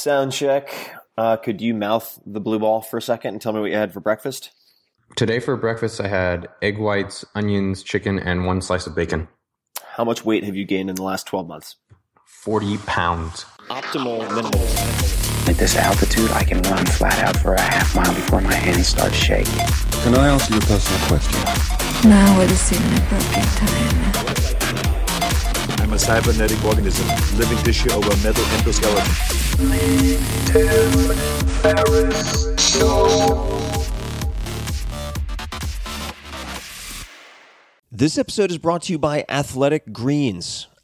Sound check. Uh, could you mouth the blue ball for a second and tell me what you had for breakfast? Today for breakfast, I had egg whites, onions, chicken, and one slice of bacon. How much weight have you gained in the last 12 months? 40 pounds. Optimal minimal. At this altitude, I can run flat out for a half mile before my hands start shaking. Can I ask you a personal question? Now would seem an appropriate time. I'm a cybernetic organism, living tissue over metal endoskeleton. This episode is brought to you by Athletic Greens.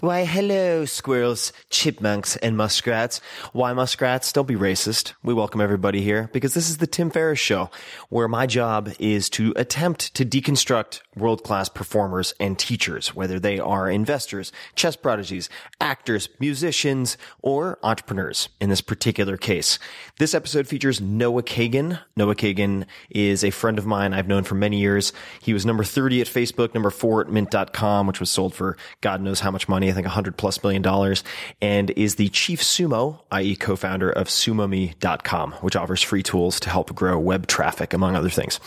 Why, hello, squirrels, chipmunks, and muskrats. Why muskrats? Don't be racist. We welcome everybody here because this is the Tim Ferriss Show, where my job is to attempt to deconstruct world-class performers and teachers, whether they are investors, chess prodigies, actors, musicians, or entrepreneurs in this particular case. This episode features Noah Kagan. Noah Kagan is a friend of mine I've known for many years. He was number 30 at Facebook, number four at mint.com, which was sold for God knows how much money. I think 100 plus million dollars, and is the chief sumo, i.e. co-founder of sumome.com, which offers free tools to help grow web traffic, among other things.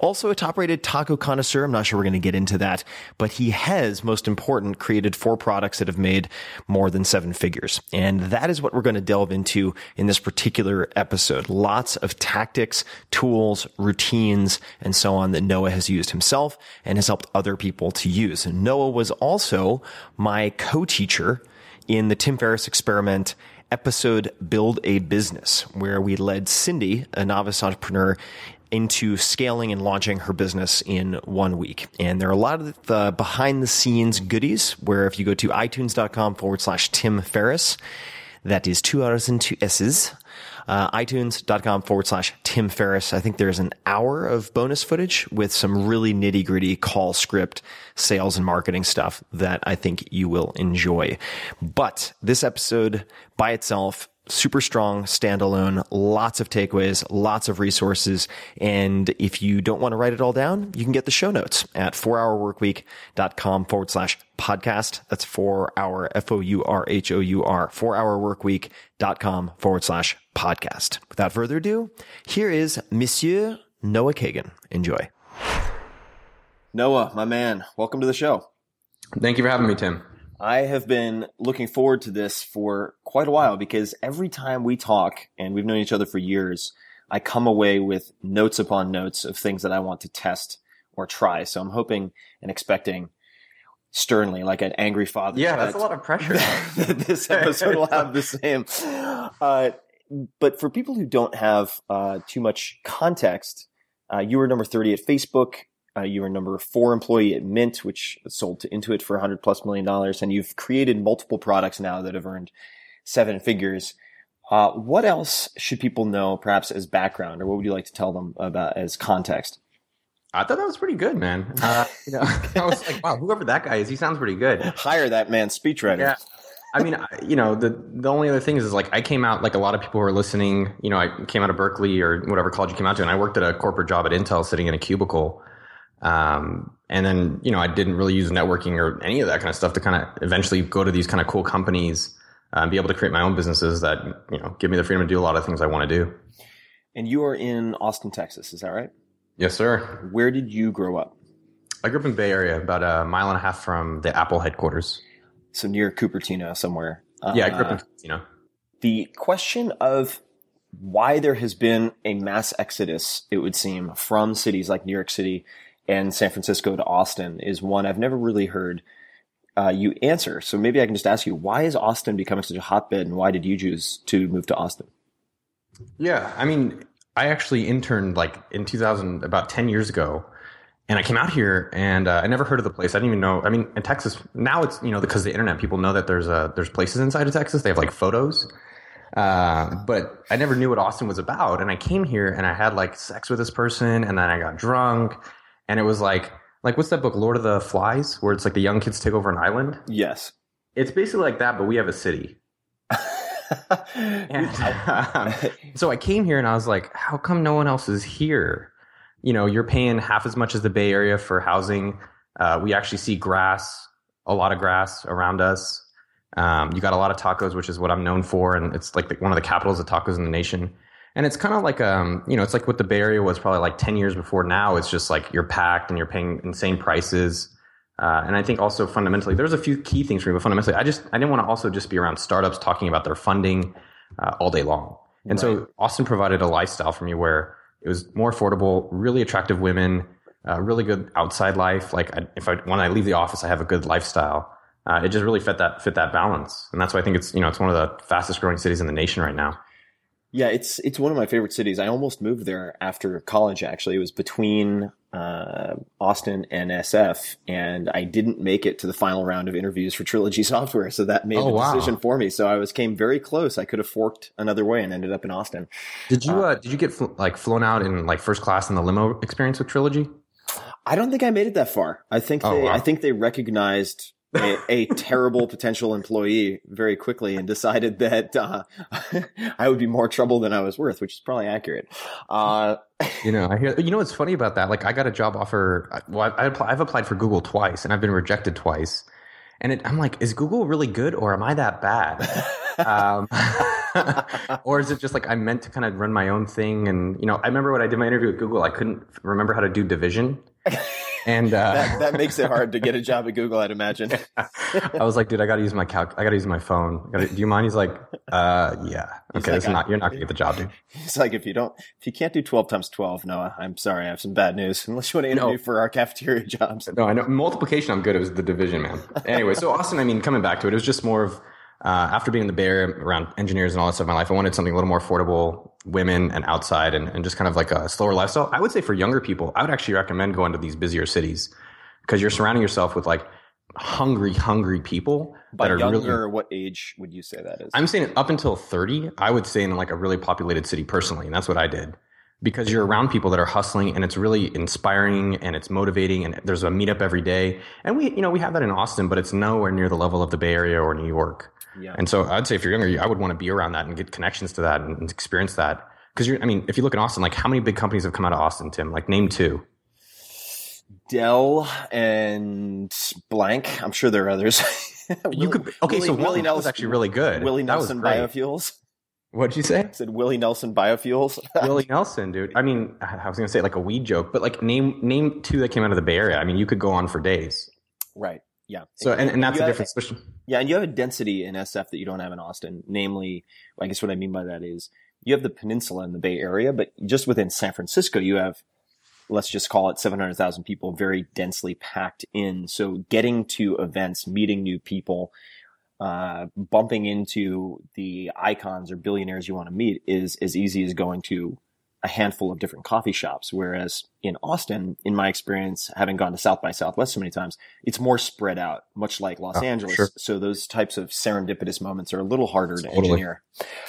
Also a top-rated taco connoisseur. I'm not sure we're going to get into that, but he has, most important, created four products that have made more than seven figures. And that is what we're going to delve into in this particular episode. Lots of tactics, tools, routines, and so on that Noah has used himself and has helped other people to use. And Noah was also my co-teacher in the Tim Ferriss experiment episode Build a Business, where we led Cindy, a novice entrepreneur, into scaling and launching her business in one week. And there are a lot of the behind the scenes goodies where if you go to itunes.com forward slash Tim Ferriss, that is two R's and two S's. Uh, iTunes.com forward slash Tim Ferriss. I think there's an hour of bonus footage with some really nitty gritty call script sales and marketing stuff that I think you will enjoy. But this episode by itself super strong standalone, lots of takeaways, lots of resources. And if you don't want to write it all down, you can get the show notes at 4hourworkweek.com forward slash podcast. That's four hour, F-O-U-R-H-O-U-R, 4hourworkweek.com forward slash podcast. Without further ado, here is Monsieur Noah Kagan. Enjoy. Noah, my man, welcome to the show. Thank you for having me, Tim. I have been looking forward to this for quite a while because every time we talk, and we've known each other for years, I come away with notes upon notes of things that I want to test or try. So I'm hoping and expecting sternly, like an angry father. Yeah, that's that- a lot of pressure. that this episode will have the same. Uh, but for people who don't have uh, too much context, uh, you were number 30 at Facebook. Uh, you were number four employee at Mint, which sold to Intuit for 100 plus million dollars. And you've created multiple products now that have earned seven figures. Uh, what else should people know, perhaps as background, or what would you like to tell them about as context? I thought that was pretty good, man. Uh, you know, I was like, wow, whoever that guy is, he sounds pretty good. Hire that man, speechwriter. Yeah. I mean, I- you know, the the only other thing is, is like I came out like a lot of people who are listening. You know, I came out of Berkeley or whatever college you came out to, and I worked at a corporate job at Intel, sitting in a cubicle. Um, and then you know, I didn't really use networking or any of that kind of stuff to kind of eventually go to these kind of cool companies, uh, and be able to create my own businesses that you know give me the freedom to do a lot of things I want to do. And you are in Austin, Texas. Is that right? Yes, sir. Where did you grow up? I grew up in Bay Area, about a mile and a half from the Apple headquarters. So near Cupertino, somewhere. Yeah, I grew up Uh, in you know. the question of why there has been a mass exodus, it would seem, from cities like New York City and San Francisco to Austin is one I've never really heard uh, you answer. So maybe I can just ask you, why is Austin becoming such a hotbed and why did you choose to move to Austin? Yeah, I mean, I actually interned like in 2000, about 10 years ago, and I came out here and uh, I never heard of the place. I didn't even know. I mean, in Texas now, it's you know because the internet, people know that there's uh, there's places inside of Texas. They have like photos, uh, but I never knew what Austin was about. And I came here and I had like sex with this person, and then I got drunk, and it was like like what's that book, Lord of the Flies, where it's like the young kids take over an island. Yes. It's basically like that, but we have a city. And, um, so I came here and I was like, how come no one else is here? You know, you're paying half as much as the Bay Area for housing. Uh, we actually see grass, a lot of grass around us. Um, you got a lot of tacos, which is what I'm known for, and it's like the, one of the capitals of tacos in the nation. And it's kind of like, um, you know, it's like what the Bay Area was probably like 10 years before now. It's just like you're packed and you're paying insane prices. Uh, and I think also fundamentally, there's a few key things for me, but fundamentally, I just I didn't want to also just be around startups talking about their funding uh, all day long. And so Austin provided a lifestyle for me where it was more affordable, really attractive women, uh, really good outside life. Like I, if I when I leave the office, I have a good lifestyle. Uh, it just really fit that fit that balance, and that's why I think it's you know it's one of the fastest growing cities in the nation right now. Yeah, it's it's one of my favorite cities. I almost moved there after college. Actually, it was between uh, Austin and SF, and I didn't make it to the final round of interviews for Trilogy Software, so that made Oh, the wow. decision for me. So I was came very close. I could have forked another way and ended up in Austin. Did you uh, did you get fl- like flown out in like first class in the limo experience with Trilogy? I don't think I made it that far. I think Oh, they, wow. I think they recognized a, a terrible potential employee very quickly and decided that uh, I would be more trouble than I was worth, which is probably accurate. Uh, You know, I hear. You know what's funny about that? Like, I got a job offer. Well, I, I I've applied for Google twice, and I've been rejected twice. And it, I'm like, is Google really good, or am I that bad? um, or is it just like I'm meant to kind of run my own thing? And you know, I remember when I did my interview with Google, I couldn't remember how to do division, and uh, that, that makes it hard to get a job at Google, I'd imagine. I was like, dude, I got to use my calc. I got to use my phone. Gotta, do you mind? He's like, uh, yeah. Okay, like, not. You're not gonna get the job, dude. It's like if you don't, if you can't do twelve times twelve, Noah, I'm sorry, I have some bad news. Unless you want to interview No. for our cafeteria jobs. No, I know multiplication. I'm good. It was the division, man. Anyway, so Austin. I mean, coming back to it, it was just more of uh, after being in the Bay Area around engineers and all that stuff in my life. I wanted something a little more affordable, women and outside, and, and just kind of like a slower lifestyle. I would say for younger people, I would actually recommend going to these busier cities because you're surrounding yourself with like hungry, hungry people By that are younger, really. what age would you say that is? I'm saying up until 30, I would say in like a really populated city personally. And that's what I did because you're around people that are hustling and it's really inspiring and it's motivating and there's a meetup every day. And we, you know, we have that in Austin, but it's nowhere near the level of the Bay Area or New York. Yeah. And so I'd say if you're younger, I would want to be around that and get connections to that and experience that. Cause you're, I mean, if you look at Austin, like how many big companies have come out of Austin, Tim? Like name two. Dell and blank. I'm sure there are others. You could, okay, so Willie Nelson was actually really good. Willie Nelson. Biofuels. What'd you say? I said Willie Nelson Biofuels. Willie Nelson, dude. I mean, I was gonna say like a weed joke, but like name name two that came out of the Bay Area. I mean, you could go on for days. right. Yeah. So and, and that's You different have- Yeah, and you have a density in SF that you don't have in Austin. Namely, I guess what I mean by that is you have the peninsula in the Bay Area, but just within San Francisco, you have, let's just call it 700,000 people very densely packed in. So getting to events, meeting new people, uh, bumping into the icons or billionaires you want to meet is as easy as going to a handful of different coffee shops. Whereas in Austin, in my experience, having gone to South by Southwest so many times, it's more spread out, much like Los Oh, Angeles. sure. So those types of serendipitous moments are a little harder to engineer.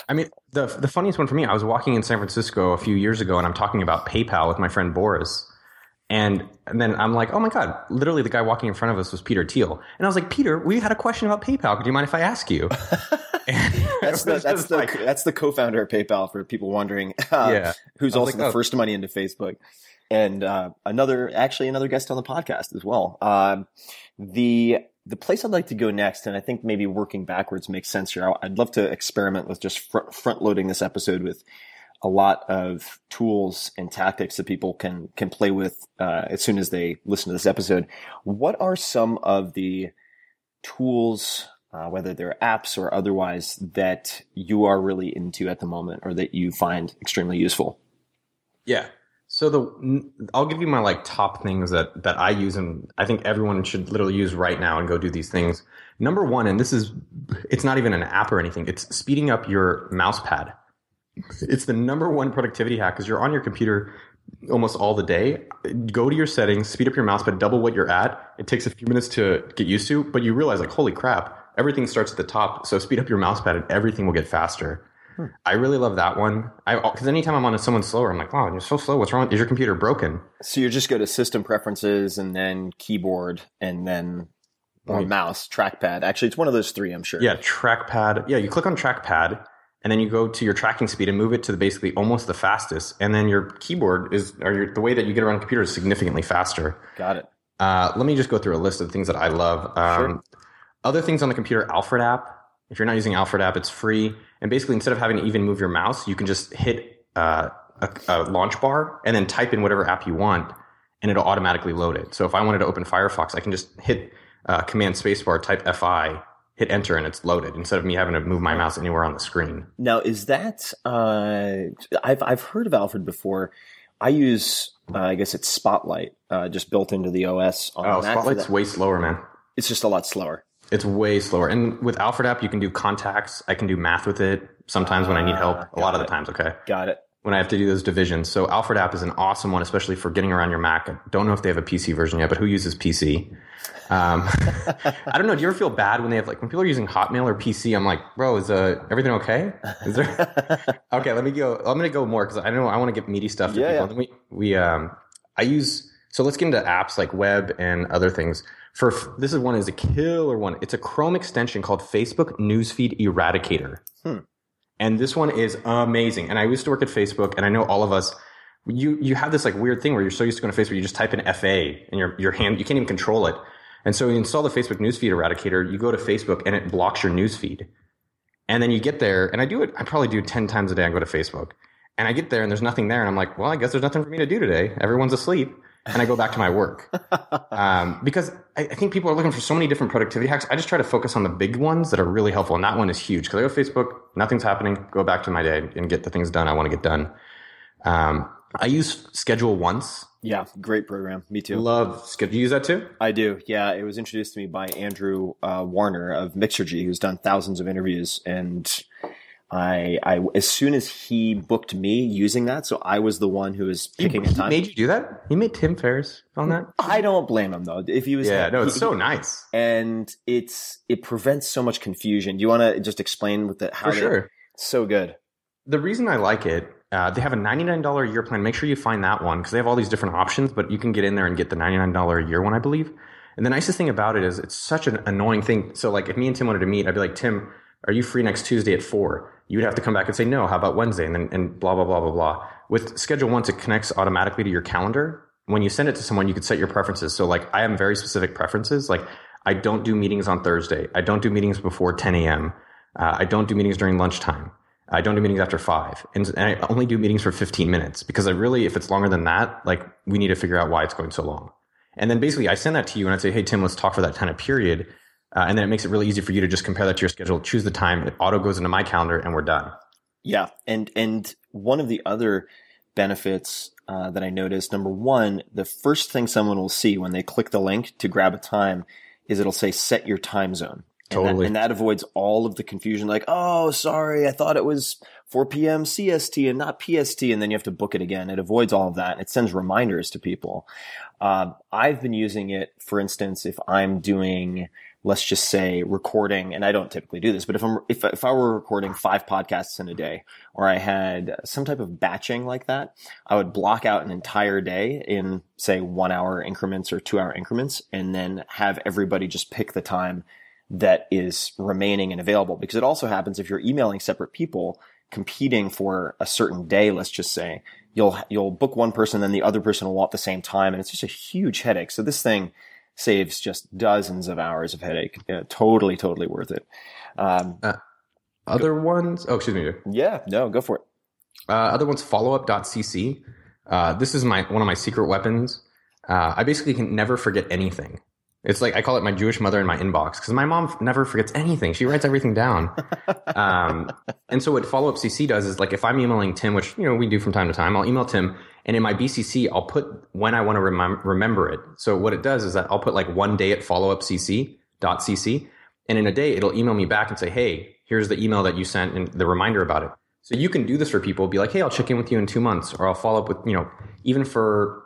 I mean, the the funniest one for me, I was walking in San Francisco a few years ago, and I'm talking about PayPal with my friend Boris, and and then I'm like, oh my god, literally the guy walking in front of us was Peter Thiel, and I was like, Peter, we had a question about PayPal. Do you mind if I ask you? That's the that's the like- that's the co-founder of PayPal for people wondering. Uh, Yeah. who's also like, the oh. first money into Facebook, and uh, another actually another guest on the podcast as well. Um, the the place I'd like to go next, and I think maybe working backwards makes sense here. I'd love to experiment with just fr- front loading this episode with a lot of tools and tactics that people can can play with uh, as soon as they listen to this episode. What are some of the tools, uh, whether they're apps or otherwise, that you are really into at the moment or that you find extremely useful? Yeah. So the I'll give you my like top things that that I use and I think everyone should literally use right now and go do these things. Number one, and this is it's not even an app or anything. It's speeding up your mouse pad. It's the number one productivity hack because you're on your computer almost all the day. Go to your settings, speed up your mouse pad, double what you're at. It takes a few minutes to get used to, but you realize like, holy crap, everything starts at the top. So speed up your mouse pad and everything will get faster. Hmm. I really love that one. I because anytime I'm on someone slower, I'm like, wow, you're so slow. What's wrong? Is your computer broken? So you just go to system preferences and then keyboard and then or mouse, trackpad. Actually, it's one of those three, I'm sure. Yeah, trackpad. Yeah, you click on trackpad and then you go to your tracking speed and move it to the basically almost the fastest. And then your keyboard is, or your, the way that you get around the computer is significantly faster. Got it. Uh, let me just go through a list of things that I love. Um, Sure. Other things on the computer, Alfred app. If you're not using Alfred app, it's free. And basically, instead of having to even move your mouse, you can just hit uh, a, a launch bar and then type in whatever app you want, and it'll automatically load it. So if I wanted to open Firefox, I can just hit uh, Command Spacebar, type Fi, hit Enter, and it's loaded instead of me having to move my mouse anywhere on the screen. Now, is that uh, I've I've heard of Alfred before. I use uh, I guess it's Spotlight, uh, just built into the OS on Oh, Spotlight's way slower, man. It's just a lot slower. It's way slower. And with Alfred app, you can do contacts. I can do math with it sometimes when I need help. Ah, A lot of the times, okay. Got it. When I have to do those divisions. So Alfred app is an awesome one, especially for getting around your Mac. I don't know if they have a PC version yet, but who uses PC? Um, I don't know. Do you ever feel bad when they have like when people are using Hotmail or PC? I'm like, bro, is uh, everything okay? Is there? okay, let me go. I'm gonna go more because I know I want to get meaty stuff to Yeah, people. And We we um I use so let's get into apps like web and other things. For this is one is a killer one. It's a Chrome extension called Facebook Newsfeed Eradicator. And this one is amazing. And I used to work at Facebook, and I know all of us. You you have this like weird thing where you're so used to going to Facebook, you just type in FA, and your your hand you can't even control it. And so you install the Facebook Newsfeed Eradicator. You go to Facebook, and it blocks your newsfeed. And then you get there, and I do it. I probably do ten times a day. I go to Facebook, and I get there, and there's nothing there, and I'm like, well, I guess there's nothing for me to do today. Everyone's asleep, and I go back to my work um, because I, I think people are looking for so many different productivity hacks. I just try to focus on the big ones that are really helpful, and that one is huge. Because I go to Facebook, nothing's happening. Go back to my day and get the things done I want to get done. Um, I use Schedule Once. Yeah, great program. Me too. Love Schedule. You use that too? I do. Yeah, it was introduced to me by Andrew uh, Warner of Mixergy, who's done thousands of interviews, and I, I, as soon as he booked me using that, so I was the one who was picking he a time. made you do that? He made Tim Ferriss on that? I don't blame him though. If he was, Yeah, no, it's he- so nice. and it's it prevents so much confusion. Do you want to just explain with the how For sure. so good? The reason I like it, uh, they have a $99 a year plan. Make sure you find that one because they have all these different options, but you can get in there and get the $99 a year one, I believe. And the nicest thing about it is it's such an annoying thing. So, like, if me and Tim wanted to meet, I'd be like, Tim, are you free next Tuesday at four? You'd have to come back and say, no, how about Wednesday? And then, and blah, blah, blah, blah, blah. With Schedule Once, it connects automatically to your calendar. When you send it to someone, you could set your preferences. So, like, I have very specific preferences. Like, I don't do meetings on Thursday. I don't do meetings before 10 a.m. Uh, I don't do meetings during lunchtime. I don't do meetings after five. And, and I only do meetings for 15 minutes because I really, if it's longer than that, like we need to figure out why it's going so long. And then basically I send that to you and I say, Hey, Tim, let's talk for that kind of period. Uh, and then it makes it really easy for you to just compare that to your schedule, choose the time. It auto goes into my calendar and we're done. Yeah, and and one of the other benefits uh, that I noticed, number one, the first thing someone will see when they click the link to grab a time is it'll say set your time zone. And that- Totally. and that avoids all of the confusion. Like, oh, sorry, I thought it was 4 p.m. CST and not PST, and then you have to book it again. It avoids all of that. It sends reminders to people. Uh, I've been using it, for instance, if I'm doing, let's just say, recording, and I don't typically do this, but if I'm if if I were recording five podcasts in a day, or I had some type of batching like that, I would block out an entire day in say one hour increments or two hour increments, and then have everybody just pick the time that is remaining and available. Because it also happens if you're emailing separate people competing for a certain day, let's just say, you'll you'll book one person, then the other person will want the same time, and it's just a huge headache. So this thing saves just dozens of hours of headache. Yeah, totally, totally worth it. Um, Other ones, oh, excuse me. yeah, no, go for it. Uh, other ones, followup.cc. Uh, this is my one of my secret weapons. Uh, I basically can never forget anything. It's like I call it my Jewish mother in my inbox because my mom never forgets anything. She writes everything down. um, and so what follow up CC does is like if I'm emailing Tim, which you know we do from time to time, I'll email Tim, and in my BCC I'll put when I want to remem- remember it. So what it does is that I'll put like one day at follow up CC dot CC, and in a day it'll email me back and say, hey, here's the email that you sent and the reminder about it. So you can do this for people. Be like, hey, I'll check in with you in two months, or I'll follow up with you know even for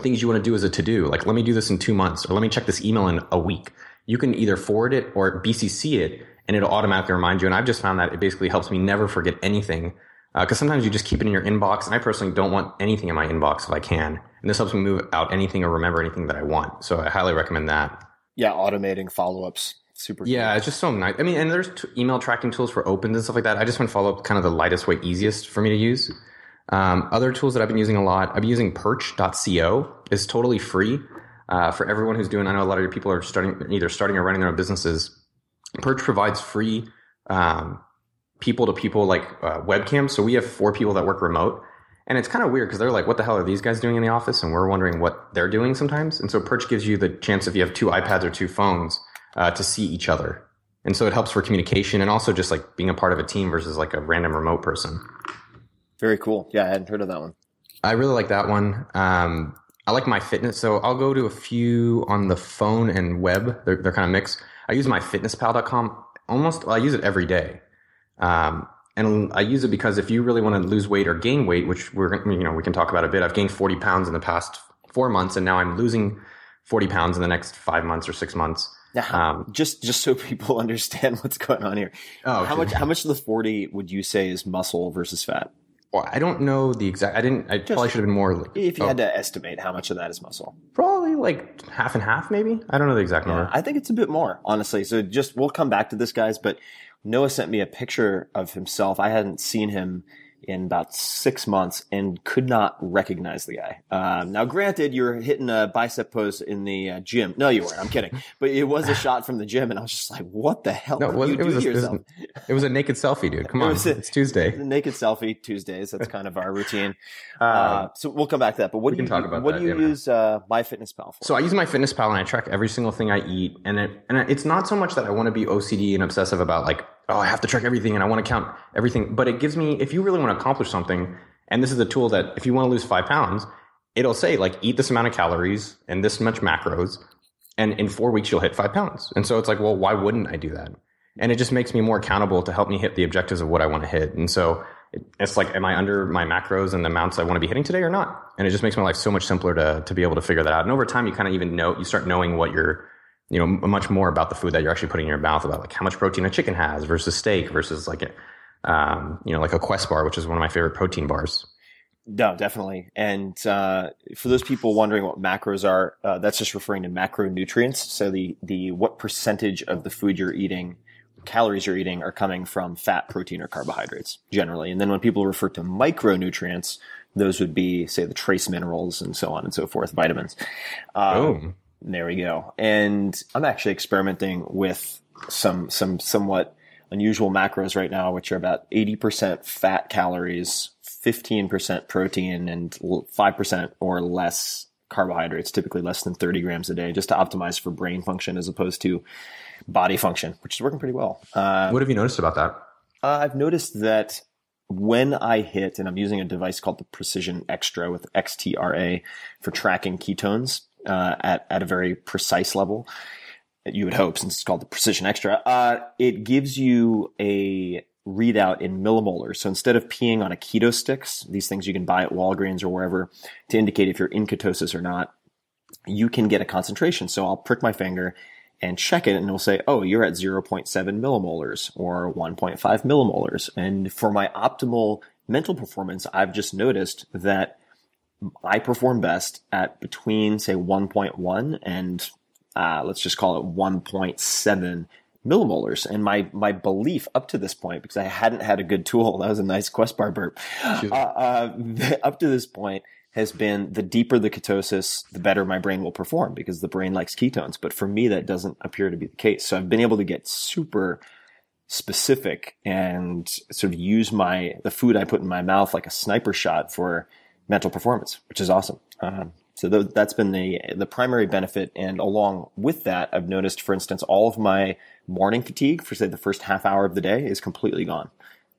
things you want to do as a to do. Like, let me do this in two months, or let me check this email in a week. You can either forward it or BCC it, and it'll automatically remind you. And I've just found that it basically helps me never forget anything. Because sometimes you just keep it in your inbox, and I personally don't want anything in my inbox if I can. And this helps me move out anything or remember anything that I want. So I highly recommend that. Yeah, automating follow ups, super. Yeah, it's just so nice. I mean, and there's t- email tracking tools for opens and stuff like that. I just want to follow up kind of the lightest way, easiest for me to use. Um, other tools that I've been using a lot, I've been using perch.co. It's totally free uh, for everyone who's doing. I know a lot of your people are starting, either starting or running their own businesses. Perch provides free people to people like uh, webcams. So we have four people that work remote. And it's kind of weird because they're like, what the hell are these guys doing in the office? And we're wondering what they're doing sometimes. And so Perch gives you the chance if you have two iPads or two phones uh, to see each other. And so it helps for communication and also just like being a part of a team versus like a random remote person. Very cool. Yeah, I hadn't heard of that one. I really like that one. Um, I like my fitness. So I'll go to a few on the phone and web. They're, they're kind of mixed. I use myfitnesspal.com almost, well, I use it every day. Um, and I use it because if you really want to lose weight or gain weight, which we're, you know, we can talk about a bit. I've gained 40 pounds in the past four months and now I'm losing 40 pounds in the next five months or six months. Now, Um, just just so people understand what's going on here. Oh, how much how much of the forty would you say is muscle versus fat? Well, I don't know the exact, I didn't, I probably should have been more. like- If you oh, had to estimate how much of that is muscle, Probably like half and half, maybe. I don't know the exact Yeah, number. I think it's a bit more, honestly. So just we'll come back to this, guys. But Noah sent me a picture of himself. I hadn't seen him in about six months and could not recognize the guy. Um, now, granted, you were hitting a bicep pose in the uh, gym. No, you weren't. I'm kidding. But it was a shot from the gym, and I was just like, "What the hell No, it was, it, do was a, it, was, yourself?" it was a naked selfie, dude. Come on. was a- it's Tuesday. Naked selfie Tuesdays. That's kind of our routine. Uh, so we'll come back to that. But what do you talk about what that, do you yeah, use uh, MyFitnessPal for? So I use my fitness pal and I track every single thing I eat. And it, and it's not so much that I want to be OCD and obsessive about like, oh, I have to track everything and I want to count everything. But it gives me, if you really want to accomplish something, and this is a tool that if you want to lose five pounds, it'll say like, eat this amount of calories and this much macros. And in four weeks, you'll hit five pounds. And so it's like, well, why wouldn't I do that? And it just makes me more accountable to help me hit the objectives of what I want to hit. And so it's like, am I under my macros and the amounts I want to be hitting today or not? And it just makes my life so much simpler to, to be able to figure that out. And over time, you kind of even know, you start knowing what you're, you know, much more about the food that you're actually putting in your mouth about like how much protein a chicken has versus steak versus like, a, um, you know, like a Quest bar, which is one of my favorite protein bars. No, definitely. And uh, for those people wondering what macros are, uh, that's just referring to macronutrients. So the the what percentage of the food you're eating, calories you're eating, are coming from fat, protein, or carbohydrates generally. And then when people refer to micronutrients, those would be say the trace minerals and so on and so forth, vitamins. Um, Boom. There we go. And I'm actually experimenting with some some somewhat unusual macros right now, which are about 80% fat calories, 15% protein, and 5% or less carbohydrates, typically less than 30 grams a day, just to optimize for brain function as opposed to body function, which is working pretty well. Uh, What have you noticed about that? uh, I've noticed that when I hit, and I'm using a device called the Precision Xtra with XTRA for tracking ketones uh, at at a very precise level. You would hope, since it's called the Precision Xtra, uh, it gives you a readout in millimolars. So instead of peeing on a Ketostix, these things you can buy at Walgreens or wherever to indicate if you're in ketosis or not, you can get a concentration. So I'll prick my finger and check it and it'll say, oh, you're at 0.7 millimolars or 1.5 millimolars. And for my optimal mental performance, I've just noticed that I perform best at between say 1.1 and uh, let's just call it 1.7 millimolars. And my my belief up to this point, because I hadn't had a good tool, that was a nice Quest bar burp. Uh, uh, up to this point has been the deeper the ketosis, the better my brain will perform because the brain likes ketones. But for me, that doesn't appear to be the case. So I've been able to get super specific and sort of use my the food I put in my mouth like a sniper shot for mental performance, which is awesome. Um, so th- that's been the the primary benefit, and along with that, I've noticed, for instance, all of my morning fatigue for say the first half hour of the day is completely gone.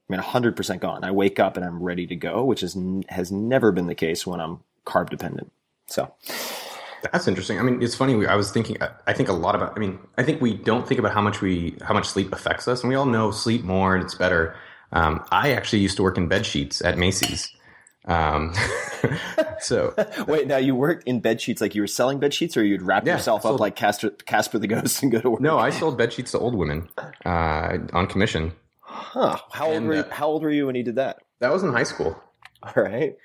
I mean, 100% gone. I wake up and I'm ready to go, which is has never been the case when I'm carb dependent. So that's interesting. I mean, it's funny. I was thinking. I think a lot about. I mean, I think we don't think about how much we how much sleep affects us, and we all know sleep more and it's better. Um, I actually used to work in bed sheets at Macy's. Um, so wait, now you worked in bed sheets like you were selling bed sheets, or you'd wrap Yeah, yourself sold- up like Casper, Casper the Ghost and go to work? no, I sold bed sheets to old women uh, on commission. Huh? How old were you, uh, How old were you when you did that? That was in high school. All right.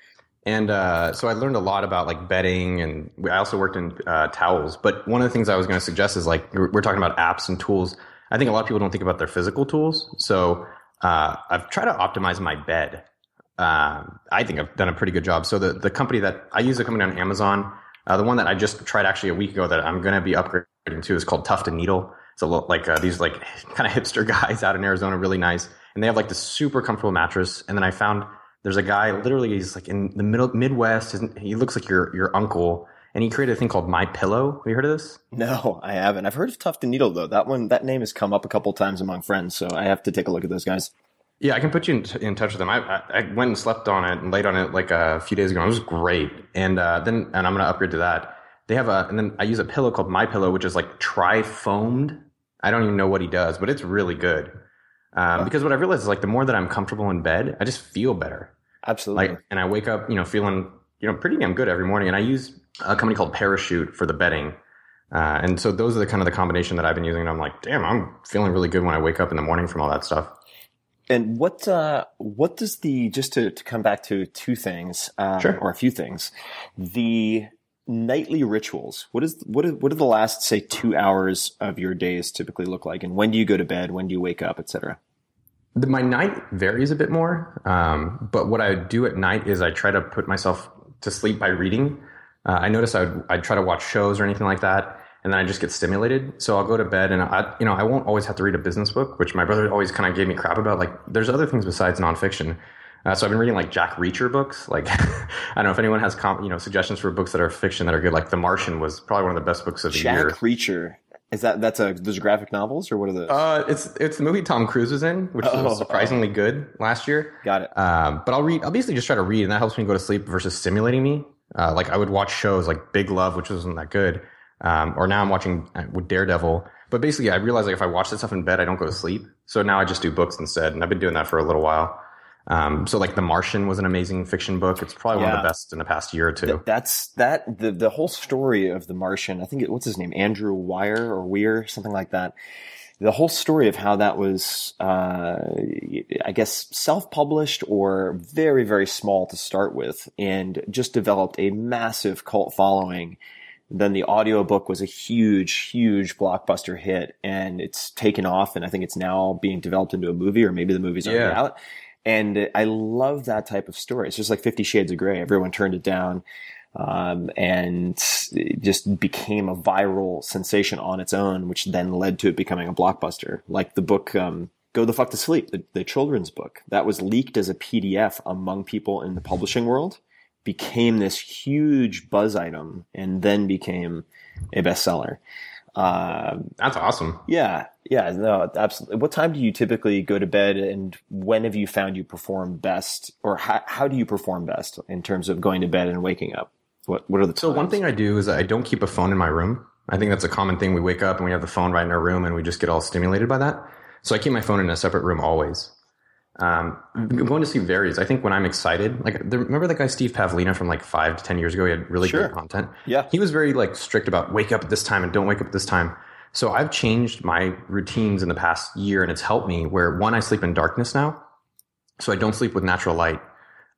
And uh, so I learned a lot about like bedding, and I also worked in uh, towels. But one of the things I was going to suggest is like we're we're talking about apps and tools. I think a lot of people don't think about their physical tools. So uh, I've tried to optimize my bed. Um, I think I've done a pretty good job. So the the company that I use, a company on Amazon, uh, the one that I just tried actually a week ago that I'm going to be upgrading to is called Tuft and Needle. It's a little, like uh, these like kind of hipster guys out in Arizona, really nice, and they have like this super comfortable mattress. And then I found there's a guy literally he's like in the middle Midwest. He looks like your your uncle, and he created a thing called My Pillow. Have you heard of this? No, I haven't. I've heard of Tuft and Needle though. That one, that name has come up a couple times among friends, so I have to take a look at those guys. Yeah, I can put you in, in touch with them. I, I, I went and slept on it and laid on it like a few days ago. It was great, and uh, then and I'm gonna upgrade to that. They have a and then I use a pillow called My Pillow, which is like tri foamed. I don't even know what he does, but it's really good. Um, Because what I realized is like the more that I'm comfortable in bed, I just feel better. Absolutely. Like, and I wake up, you know, feeling you know pretty damn good every morning. And I use a company called Parachute for the bedding. Uh, and so those are the kind of the combination that I've been using. And I'm like, damn, I'm feeling really good when I wake up in the morning from all that stuff. And what uh, what does the just to, to come back to two things um, Sure. or a few things, the nightly rituals. What is what are, what do the last say two hours of your days typically look like, and when do you go to bed? When do you wake up, etc. My night varies a bit more, um, but what I do at night is I try to put myself to sleep by reading. Uh, I notice I would I'd try to watch shows or anything like that, and then I just get stimulated. So I'll go to bed, and I you know I won't always have to read a business book, which my brother always kind of gave me crap about. Like there's other things besides nonfiction. Uh, so I've been reading like Jack Reacher books. Like I don't know if anyone has com- you know suggestions for books that are fiction that are good. Like The Martian was probably one of the best books of the Jack year. Jack Reacher. Is that that's a those are graphic novels or what are those? Uh, it's it's the movie Tom Cruise was in, which Oh, was surprisingly good last year. Got it. Um, but I'll read. I'll basically just try to read, and that helps me go to sleep versus stimulating me. Uh, like I would watch shows like Big Love, which wasn't that good, um, or now I'm watching uh, with Daredevil. But basically, I realize like if I watch that stuff in bed, I don't go to sleep. So now I just do books instead, and I've been doing that for a little while. Um, so like The Martian was an amazing fiction book. It's probably one of the best in the past year or two. Th- That's that the the whole story of the Martian. I think it, what's his name, Andrew Wire or Weir, something like that. The whole story of how that was, uh, I guess, self-published or very very small to start with, and just developed a massive cult following. Then the audiobook was a huge, huge blockbuster hit, and it's taken off. And I think it's now being developed into a movie, or maybe the movie's already Yeah. out. And I love that type of story. It's just like Fifty Shades of Grey. Everyone turned it down, um, and it just became a viral sensation on its own, which then led to it becoming a blockbuster. Like the book um, "Go the Fuck to Sleep," the, the children's book that was leaked as a PDF among people in the publishing world, became this huge buzz item, and then became a bestseller. Um, That's awesome. yeah, yeah, no, absolutely. What time do you typically go to bed, and when have you found you perform best, or how, how do you perform best in terms of going to bed and waking up? What What are the So one thing I do is I don't keep a phone in my room. I think that's a common thing. We wake up and we have the phone right in our room and we just get all stimulated by that. So I keep my phone in a separate room always. Um, going to sleep varies. I think when I'm excited, like the, remember that guy Steve Pavlina from like five to ten years ago. He had really Sure. great content. Yeah. he was very like strict about wake up at this time and don't wake up at this time. So I've changed my routines in the past year, and it's helped me. Where one, I sleep in darkness now, so I don't sleep with natural light,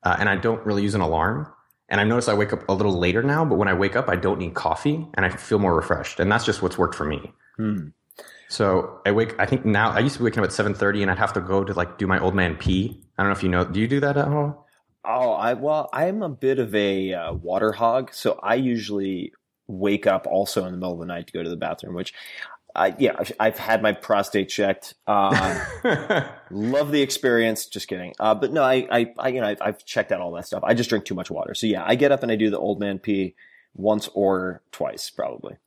uh, and I don't really use an alarm. And I notice I wake up a little later now, but when I wake up, I don't need coffee, and I feel more refreshed. And that's just what's worked for me. Hmm. So I wake. I think now I used to be waking up at seven thirty, and I'd have to go to like do my old man pee. I don't know if you know. Do you do that at all? Oh, I well, I'm a bit of a uh, water hog, so I usually wake up also in the middle of the night to go to the bathroom. Which, I yeah, I've- I've had my prostate checked. Uh, love the experience. Just kidding. Uh, but no, I, I, I you know, I've, I've checked out all that stuff. I just drink too much water. So yeah, I get up and I do the old man pee once or twice, probably.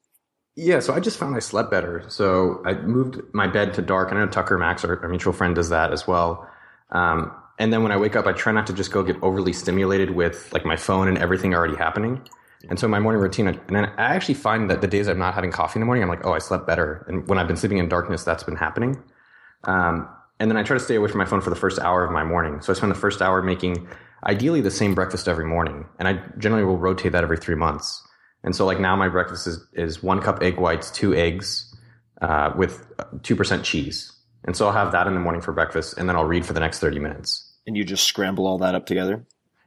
Yeah, so I just found I slept better. So I moved my bed to dark. I know Tucker Max, our, our mutual friend, does that as well. Um, and then when I wake up, I try not to just go get overly stimulated with like my phone and everything already happening. And so my morning routine, and then I actually find that the days I'm not having coffee in the morning, I'm like, oh, I slept better. And when I've been sleeping in darkness, that's been happening. Um, and then I try to stay away from my phone for the first hour of my morning. So I spend the first hour making ideally the same breakfast every morning. And I generally will rotate that every three months. And so like now my breakfast is, is one cup egg whites, two eggs, uh, with 2% cheese. And so I'll have that in the morning for breakfast and then I'll read for the next 30 minutes. And you just scramble all that up together.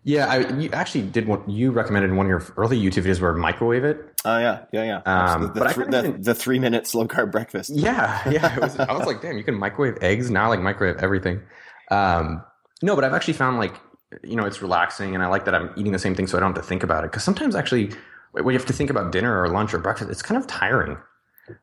Yeah, I you actually did what you recommended in one of your early YouTube videos where microwave it. Oh yeah, yeah, yeah. Um, the, the, but I thr- the, even- the three minute slow carb breakfast. Yeah, yeah. It was, I was like, damn, you can microwave eggs now. I like microwave everything. Um, no, but I've actually found like, you know, it's relaxing, and I like that I'm eating the same thing, so I don't have to think about it. Because sometimes actually, when you have to think about dinner or lunch or breakfast, it's kind of tiring.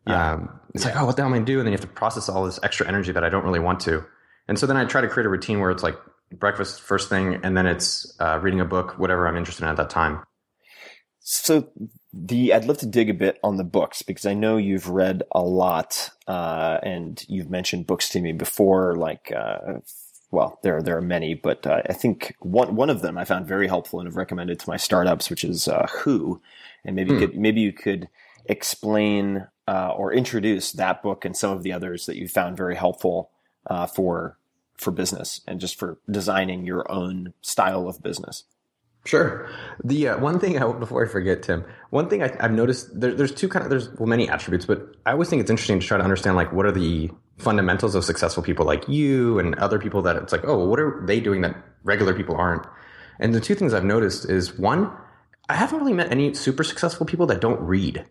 Yeah. Um, it's like, oh, what the hell am I doing? And then you have to process all this extra energy that I don't really want to. And so then I try to create a routine where it's like breakfast first thing, and then it's uh, reading a book, whatever I'm interested in at that time. So the I'd love to dig a bit on the books because I know you've read a lot, uh, and you've mentioned books to me before. Like, uh, well, there there are many, but uh, I think one one of them I found very helpful and have recommended to my startups, which is uh, Who, and maybe you Hmm. could maybe you could explain uh, or introduce that book and some of the others that you found very helpful uh, for for business and just for designing your own style of business. Sure. The uh, one thing I, before I forget, Tim, one thing I, I've noticed there, there's two kind of there's well many attributes, but I always think it's interesting to try to understand like what are the fundamentals of successful people like you and other people that it's like oh well, what are they doing that regular people aren't? And the two things I've noticed is one, I haven't really met any super successful people that don't read.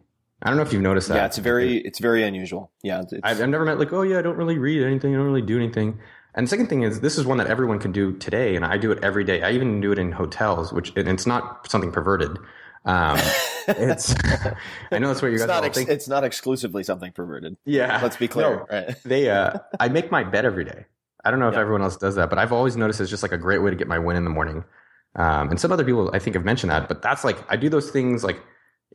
I don't know if you've noticed that. Yeah, it's very it's very unusual. Yeah, it's, I've, I've never met like, oh yeah, I don't really read anything. I don't really do anything. And the second thing is, this is one that everyone can do today, and I do it every day. I even do it in hotels, which and it's not something perverted. Um, it's I know that's what you it's guys not ex- think. it's not exclusively something perverted. yeah, Let's be clear. No, Right. they uh, I make my bed every day. I don't know if Yeah. everyone else does that, but I've always noticed it's just like a great way to get my win in the morning. Um, and some other people I think have mentioned that, but that's like I do those things like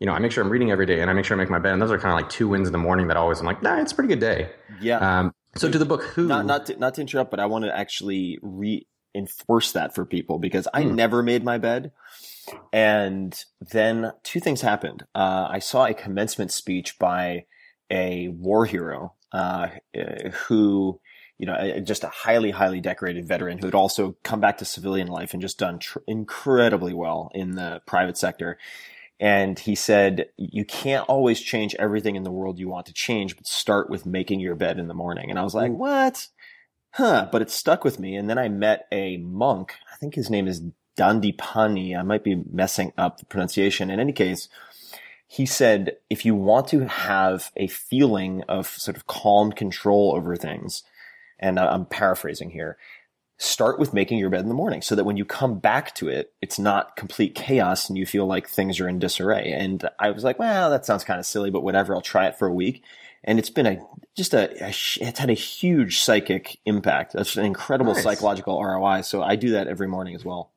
you know I make sure I'm reading every day and I make sure I make my bed, and those are kind of like two wins in the morning that always I'm like, nah, it's a pretty good day. Yeah. Um, so to the book, who not not to, not to interrupt, but I want to actually reinforce that for people because I Hmm. never made my bed. And then two things happened. Uh, I saw a commencement speech by a war hero uh, who, you know, just a highly, highly decorated veteran who had also come back to civilian life and just done tr- incredibly well in the private sector. And he said, you can't always change everything in the world you want to change, but start with making your bed in the morning. And I was like, what? Huh. But it stuck with me. And then I met a monk. I think his name is Dandapani. I might be messing up the pronunciation. In any case, he said, if you want to have a feeling of sort of calm control over things, and I'm paraphrasing here, start with making your bed in the morning so that when you come back to it, it's not complete chaos and you feel like things are in disarray. And I was like, well, that sounds kind of silly, but whatever. I'll try it for a week. And it's been a, just a, a it's had a huge psychic impact. That's an incredible Nice. psychological ROI. So I do that every morning as well.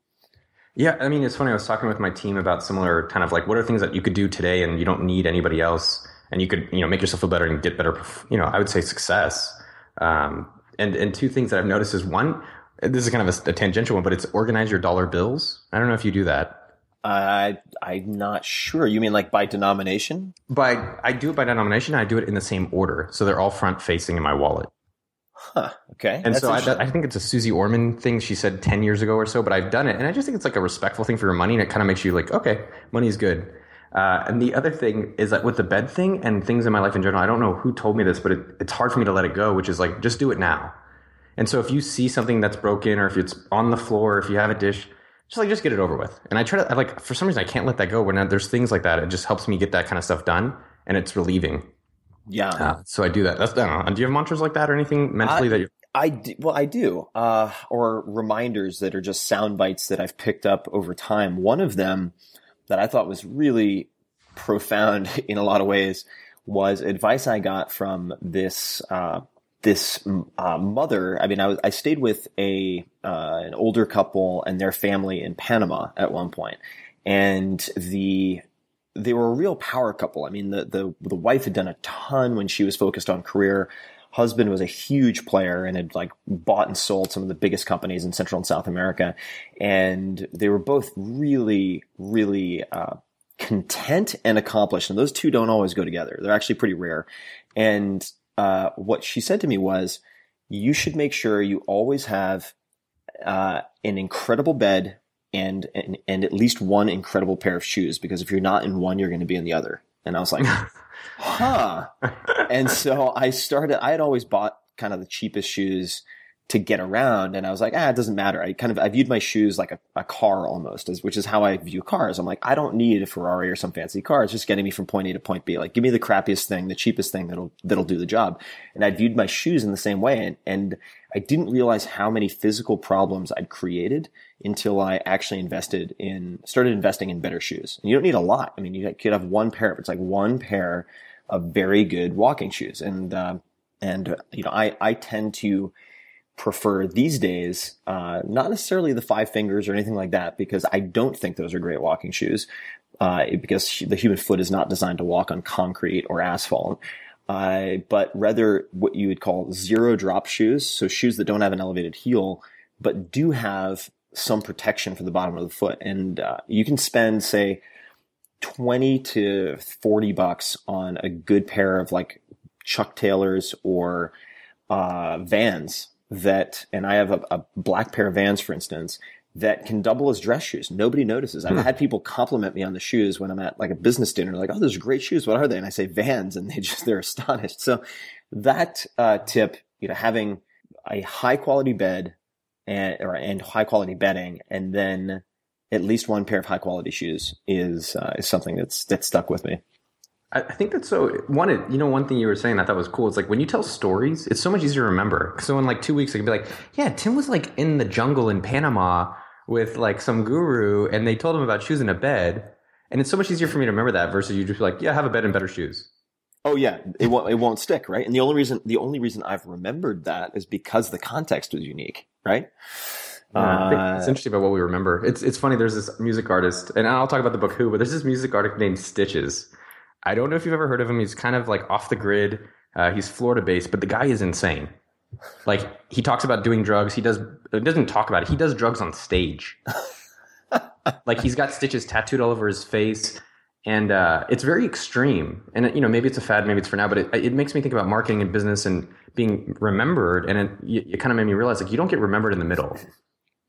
Yeah, I mean, it's funny. I was talking with my team about similar kind of like what are things that you could do today and you don't need anybody else. and you could you know make yourself feel better and get better. You know, I would say success. Um, and and two things that I've noticed is one, this is kind of a, a tangential one, but it's organize your dollar bills. I don't know if you do that. I I'm not sure. You mean like by denomination? By I do it by denomination. I do it in the same order, so they're all front facing in my wallet. Huh. Okay. And That's so I. I think it's a Suze Orman thing she said 10 years ago or so, but I've done it. And I just think it's like a respectful thing for your money. And it kind of makes you like, okay, money's good. Uh, and the other thing is that with the bed thing and things in my life in general, I don't know who told me this, but it, it's hard for me to let it go, which is like, just do it now. And so if you see something that's broken or if it's on the floor, if you have a dish, just like, just get it over with. And I try to, I like, for some reason, I can't let that go. When there's things like that, it just helps me get that kind of stuff done. And it's relieving. Yeah. Uh, so I do that. That's, I don't know. Do you have mantras like that or anything mentally I- that you I do, well, I do, uh, or reminders that are just sound bites that I've picked up over time. One of them that I thought was really profound in a lot of ways was advice I got from this uh, this uh, mother. I mean, I was I stayed with a uh, an older couple and their family in Panama at one point, and the they were a real power couple. I mean, the the the wife had done a ton when she was focused on career husband was a huge player and had like bought and sold some of the biggest companies in Central and South America. And they were both really, really, uh, content and accomplished. And those two don't always go together. They're actually pretty rare. And, uh, what she said to me was, you should make sure you always have, uh, an incredible bed and, and, and at least one incredible pair of shoes, because if you're not in one, you're going to be in the other. And I was like, huh. and so I started, I had always bought kind of the cheapest shoes to get around. And I was like, ah, it doesn't matter. I kind of, I viewed my shoes like a, a car almost, as, which is how I view cars. I'm like, I don't need a Ferrari or some fancy car. It's just getting me from point A to point B. Like, give me the crappiest thing, the cheapest thing that'll, that'll do the job. And I viewed my shoes in the same way. And, and I didn't realize how many physical problems I'd created until I actually invested in, started investing in better shoes. And you don't need a lot. I mean, you could have one pair, of it's like one pair of very good walking shoes. And, uh, and, you know, I, I tend to prefer these days, uh, not necessarily the five fingers or anything like that, because I don't think those are great walking shoes. Uh, because the human foot is not designed to walk on concrete or asphalt. Uh, but rather what you would call zero drop shoes. So shoes that don't have an elevated heel, but do have some protection for the bottom of the foot. And, uh, you can spend, say, 20 to 40 bucks on a good pair of like Chuck Taylors or, uh, Vans that, and I have a, a black pair of Vans, for instance, that can double as dress shoes. Nobody notices. I've had people compliment me on the shoes when I'm at like a business dinner, like, "Oh, those are great shoes. What are they?" And I say Vans, and they just they're astonished. So that uh, tip, you know, having a high quality bed and or, and high quality bedding, and then at least one pair of high quality shoes is uh, is something that's that's stuck with me. I I think that's so. One, you know, one thing you were saying I thought was cool. It's like when you tell stories, it's so much easier to remember. So in like two weeks, I can be like, "Yeah, Tim was like in the jungle in Panama with like some guru, and they told him about shoes in a bed." And it's so much easier for me to remember that versus you just be like, "Yeah, have a bed and better shoes." Oh yeah, it won't it won't stick, right? And the only reason the only reason I've remembered that is because the context was unique, right? Yeah, I think Uh, it's interesting about what we remember. It's it's funny. There's this music artist, and I'll talk about the book Who, but there's this music artist named Stitches. I don't know if you've ever heard of him. He's kind of like off the grid. Uh, he's Florida based, but the guy is insane. Like he talks about doing drugs. He does. He doesn't talk about it. He does drugs on stage. like he's got stitches tattooed all over his face, and uh, it's very extreme. And you know, maybe it's a fad, maybe it's for now, but it, it makes me think about marketing and business and being remembered. And it, it, it kind of made me realize like you don't get remembered in the middle.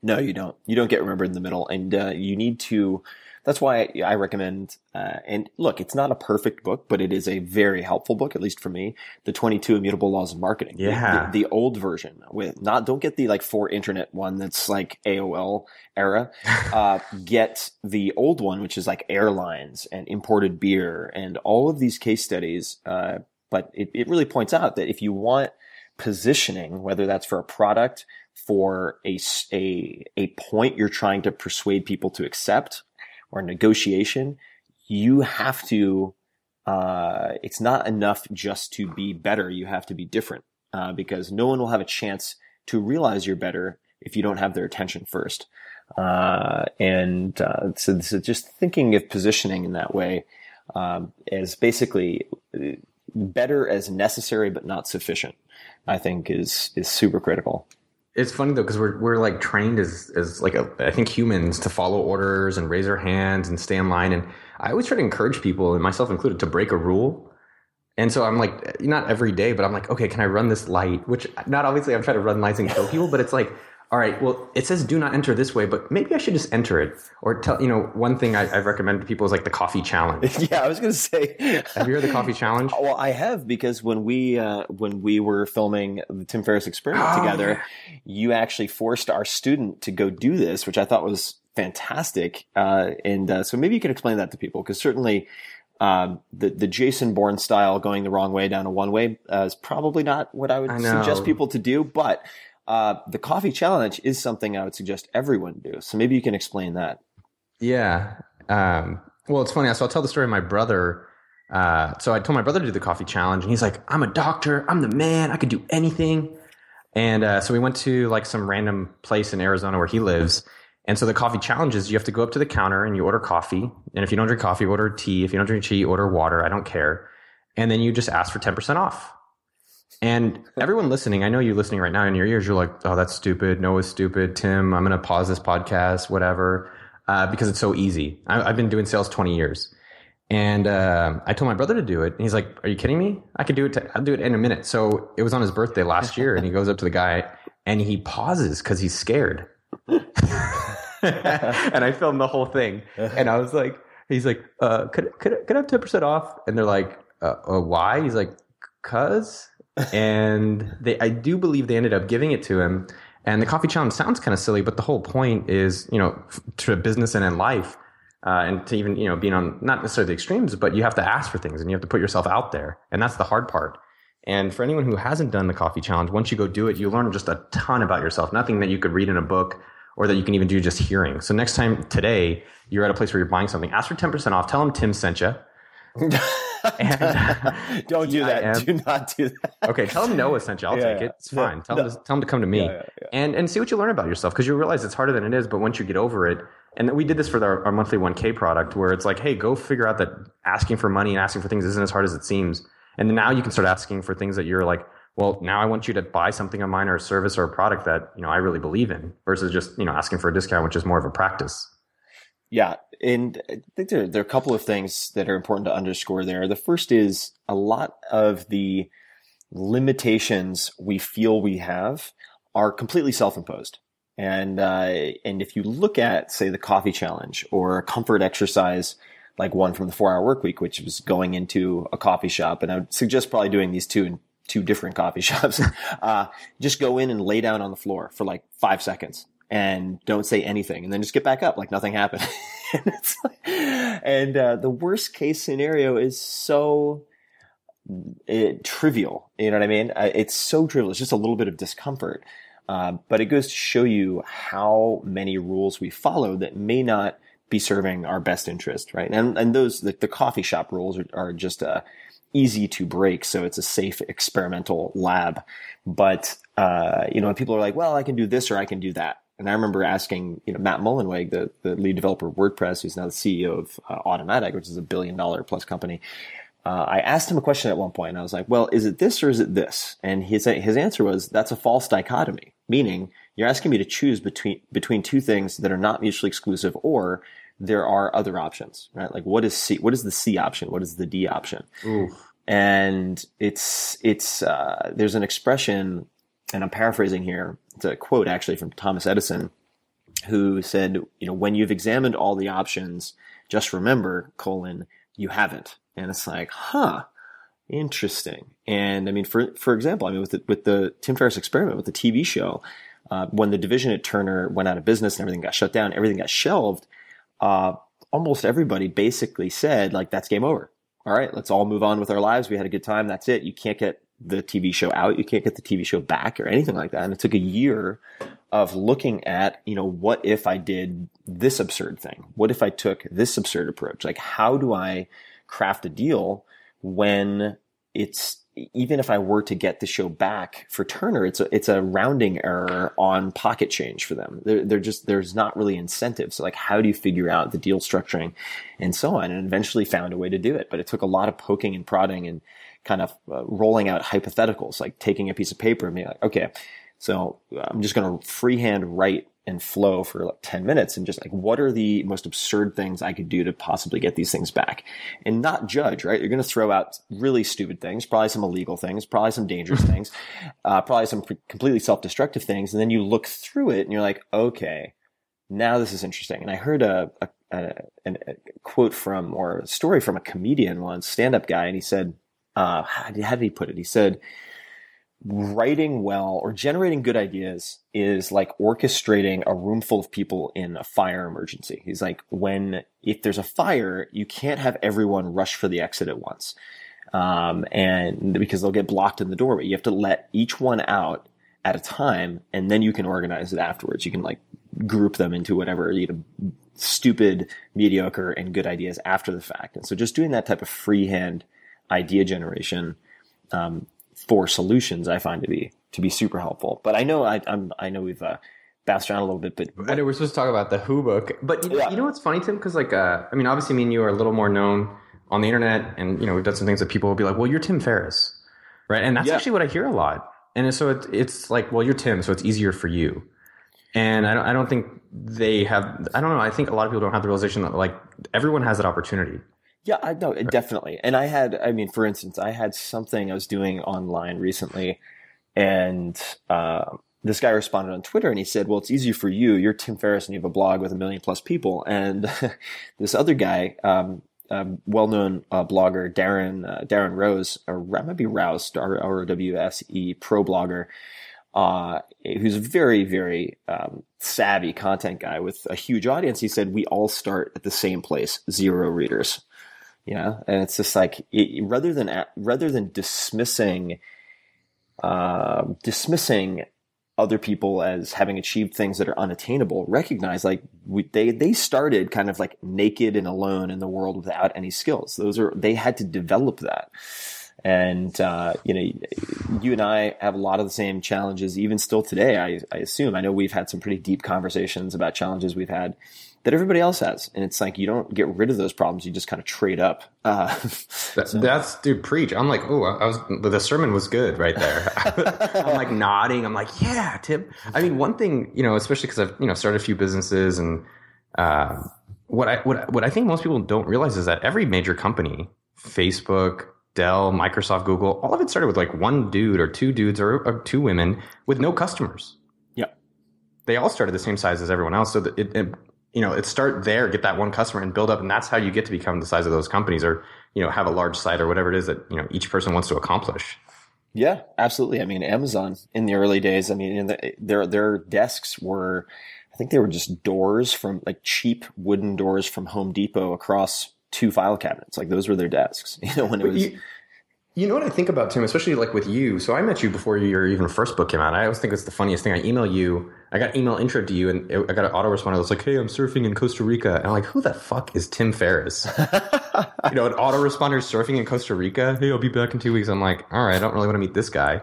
No, you don't. You don't get remembered in the middle, and uh, you need to. That's why I, I recommend. Uh, and look, it's not a perfect book, but it is a very helpful book, at least for me. The Twenty Two Immutable Laws of Marketing. Yeah. the, the old version with not. Don't get the like for internet one that's like AOL era. uh, get the old one, which is like airlines and imported beer and all of these case studies. Uh, but it, it really points out that if you want positioning, whether that's for a product, for a, a, a point you're trying to persuade people to accept or negotiation, you have to, uh, it's not enough just to be better. You have to be different, uh, because no one will have a chance to realize you're better if you don't have their attention first. Uh, and, uh, so, so just thinking of positioning in that way, um, is basically better as necessary but not sufficient. I think is is super critical. It's funny though because we're we're like trained as as like a, I think humans to follow orders and raise our hands and stay in line. And I always try to encourage people, and myself included, to break a rule. And so I'm like, not every day, but I'm like, okay, can I run this light? Which not obviously I'm trying to run lights and kill people, but it's like all right, well, it says do not enter this way, but maybe I should just enter it. Or tell, you know, one thing I, have recommended to people is like the coffee challenge. yeah, I was going to say. have you heard the coffee challenge? Well, I have because when we, uh, when we were filming the Tim Ferriss experiment oh, together, yeah. you actually forced our student to go do this, which I thought was fantastic. Uh, and, uh, so maybe you can explain that to people because certainly, um, the the Jason Bourne style going the wrong way down a one way uh, is probably not what I would I suggest people to do. But uh, the coffee challenge is something I would suggest everyone do. So maybe you can explain that. Yeah. Um, well, it's funny. So I'll tell the story of my brother. Uh, so I told my brother to do the coffee challenge, and he's like, "I'm a doctor. I'm the man. I could do anything." And uh, so we went to like some random place in Arizona where he lives. And so the coffee challenge is you have to go up to the counter and you order coffee. And if you don't drink coffee, order tea. If you don't drink tea, order water. I don't care. And then you just ask for 10% off. And everyone listening, I know you are listening right now in your ears, you're like, oh, that's stupid. Noah's stupid. Tim, I'm going to pause this podcast, whatever, uh, because it's so easy. I, have been doing sales 20 years. And uh, I told my brother to do it. And he's like, are you kidding me? I could do it. I'll do it in a minute. So it was on his birthday last year. and he goes up to the guy and he pauses because he's scared. and I filmed the whole thing. And I was like, he's like, uh, could, could, could I have 10% off? And they're like, uh, uh, why? He's like, cuz and they I do believe they ended up giving it to him. And the coffee challenge sounds kind of silly, but the whole point is, you know, to business and in life, uh, and to even, you know, being on not necessarily the extremes, but you have to ask for things and you have to put yourself out there. And that's the hard part. And for anyone who hasn't done the coffee challenge, once you go do it, you learn just a ton about yourself. Nothing that you could read in a book or that you can even do just hearing. So next time today, you're at a place where you're buying something, ask for 10% off. Tell them Tim sent you. and, uh, Don't do that. Do not do that. okay, tell them Noah sent you. I'll yeah, take it. It's fine. tell, no. them to, tell them to come to me yeah, and and see what you learn about yourself because you realize it's harder than it is. But once you get over it, and we did this for our, our monthly 1K product where it's like, hey, go figure out that asking for money and asking for things isn't as hard as it seems. And now you can start asking for things that you're like, well, now I want you to buy something of mine or a service or a product that you know I really believe in, versus just you know asking for a discount, which is more of a practice. Yeah, and I think there, there are a couple of things that are important to underscore there. The first is a lot of the limitations we feel we have are completely self-imposed. And uh, and if you look at, say, the coffee challenge or a comfort exercise like one from the four hour work week, which was going into a coffee shop, and I would suggest probably doing these two in two different coffee shops. uh, just go in and lay down on the floor for like five seconds and don't say anything and then just get back up like nothing happened. and, like, and uh, the worst case scenario is so it, uh, trivial. You know what I mean? Uh, it's so trivial. It's just a little bit of discomfort. Uh, but it goes to show you how many rules we follow that may not be serving our best interest, right? And and those the, the coffee shop rules are, are just uh, easy to break, so it's a safe experimental lab. But uh, you know, people are like, "Well, I can do this or I can do that," And I remember asking, you know, Matt Mullenweg, the, the lead developer of WordPress, who's now the CEO of uh, Automattic, which is a billion dollar plus company. Uh, I asked him a question at one point, and I was like, "Well, is it this or is it this?" And his his answer was, "That's a false dichotomy, meaning you're asking me to choose between between two things that are not mutually exclusive, or there are other options, right? Like, what is C? What is the C option? What is the D option?" And it's it's uh, there's an expression and I'm paraphrasing here. It's a quote actually from Thomas Edison, who said, you know, when you've examined all the options, just remember, colon, you haven't. And it's like, huh, interesting. And I mean, for, for example, I mean, with the, with the Tim Ferriss experiment, with the TV show, uh, when the division at Turner went out of business and everything got shut down, everything got shelved, uh, almost everybody basically said, like, that's game over. All right, let's all move on with our lives. We had a good time. That's it. You can't get the TV show out. You can't get the TV show back or anything like that. And it took a year of looking at, you know, what if I did this absurd thing? What if I took this absurd approach? Like, how do I craft a deal when it's even if I were to get the show back for Turner, it's a it's a rounding error on pocket change for them. They're, they're just there's not really incentives. So like, how do you figure out the deal structuring, and so on? And eventually found a way to do it, but it took a lot of poking and prodding and kind of uh, rolling out hypotheticals, like taking a piece of paper and being like, okay, so I'm just going to freehand write and flow for like 10 minutes and just like, what are the most absurd things I could do to possibly get these things back and not judge, right? You're going to throw out really stupid things, probably some illegal things, probably some dangerous things, uh, probably some completely self-destructive things. And then you look through it and you're like, okay, now this is interesting. And I heard a, a, a, a quote from or a story from a comedian once, stand-up guy, and he said, uh, how did he put it? He said, writing well or generating good ideas is like orchestrating a room full of people in a fire emergency. He's like, when, if there's a fire, you can't have everyone rush for the exit at once. Um, and because they'll get blocked in the doorway, you have to let each one out at a time and then you can organize it afterwards. You can like group them into whatever, you know, stupid, mediocre and good ideas after the fact. And so just doing that type of freehand idea generation, um, for solutions I find to be to be super helpful. But I know I, am I know we've uh, bounced around a little bit, but I know we're supposed to talk about the Who book, but you know, yeah. you know what's funny, Tim? Because like, uh, I mean, obviously, me and you are a little more known on the internet, and you know, we've done some things that people will be like, "Well, you're Tim Ferriss," right? And that's yeah. actually what I hear a lot. And so it, it's like, well, you're Tim, so it's easier for you. And I don't, I don't think they have. I don't know. I think a lot of people don't have the realization that like everyone has that opportunity. Yeah, I know definitely. And I had, I mean, for instance, I had something I was doing online recently, and uh, this guy responded on Twitter and he said, "Well, it's easy for you. You're Tim Ferriss and you have a blog with a million plus people." And this other guy, um, um, well-known uh, blogger Darren uh, Darren Rose, or might be Rouse, R O W S E, pro blogger, uh, who's a very very um, savvy content guy with a huge audience. He said, "We all start at the same place, zero readers." Yeah, and it's just like it, rather than rather than dismissing uh, dismissing other people as having achieved things that are unattainable, recognize like we, they they started kind of like naked and alone in the world without any skills. Those are they had to develop that. And uh, you know, you and I have a lot of the same challenges, even still today. I, I assume. I know we've had some pretty deep conversations about challenges we've had that everybody else has. And it's like you don't get rid of those problems; you just kind of trade up. Uh, that, so. That's dude, preach. I'm like, oh, I was the sermon was good right there. I'm like nodding. I'm like, yeah, Tim. I mean, one thing you know, especially because I've you know started a few businesses and. Uh, what I what what I think most people don't realize is that every major company, Facebook, Dell, Microsoft, Google, all of it started with like one dude or two dudes or, or two women with no customers. Yeah, they all started the same size as everyone else. So it, it you know, it start there, get that one customer and build up. And that's how you get to become the size of those companies or, you know, have a large site or whatever it is that, you know, each person wants to accomplish. Yeah, absolutely. I mean, Amazon in the early days, I mean, the, their, their desks were, I think they were just doors from like cheap wooden doors from Home Depot across two file cabinets. Like those were their desks, you know, when it was. You, you know what I think about Tim, especially like with you. So I met you before your even first book came out. I always think it's the funniest thing. I email you I got email intro to you, and I got an autoresponder that's like, "Hey, I'm surfing in Costa Rica," and I'm like, "Who the fuck is Tim Ferriss?" you know, an autoresponder surfing in Costa Rica. Hey, I'll be back in two weeks. I'm like, all right, I don't really want to meet this guy.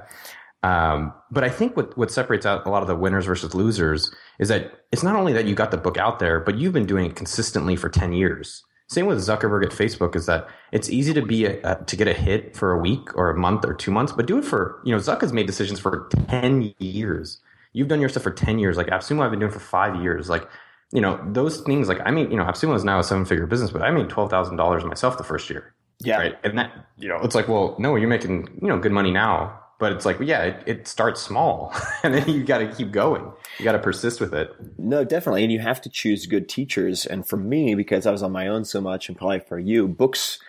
Um, but I think what what separates out a lot of the winners versus losers is that it's not only that you got the book out there, but you've been doing it consistently for ten years. Same with Zuckerberg at Facebook is that it's easy to be a, a, to get a hit for a week or a month or two months, but do it for you know Zuck has made decisions for ten years you've done your stuff for 10 years. Like AppSumo, I've been doing for five years. Like, you know, those things, like, I mean, you know, AppSumo is now a seven figure business, but I made $12,000 myself the first year. Yeah. Right. And that, you know, it's like, well, no, you're making, you know, good money now. But it's like, yeah, it, it starts small and then you got to keep going. You got to persist with it. No, definitely. And you have to choose good teachers. And for me, because I was on my own so much and probably for you, books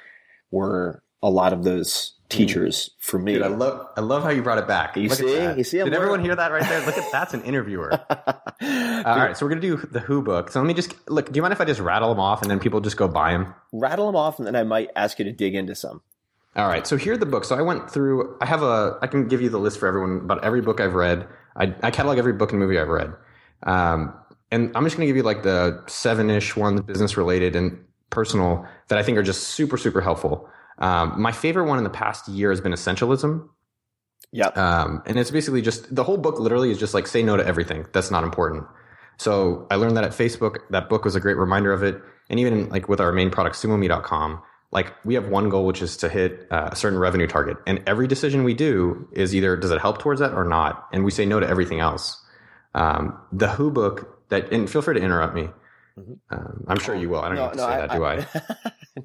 were a lot of those teachers for me. Dude, I love I love how you brought it back. You Look see, you see. I'm Did everyone hear that right there? Look at that's an interviewer. uh, all right, so we're gonna do the Who book. So let me just look. Do you mind if I just rattle them off and then people just go buy them? Rattle them off, and then I might ask you to dig into some. All right, so here are the books. So I went through. I have a. I can give you the list for everyone about every book I've read. I, I catalog every book and movie I've read. Um, and I'm just going to give you like the seven ish ones, business related and personal, that I think are just super super helpful. Um, my favorite one in the past year has been Essentialism. Yeah. Um, and it's basically just the whole book literally is just like say no to everything that's not important. So I learned that at Facebook. That book was a great reminder of it. And even like with our main product, sumome.com, like we have one goal, which is to hit uh, a certain revenue target. And every decision we do is either does it help towards that or not. And we say no to everything else. Um, the Who book that, and feel free to interrupt me. Um, I'm sure you will. I don't have to say that, do I?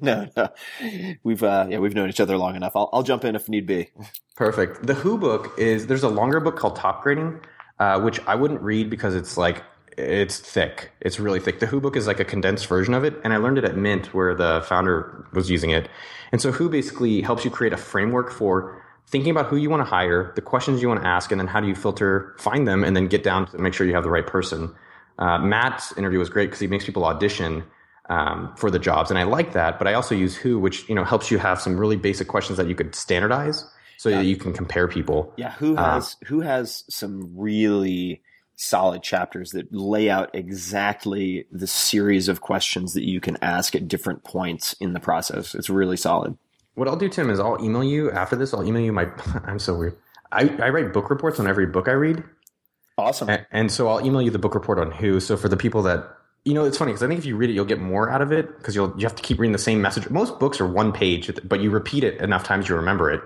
no, no. We've uh, yeah, we've known each other long enough. I'll, I'll jump in if need be. Perfect. The Who book is there's a longer book called Top Grading, uh, which I wouldn't read because it's like it's thick. It's really thick. The Who book is like a condensed version of it, and I learned it at Mint where the founder was using it. And so Who basically helps you create a framework for thinking about who you want to hire, the questions you want to ask, and then how do you filter, find them, and then get down to make sure you have the right person. Uh, Matt's interview was great because he makes people audition um, for the jobs, and I like that. But I also use Who, which you know helps you have some really basic questions that you could standardize so that you can compare people. Yeah, who Uh, has who has some really solid chapters that lay out exactly the series of questions that you can ask at different points in the process. It's really solid. What I'll do, Tim, is I'll email you after this. I'll email you my. I'm so weird. I, I write book reports on every book I read, Awesome. and, and so I'll email you the book report on Who. So for the people that you know, it's funny because I think if you read it, you'll get more out of it because you'll you have to keep reading the same message. Most books are one page, but you repeat it enough times you remember it.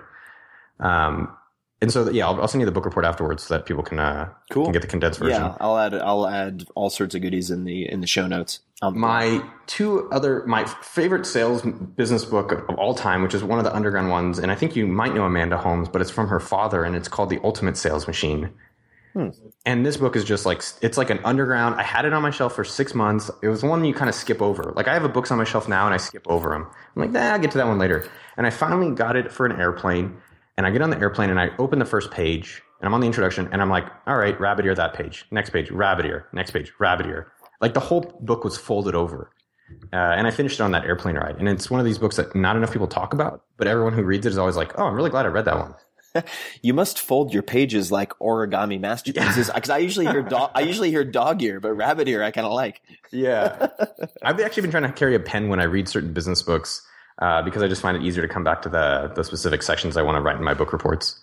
Um, and so yeah, I'll, I'll send you the book report afterwards so that people can uh, Cool. can get the condensed version. Yeah, I'll add I'll add all sorts of goodies in the in the show notes. Um, My two other, my favorite sales business book of all time, which is one of the underground ones, and I think you might know Amanda Holmes, but it's from her father, and it's called The Ultimate Sales Machine. And this book is just like it's like an underground. I had it on my shelf for six months. It was one you kind of skip over. Like I have a books on my shelf now, and I skip over them. I'm like, nah, I'll get to that one later. And I finally got it for an airplane. And I get on the airplane, and I open the first page, and I'm on the introduction, and I'm like, all right, rabbit ear that page, next page, rabbit ear, next page, rabbit ear. Like the whole book was folded over. Uh, and I finished it on that airplane ride. And it's one of these books that not enough people talk about, but everyone who reads it is always like, oh, I'm really glad I read that one. you must fold your pages like origami masterpieces because I usually hear dog I usually hear dog ear, but rabbit ear I kind of like. Yeah. I've actually been trying to carry a pen when I read certain business books uh, because I just find it easier to come back to the, the specific sections I want to write in my book reports.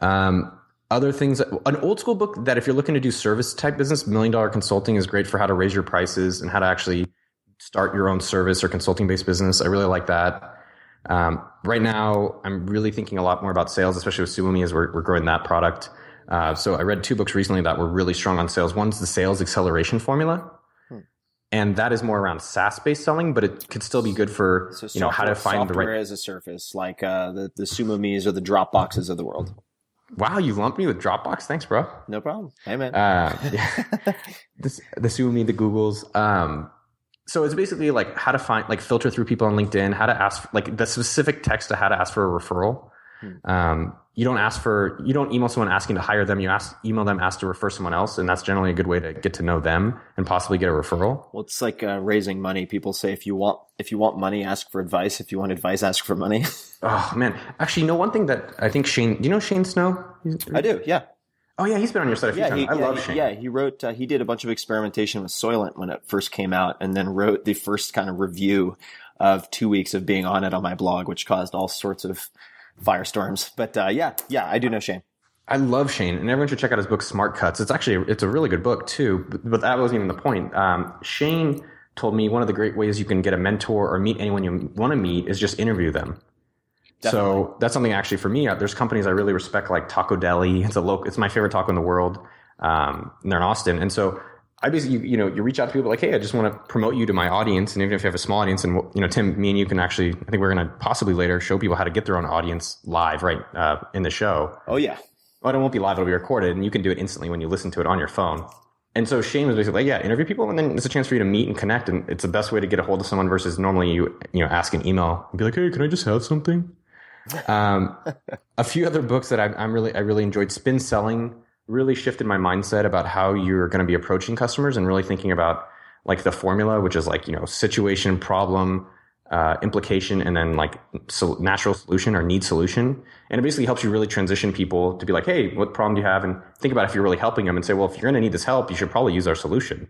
Um, other things, an old school book that if you're looking to do service type business, Million Dollar Consulting is great for how to raise your prices and how to actually start your own service or consulting based business. I really like that. Um, right now, I'm really thinking a lot more about sales, especially with SumoMe as we're, we're growing that product. Uh, so I read two books recently that were really strong on sales. One's the Sales Acceleration Formula, and that is more around SaaS based selling, but it could still be good for So you know how to find the right. as a surface, like uh, the the SumoMe's or the Dropboxes of the world. Wow, you lumped me with Dropbox. Thanks, bro. No problem. Hey man. Uh, yeah. this, the SumoMe, the Googles. Um, so it's basically like how to find, like filter through people on LinkedIn, how to ask, like the specific text to how to ask for a referral. Um, you don't ask for, you don't email someone asking to hire them. You ask, email them, ask to refer someone else. And that's generally a good way to get to know them and possibly get a referral. well, it's like uh, raising money. People say if you want if you want money, ask for advice. If you want advice, ask for money. Oh man. Actually, you know, one thing that I think Shane, do you know Shane Snow? I do. Yeah. Oh yeah. He's been on your site a few Yeah, times. he, I yeah, love Shane. yeah, he wrote. Uh, he did a bunch of experimentation with Soylent when it first came out, and then wrote the first kind of review of two weeks of being on it on my blog, which caused all sorts of firestorms. But uh, yeah, yeah, I do know Shane. I love Shane, and everyone should check out his book Smart Cuts. It's actually it's a really good book too. But, but that wasn't even the point. Um, Shane told me one of the great ways you can get a mentor or meet anyone you want to meet is just interview them. So that's something actually for me. uh, There's companies I really respect, like Taco Deli. It's a local. It's my favorite taco in the world. Um, and they're in Austin, and so I basically, you, you know, you reach out to people like, hey, I just want to promote you to my audience, and even if you have a small audience, and you know, Tim, me and you can actually, I think we're going to possibly later show people how to get their own audience live, right, uh, in the show. Oh yeah, Well, it won't be live; it'll be recorded, and you can do it instantly when you listen to it on your phone. And so Shane was basically like, "Yeah, interview people, and then it's a chance for you to meet and connect, and it's the best way to get a hold of someone versus normally you, you know, ask an email and be like, "Hey, can I just have something?" um, a few other books that I, I'm really, I really enjoyed. Spin Selling really shifted my mindset about how you're going to be approaching customers and really thinking about like the formula, which is like you know, situation, problem, uh, implication and then like so natural solution or need solution. And it basically helps you really transition people to be like, hey, what problem do you have? And think about if you're really helping them and say, well, if you're going to need this help, you should probably use our solution.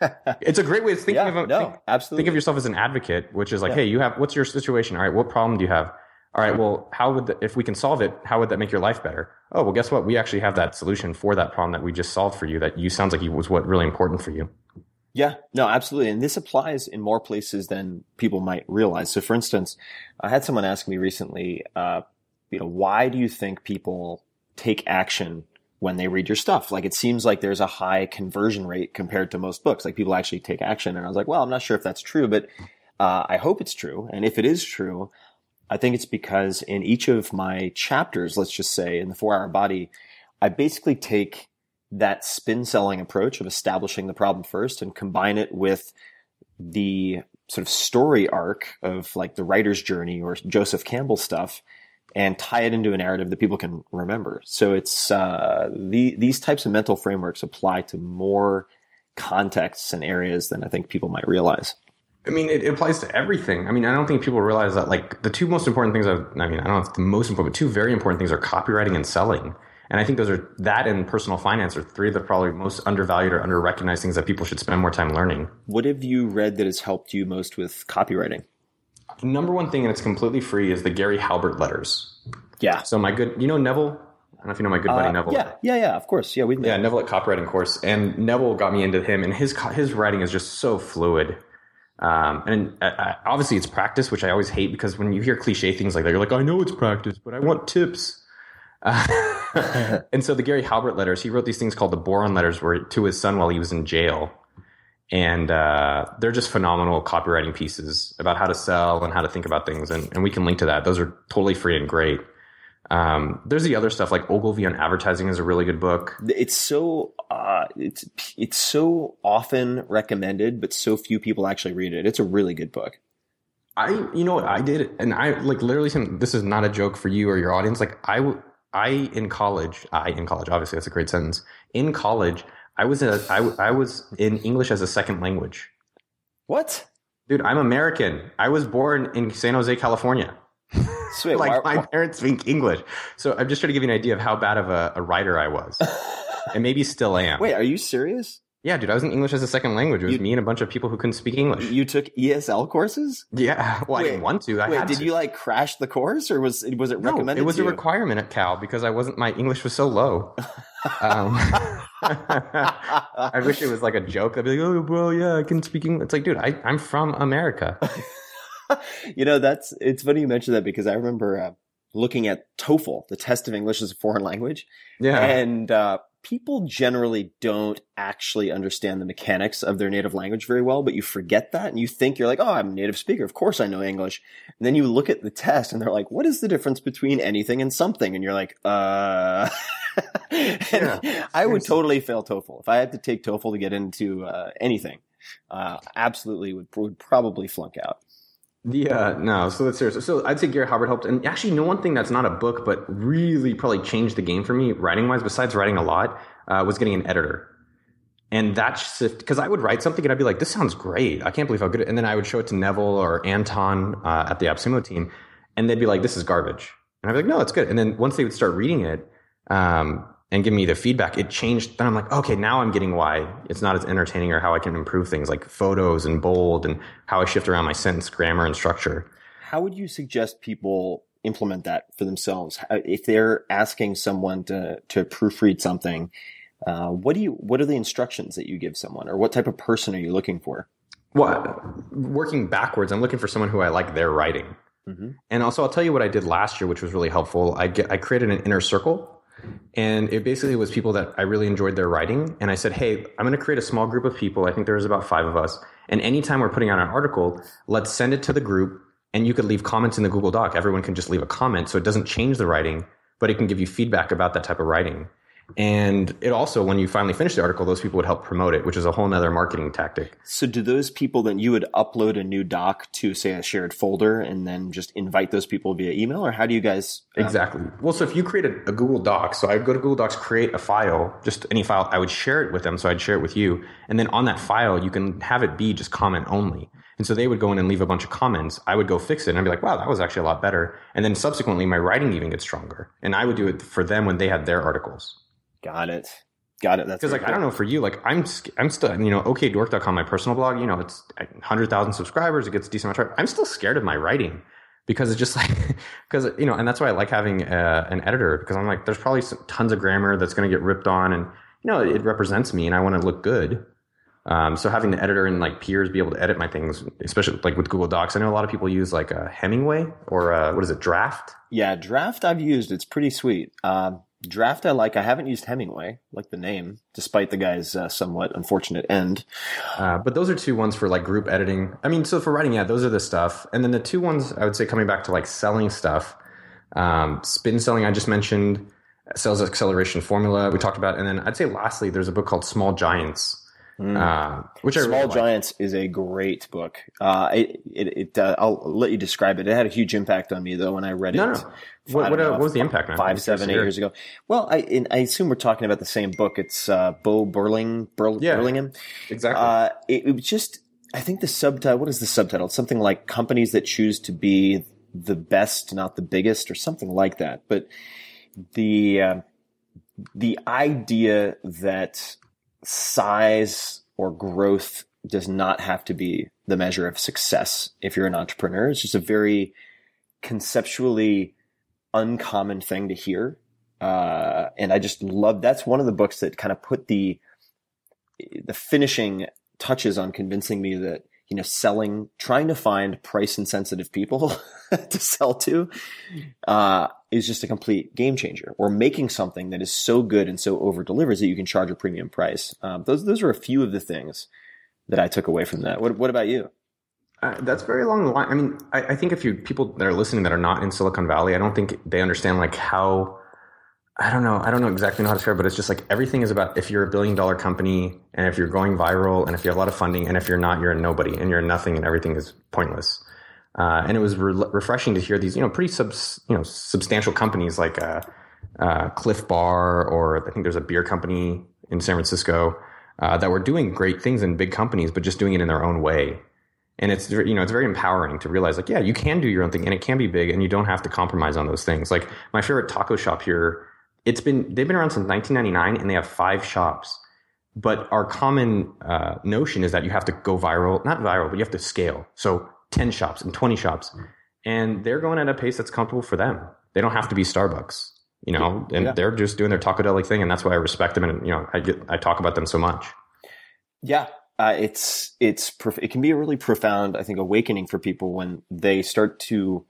it's a great way of thinking Yeah, of no, think, absolutely. think of yourself as an advocate, which is like, Yeah. hey, you have what's your situation? All right, what problem do you have? All right, well, how would the, if we can solve it? How would that make your life better? Oh, well, guess what? We actually have that solution for that problem that we just solved for you. That you sounds like it was what really important for you. Yeah, no, absolutely. And this applies in more places than people might realize. So for instance, I had someone ask me recently, uh, you know, why do you think people take action when they read your stuff? Like it seems like there's a high conversion rate compared to most books. Like people actually take action. And I was like, well, I'm not sure if that's true, but, uh, I hope it's true. And if it is true, I think it's because in each of my chapters, let's just say in the four hour body, I basically take that spin selling approach of establishing the problem first and combine it with the sort of story arc of like the writer's journey or Joseph Campbell stuff and tie it into a narrative that people can remember. So it's, uh, the, these types of mental frameworks apply to more contexts and areas than I think people might realize. I mean, it, it applies to everything. I mean, I don't think people realize that like the two most important things. Are, I mean, I don't know if the most important, but two very important things are copywriting and selling. And I think those are that and personal finance are three of the probably most undervalued or under recognized things that people should spend more time learning. What have you read that has helped you most with copywriting? The number one thing, and it's completely free, is the Gary Halbert letters. Yeah. So my good, you know Neville. I don't know if you know my good buddy Uh, Neville. yeah, yeah, yeah, of course. Yeah, we Yeah, Neville at copywriting course, and Neville got me into him, and his his writing is just so fluid. Um, and uh, uh, obviously it's practice, which I always hate because when you hear cliche things like that, you're like, I know it's practice, but I want tips. Uh, and so the Gary Halbert letters, he wrote these things called the Boron letters, were to his son while he was in jail, and uh, they're just phenomenal copywriting pieces about how to sell and how to think about things, and, and we can link to that. Those are totally free and great. Um, there's the other stuff like Ogilvy on advertising is a really good book. it's so uh, it's it's so often recommended, but so few people actually read it. It's a really good book. I, you know what I did, and I like literally. Some, this is not a joke for you or your audience. Like I, I in college, I in college. Obviously, that's a great sentence. In college, I was a, I, I was in English as a second language. What? Dude, I'm American. I was born in San Jose, California. Wait, like why- my parents speak English, so I'm just trying to give you an idea of how bad of a, a writer I was, and maybe still am. wait, are you serious? yeah, dude, I was in English as a second language. It was You- me and a bunch of people who couldn't speak English. You took ESL courses? yeah, well, I didn't want to. I wait, did to. you like crash the course, or was was it recommended? No, it was a you? requirement at Cal because I wasn't. My English was so low. Um, I wish it was like a joke. I'd be like, "Oh, bro, yeah, I can speak English." It's like, dude, I, I'm from America. you know, that's it's funny you mentioned that because I remember uh, looking at TOEFL, the test of English as a foreign language, Yeah, and uh, people generally don't actually understand the mechanics of their native language very well. But you forget that, and you think you're like, "Oh, I'm a native speaker. Of course, I know English." And then you look at the test, and they're like, "What is the difference between anything and something?" And you're like, "Uh." Yeah, I would totally fail TOEFL if I had to take TOEFL to get into uh, anything. Uh, absolutely would would probably flunk out. Uh, no. So that's serious. So I'd say Gary Halbert helped, and actually, no one thing that's not a book, but really probably changed the game for me writing wise. Besides writing a lot, uh, was getting an editor. And that's because I would write something and I'd be like, this sounds great. I can't believe how good it And then I would show it to Neville or Anton uh, at the AppSumo team. And they'd be like, this is garbage. And I'd be like, no, it's good. And then once they would start reading it um, and give me the feedback, it changed. Then I'm like, okay, now I'm getting why it's not as entertaining or how I can improve things like photos and bold and how I shift around my sentence grammar and structure. How would you suggest people implement that for themselves? If they're asking someone to, to proofread something, uh, what do you, what are the instructions that you give someone or what type of person are you looking for? Well, working backwards, I'm looking for someone who I like their writing. Mm-hmm. And also, I'll tell you what I did last year, which was really helpful. I get, I created an inner circle, and it basically was people that I really enjoyed their writing. And I said, hey, I'm going to create a small group of people. I think there's about five of us. And anytime we're putting out an article, let's send it to the group, and you could leave comments in the Google Doc. Everyone can just leave a comment, so it doesn't change the writing, but it can give you feedback about that type of writing. And it also, when you finally finish the article, those people would help promote it, which is a whole nother marketing tactic. So do those people then you would upload a new doc to say a shared folder and then just invite those people via email or how do you guys um, Exactly. Well, so if you create a, a Google Docs, so I'd go to Google Docs, create a file, just any file, I would share it with them. So I'd share it with you. And then on that file, you can have it be just comment only. And so they would go in and leave a bunch of comments. I would go fix it and I'd be like, wow, that was actually a lot better. And then subsequently, my writing even gets stronger. And I would do it for them when they had their articles. Got it. Got it. That's because like I don't know for you, like I'm I'm still you know okdork.com, my personal blog. You know, it's hundred thousand subscribers. It gets a decent amount of traffic. I'm still scared of my writing because it's just like because you know, and that's why I like having uh, an editor because I'm like, there's probably some, tons of grammar that's going to get ripped on, and you know, it represents me, and I want to look good. Um, so having the editor and like peers be able to edit my things, especially like with Google Docs, I know a lot of people use like a Hemingway or uh what is it, Draft. Yeah, Draft I've used. It's pretty sweet. Um, Draft I like. I haven't used Hemingway, like the name, despite the guy's uh, somewhat unfortunate end. Uh, but those are two ones for like group editing. I mean, so for writing, yeah, those are the stuff. And then the two ones I would say coming back to like selling stuff, um, spin selling, I just mentioned, sales acceleration formula we talked about. And then I'd say lastly, there's a book called Small Giants, uh, which I. Small really like. Giants is a great book. Uh, it, it, it uh, I'll let you describe it. It had a huge impact on me though when I read No, it. no. What, what, uh, know, what was the impact, man? Five, seven, eight curious to hear. years ago. Well, I, I assume we're talking about the same book. It's uh, Bo Burling, Burl, Yeah. Burlingham. Exactly. Uh, it, it was just, I think the subtitle, what is the subtitle? It's something like companies that choose to be the best, not the biggest, or something like that. But the, uh, the idea that size or growth does not have to be the measure of success if you're an entrepreneur It's just a very conceptually uncommon thing to hear. Uh, and I just love that's one of the books that kind of put the the finishing touches on convincing me that you know selling trying to find price insensitive people to sell to uh, is just a complete game changer or making something that is so good and so over delivers that you can charge a premium price um, those those are a few of the things that I took away from that what what about you Uh, that's very long line. I mean, I, I think if you people that are listening that are not in Silicon Valley, I don't think they understand like how. I don't know. I don't know exactly how to describe, but it's just like everything is about if you're a billion dollar company and if you're going viral and if you have a lot of funding and if you're not, you're a nobody and you're nothing and everything is pointless. Uh, and it was re- refreshing to hear these, you know, pretty subs, you know, substantial companies like uh, uh, Clif Bar or I think there's a beer company in San Francisco uh, that were doing great things in big companies, but just doing it in their own way and it's you know it's very empowering to realize like yeah you can do your own thing and it can be big and you don't have to compromise on those things like my favorite taco shop here it's been they've been around since 1999 and they have five shops. But our common uh, notion is that you have to go viral not viral but you have to scale. So 10 shops and 20 shops. And they're going at a pace that's comfortable for them. They don't have to be starbucks you know? And Yeah. they're just doing their Taco tacodelic thing and that's why i respect them and you know i get i talk about them so much. Yeah, uh, it's it's prof- it can be a really profound, I think, awakening for people when they start to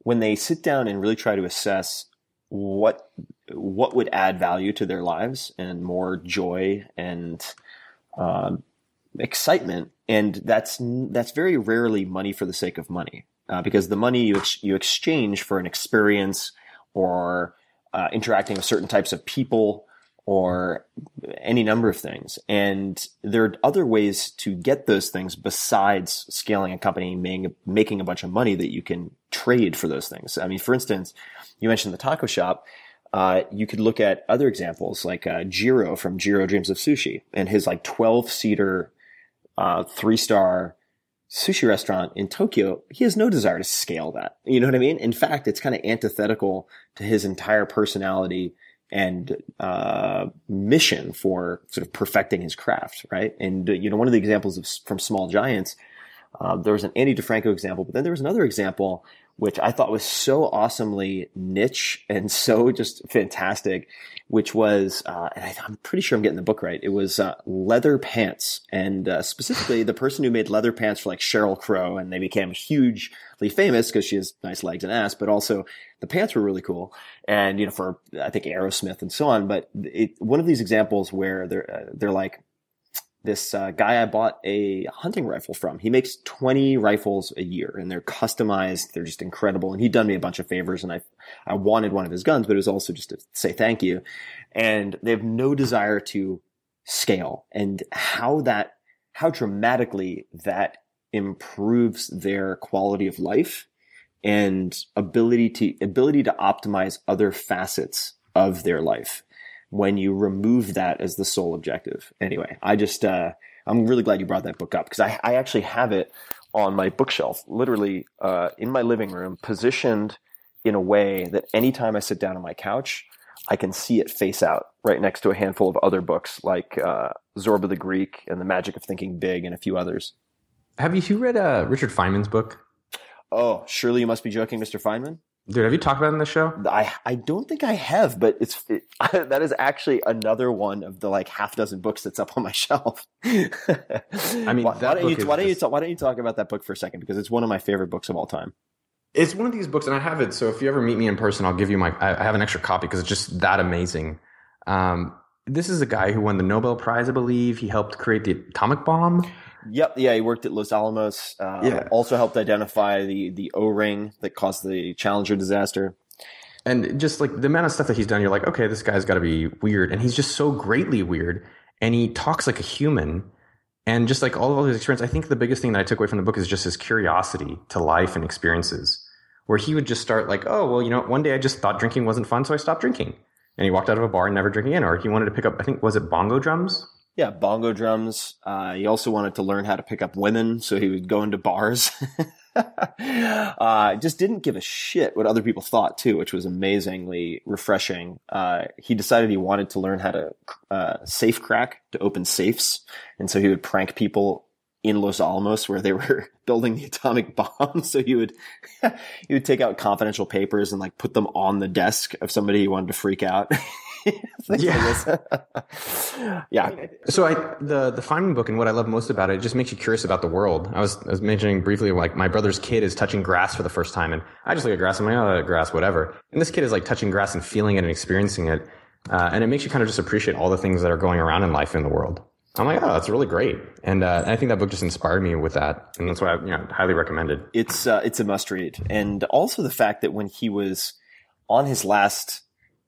when they sit down and really try to assess what what would add value to their lives and more joy and um, excitement, and that's that's very rarely money for the sake of money, uh, because the money you ex- you exchange for an experience or uh, interacting with certain types of people or any number of things. And there are other ways to get those things besides scaling a company, making, making a bunch of money that you can trade for those things. I mean, for instance, you mentioned the taco shop. Uh, you could look at other examples like uh, Jiro from Jiro Dreams of Sushi and his like 12 seater, uh, three star sushi restaurant in Tokyo. He has no desire to scale that. You know what I mean? In fact, it's kind of antithetical to his entire personality and uh, mission for sort of perfecting his craft, right? And uh, you know, one of the examples of, from Small Giants, uh, there was an Ani DiFranco example, but then there was another example which I thought was so awesomely niche and so just fantastic, which was, uh, and I, I'm pretty sure I'm getting the book right. It was uh, leather pants, and uh, specifically the person who made leather pants for like Sheryl Crow, and they became hugely famous because she has nice legs and ass, but also the pants were really cool, and you know for I think Aerosmith and so on. But it, one of these examples where they're uh, they're like this uh, guy I bought a hunting rifle from. He makes 20 rifles a year and they're customized. They're just incredible. And he'd done me a bunch of favors and I, I wanted one of his guns, but it was also just to say thank you. And they have no desire to scale and how that, how dramatically that improves their quality of life and ability to, ability to optimize other facets of their life when you remove that as the sole objective. Anyway, I just, uh, I'm really glad you brought that book up because I, I actually have it on my bookshelf, literally, uh, in my living room, positioned in a way that anytime I sit down on my couch, I can see it face out right next to a handful of other books like uh, Zorba the Greek and The Magic of Thinking Big and a few others. Have you read uh, Richard Feynman's book? Oh, surely you must be joking, Mr. Feynman. Dude, have you talked about it in the show? I I don't think I have, but it's it, that is actually another one of the like half dozen books that's up on my shelf. I mean, why, why don't you why don't you just- why don't you talk about that book for a second because it's one of my favorite books of all time. It's one of these books, and I have it. So if you ever meet me in person, I'll give you my. I I have an extra copy because it's just that amazing. Um, this is a guy who won the Nobel Prize, I believe. He helped create the atomic bomb. Yep, yeah, he worked at Los Alamos. Uh, Yeah. also helped identify the the O ring that caused the Challenger disaster. and just like the amount of stuff that he's done, you're like, okay, this guy's got to be weird, and he's just so greatly weird, and he talks like a human, and just like all of his experience. I think the biggest thing that I took away from the book is just his curiosity to life and experiences, where he would just start like, oh, well, you know, one day I just thought drinking wasn't fun, so I stopped drinking, and he walked out of a bar and never drank again, or he wanted to pick up, I think, was it bongo drums? Yeah, bongo drums. Uh, he also wanted to learn how to pick up women, so he would go into bars. uh, just didn't give a shit what other people thought too, which was amazingly refreshing. Uh, he decided he wanted to learn how to uh, safe crack to open safes, and so he would prank people in Los Alamos where they were building the atomic bomb. So he would he would take out confidential papers and like put them on the desk of somebody he wanted to freak out. Things like this. yeah, So I the the Feynman book and what I love most about it, it just makes you curious about the world. I was I was mentioning briefly like my brother's kid is touching grass for the first time, and I just look at grass and I'm like, oh, grass, whatever. And this kid is like touching grass and feeling it and experiencing it, uh, and it makes you kind of just appreciate all the things that are going around in life in the world. I'm like, oh, that's really great, and uh, I think that book just inspired me with that, and that's why I you know, highly recommend it. it's uh, it's a must read, and also the fact that when he was on his last,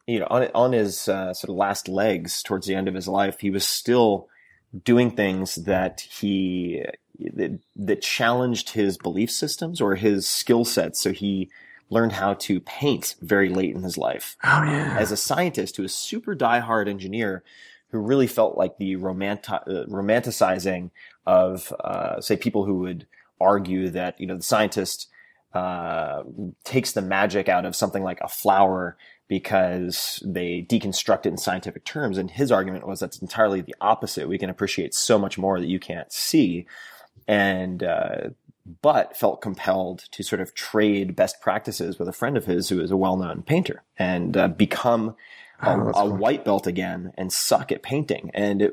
you know, on on his uh, sort of last legs towards the end of his life, he was still doing things that he that, that challenged his belief systems or his skill sets. So he learned how to paint very late in his life Oh yeah, as a scientist who was super diehard engineer who really felt like the romanti- uh, romanticizing of, uh, say, people who would argue that, you know, the scientist uh, takes the magic out of something like a flower because they deconstruct it in scientific terms. And his argument was that's entirely the opposite. We can appreciate so much more that you can't see. And, uh, but felt compelled to sort of trade best practices with a friend of his who is a well-known painter and uh, become a, Oh, a cool. white belt again and suck at painting. And it,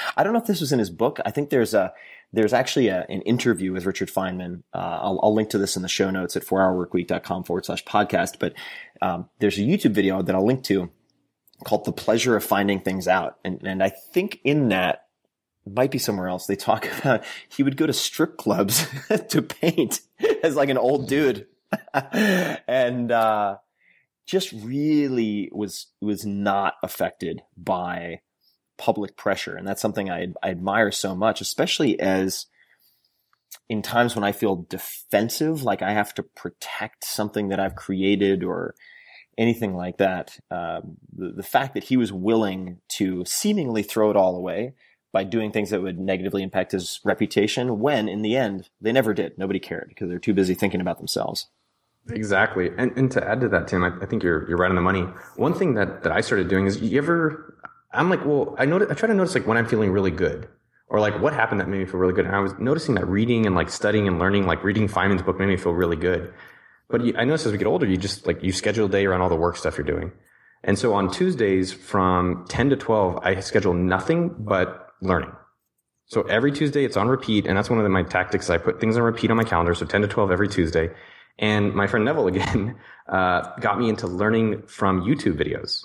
I don't know if this was in his book. I think there's a there's actually a, an interview with Richard Feynman. Uh, I'll, I'll link to this in the show notes at 4hourworkweek.com forward slash podcast. But um, there's a YouTube video that I'll link to called "The Pleasure of Finding Things Out," and and I think in that might be somewhere else. They talk about he would go to strip clubs to paint as like an old dude, and uh, just really was was not affected by public pressure, and that's something I, I admire so much, especially as in times when I feel defensive, like I have to protect something that I've created or anything like that. Um, the, the fact that he was willing to seemingly throw it all away by doing things that would negatively impact his reputation, when in the end they never did. Nobody cared because they're too busy thinking about themselves. Exactly. And, and to add to that, Tim, I, I think you're, you're right on the money. One thing that, that I started doing is you ever, I'm like, well, I notice, I try to notice like when I'm feeling really good or like what happened that made me feel really good. And I was noticing that reading and like studying and learning, like reading Feynman's book made me feel really good. But I noticed as we get older, you just like, you schedule a day around all the work stuff you're doing. And so on Tuesdays from 10 to 12, I schedule nothing but learning. So every Tuesday it's on repeat. And that's one of my tactics. I put things on repeat on my calendar. So 10 to 12 every Tuesday. And my friend Neville again, uh, got me into learning from YouTube videos.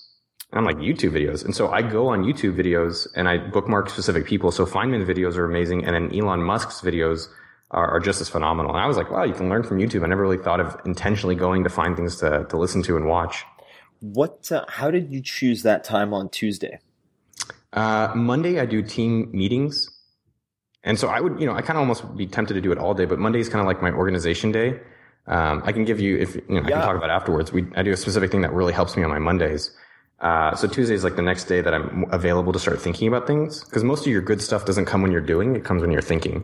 And I'm like, YouTube videos. And so I go on YouTube videos and I bookmark specific people. So Feynman videos are amazing. And then Elon Musk's videos are, are just as phenomenal. And I was like, wow, you can learn from YouTube. I never really thought of intentionally going to find things to, to listen to and watch. What? Uh, how did you choose that time on Tuesday? Uh, Monday, I do team meetings. And so I would, you know, I kind of almost be tempted to do it all day, but Monday is kind of like my organization day. Um, I can give you, if, you know, I can talk about it afterwards. We, I do a specific thing that really helps me on my Mondays. Uh, so Tuesday is like the next day that I'm available to start thinking about things. Cause most of your good stuff doesn't come when you're doing, it comes when you're thinking.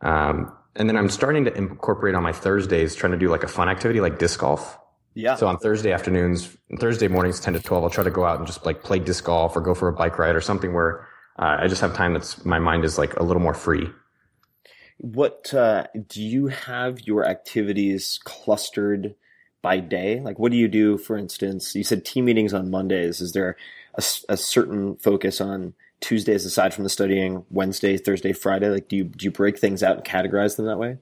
Um, and then I'm starting to incorporate on my Thursdays, trying to do like a fun activity like disc golf. Yeah. So on Thursday afternoons, Thursday mornings, 10 to 12, I'll try to go out and just like play disc golf or go for a bike ride or something where uh, I just have time that's my mind is like a little more free. What uh, do you have your activities clustered by day? Like, what do you do, for instance? You said team meetings on Mondays. Is there a certain focus on Tuesdays aside from the studying, Wednesday, Thursday, Friday? Like, do you, do you break things out and categorize them that way?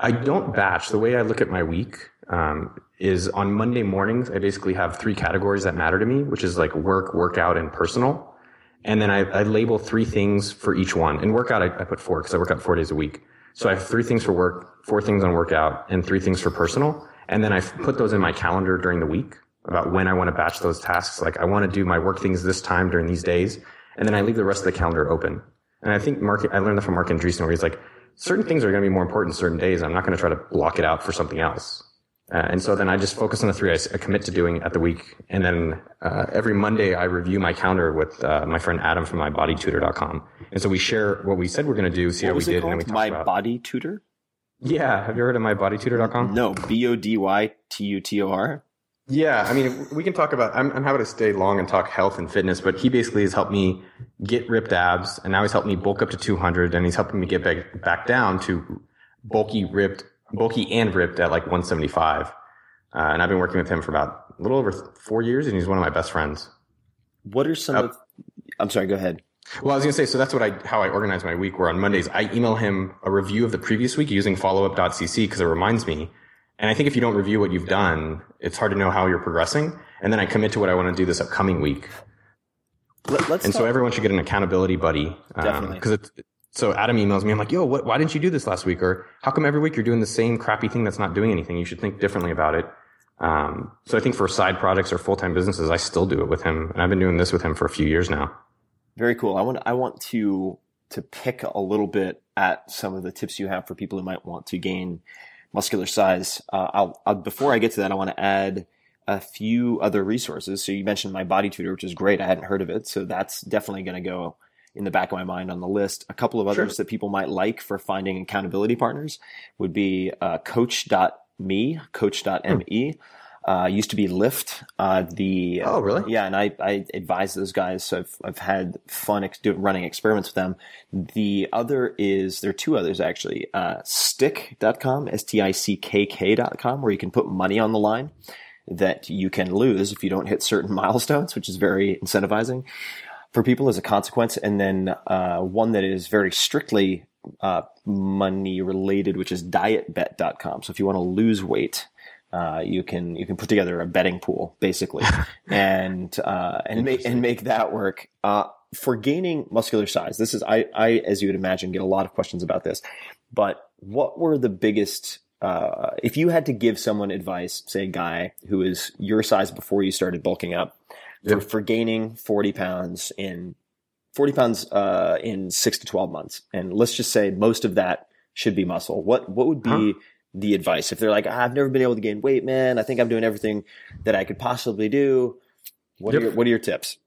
I don't batch. The way I look at my week um, is on Monday mornings, I basically have three categories that matter to me, which is like work, workout, and personal. And then I, I label three things for each one. And workout, I, I put four because I work out four days a week. So I have three things for work, four things on workout, and three things for personal. And then I put those in my calendar during the week about when I want to batch those tasks. Like I want to do my work things this time during these days. And then I leave the rest of the calendar open. And I think Mark, I learned that from Marc Andreessen where he's like, certain things are going to be more important certain days. I'm not going to try to block it out for something else. Uh, and so then I just focus on the three I commit to doing at the week. And then uh, every Monday I review my calendar with uh, my friend Adam from mybodytutor.com. And so we share what we said we're going to do, see What how we did, and then we called? talk My about. body tutor? Yeah, have you heard of mybodytutor.com? No, B O D Y T U T O R. Yeah, I mean, we can talk about. I'm, I'm happy to stay long and talk health and fitness, but he basically has helped me get ripped abs, and now he's helped me bulk up to 200, and he's helping me get back back down to bulky, ripped, bulky and ripped at like 175. Uh, and I've been working with him for about a little over four years, and he's one of my best friends. What are some Uh, of? I'm sorry. Go ahead. Well, I was gonna say, so that's what I how I organize my week. Where on Mondays I email him a review of the previous week using followup.cc because it reminds me. And I think if you don't review what you've done, it's hard to know how you're progressing. And then I commit to what I want to do this upcoming week. Let, us And so everyone should get an accountability buddy. Definitely. Because it's so Adam emails me. I'm like, yo, what, why didn't you do this last week? Or how come every week you're doing the same crappy thing that's not doing anything? You should think differently about it. Um, so I think for side projects or full time businesses, I still do it with him, and I've been doing this with him for a few years now. Very cool. I want I want to to pick a little bit at some of the tips you have for people who might want to gain muscular size. Uh, I'll, I'll before I get to that, I want to add a few other resources. So you mentioned my body tutor, which is great. I hadn't heard of it, so that's definitely going to go in the back of my mind on the list. A couple of others that people might like for finding accountability partners would be uh, Coach.me, Coach.me. Uh, used to be Lift. Uh, the Oh, really? yeah, and I, I advise those guys. So I've, I've had fun ex- running experiments with them. The other is, there are two others actually, uh, stickK.com, S-T-I-C-K-K.com, where you can put money on the line that you can lose if you don't hit certain milestones, which is very incentivizing for people as a consequence. And then, uh, one that is very strictly, uh, money related, which is dietbet.com. So if you want to lose weight, uh, you can you can put together a betting pool basically, and uh, and make and make that work. Uh, for gaining muscular size, this is I I as you would imagine get a lot of questions about this, but what were the biggest uh, if you had to give someone advice, say a guy who is your size before you started bulking up, for, for gaining forty pounds in forty pounds uh, in six to twelve months, and let's just say most of that should be muscle. What what would be Huh. The advice if they're like, ah, I've never been able to gain weight, man. I think I'm doing everything that I could possibly do. What are your What are your tips?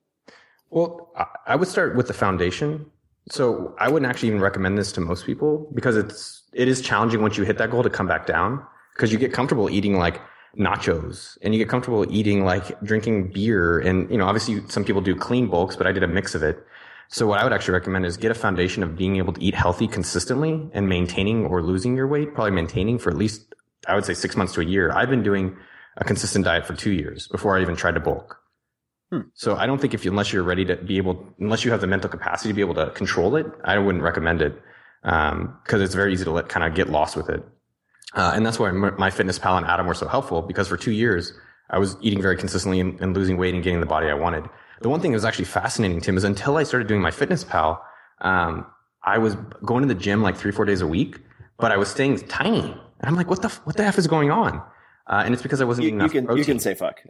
Well, I- I would start with the foundation. So I wouldn't actually even recommend this to most people because it's it is challenging once you hit that goal to come back down because you get comfortable eating like nachos and you get comfortable eating like drinking beer and you know obviously some people do clean bulks but I did a mix of it. So what I would actually recommend is get a foundation of being able to eat healthy consistently and maintaining or losing your weight, probably maintaining for at least I would say 6 months to a year. I've been doing a consistent diet for 2 years before I even tried to bulk. So I don't think if you, unless you're ready to be able, unless you have the mental capacity to be able to control it, I wouldn't recommend it. Um, cause it's very easy to let kind of get lost with it. Uh, and that's why my MyFitnessPal and Adam were so helpful because for two years I was eating very consistently and, and losing weight and getting the body I wanted. The one thing that was actually fascinating, Tim, is until I started doing MyFitnessPal, um, I was going to the gym like three, four days a week, but I was staying tiny. And I'm like, what the, f- what the F is going on? Uh, and it's because I wasn't You, eating you enough can protein. you can say fuck.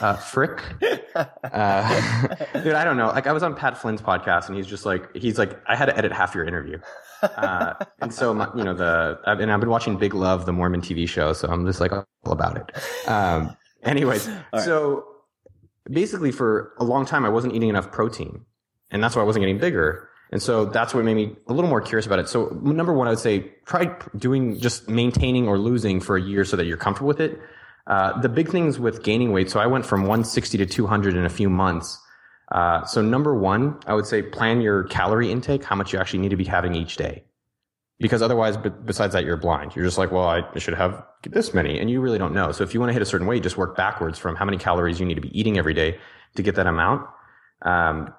Uh, frick. Uh, dude, I don't know. Like I was on Pat Flynn's podcast and he's just like, he's like, I had to edit half your interview. Uh, and so, my, you know, the, and I've been watching Big Love, the Mormon TV show. So I'm just like all about it. Um, anyways, right. so basically for a long time, I wasn't eating enough protein and that's why I wasn't getting bigger. And so that's what made me a little more curious about it. So number one, I would say try doing just maintaining or losing for a year so that you're comfortable with it. Uh, the big things with gaining weight. So I went from 160 to 200 in a few months. Uh, so number one, I would say plan your calorie intake, how much you actually need to be having each day. Because otherwise, besides that, you're blind. You're just like, well, I should have this many, and you really don't know. So if you want to hit a certain weight, just work backwards from how many calories you need to be eating every day to get that amount. Um,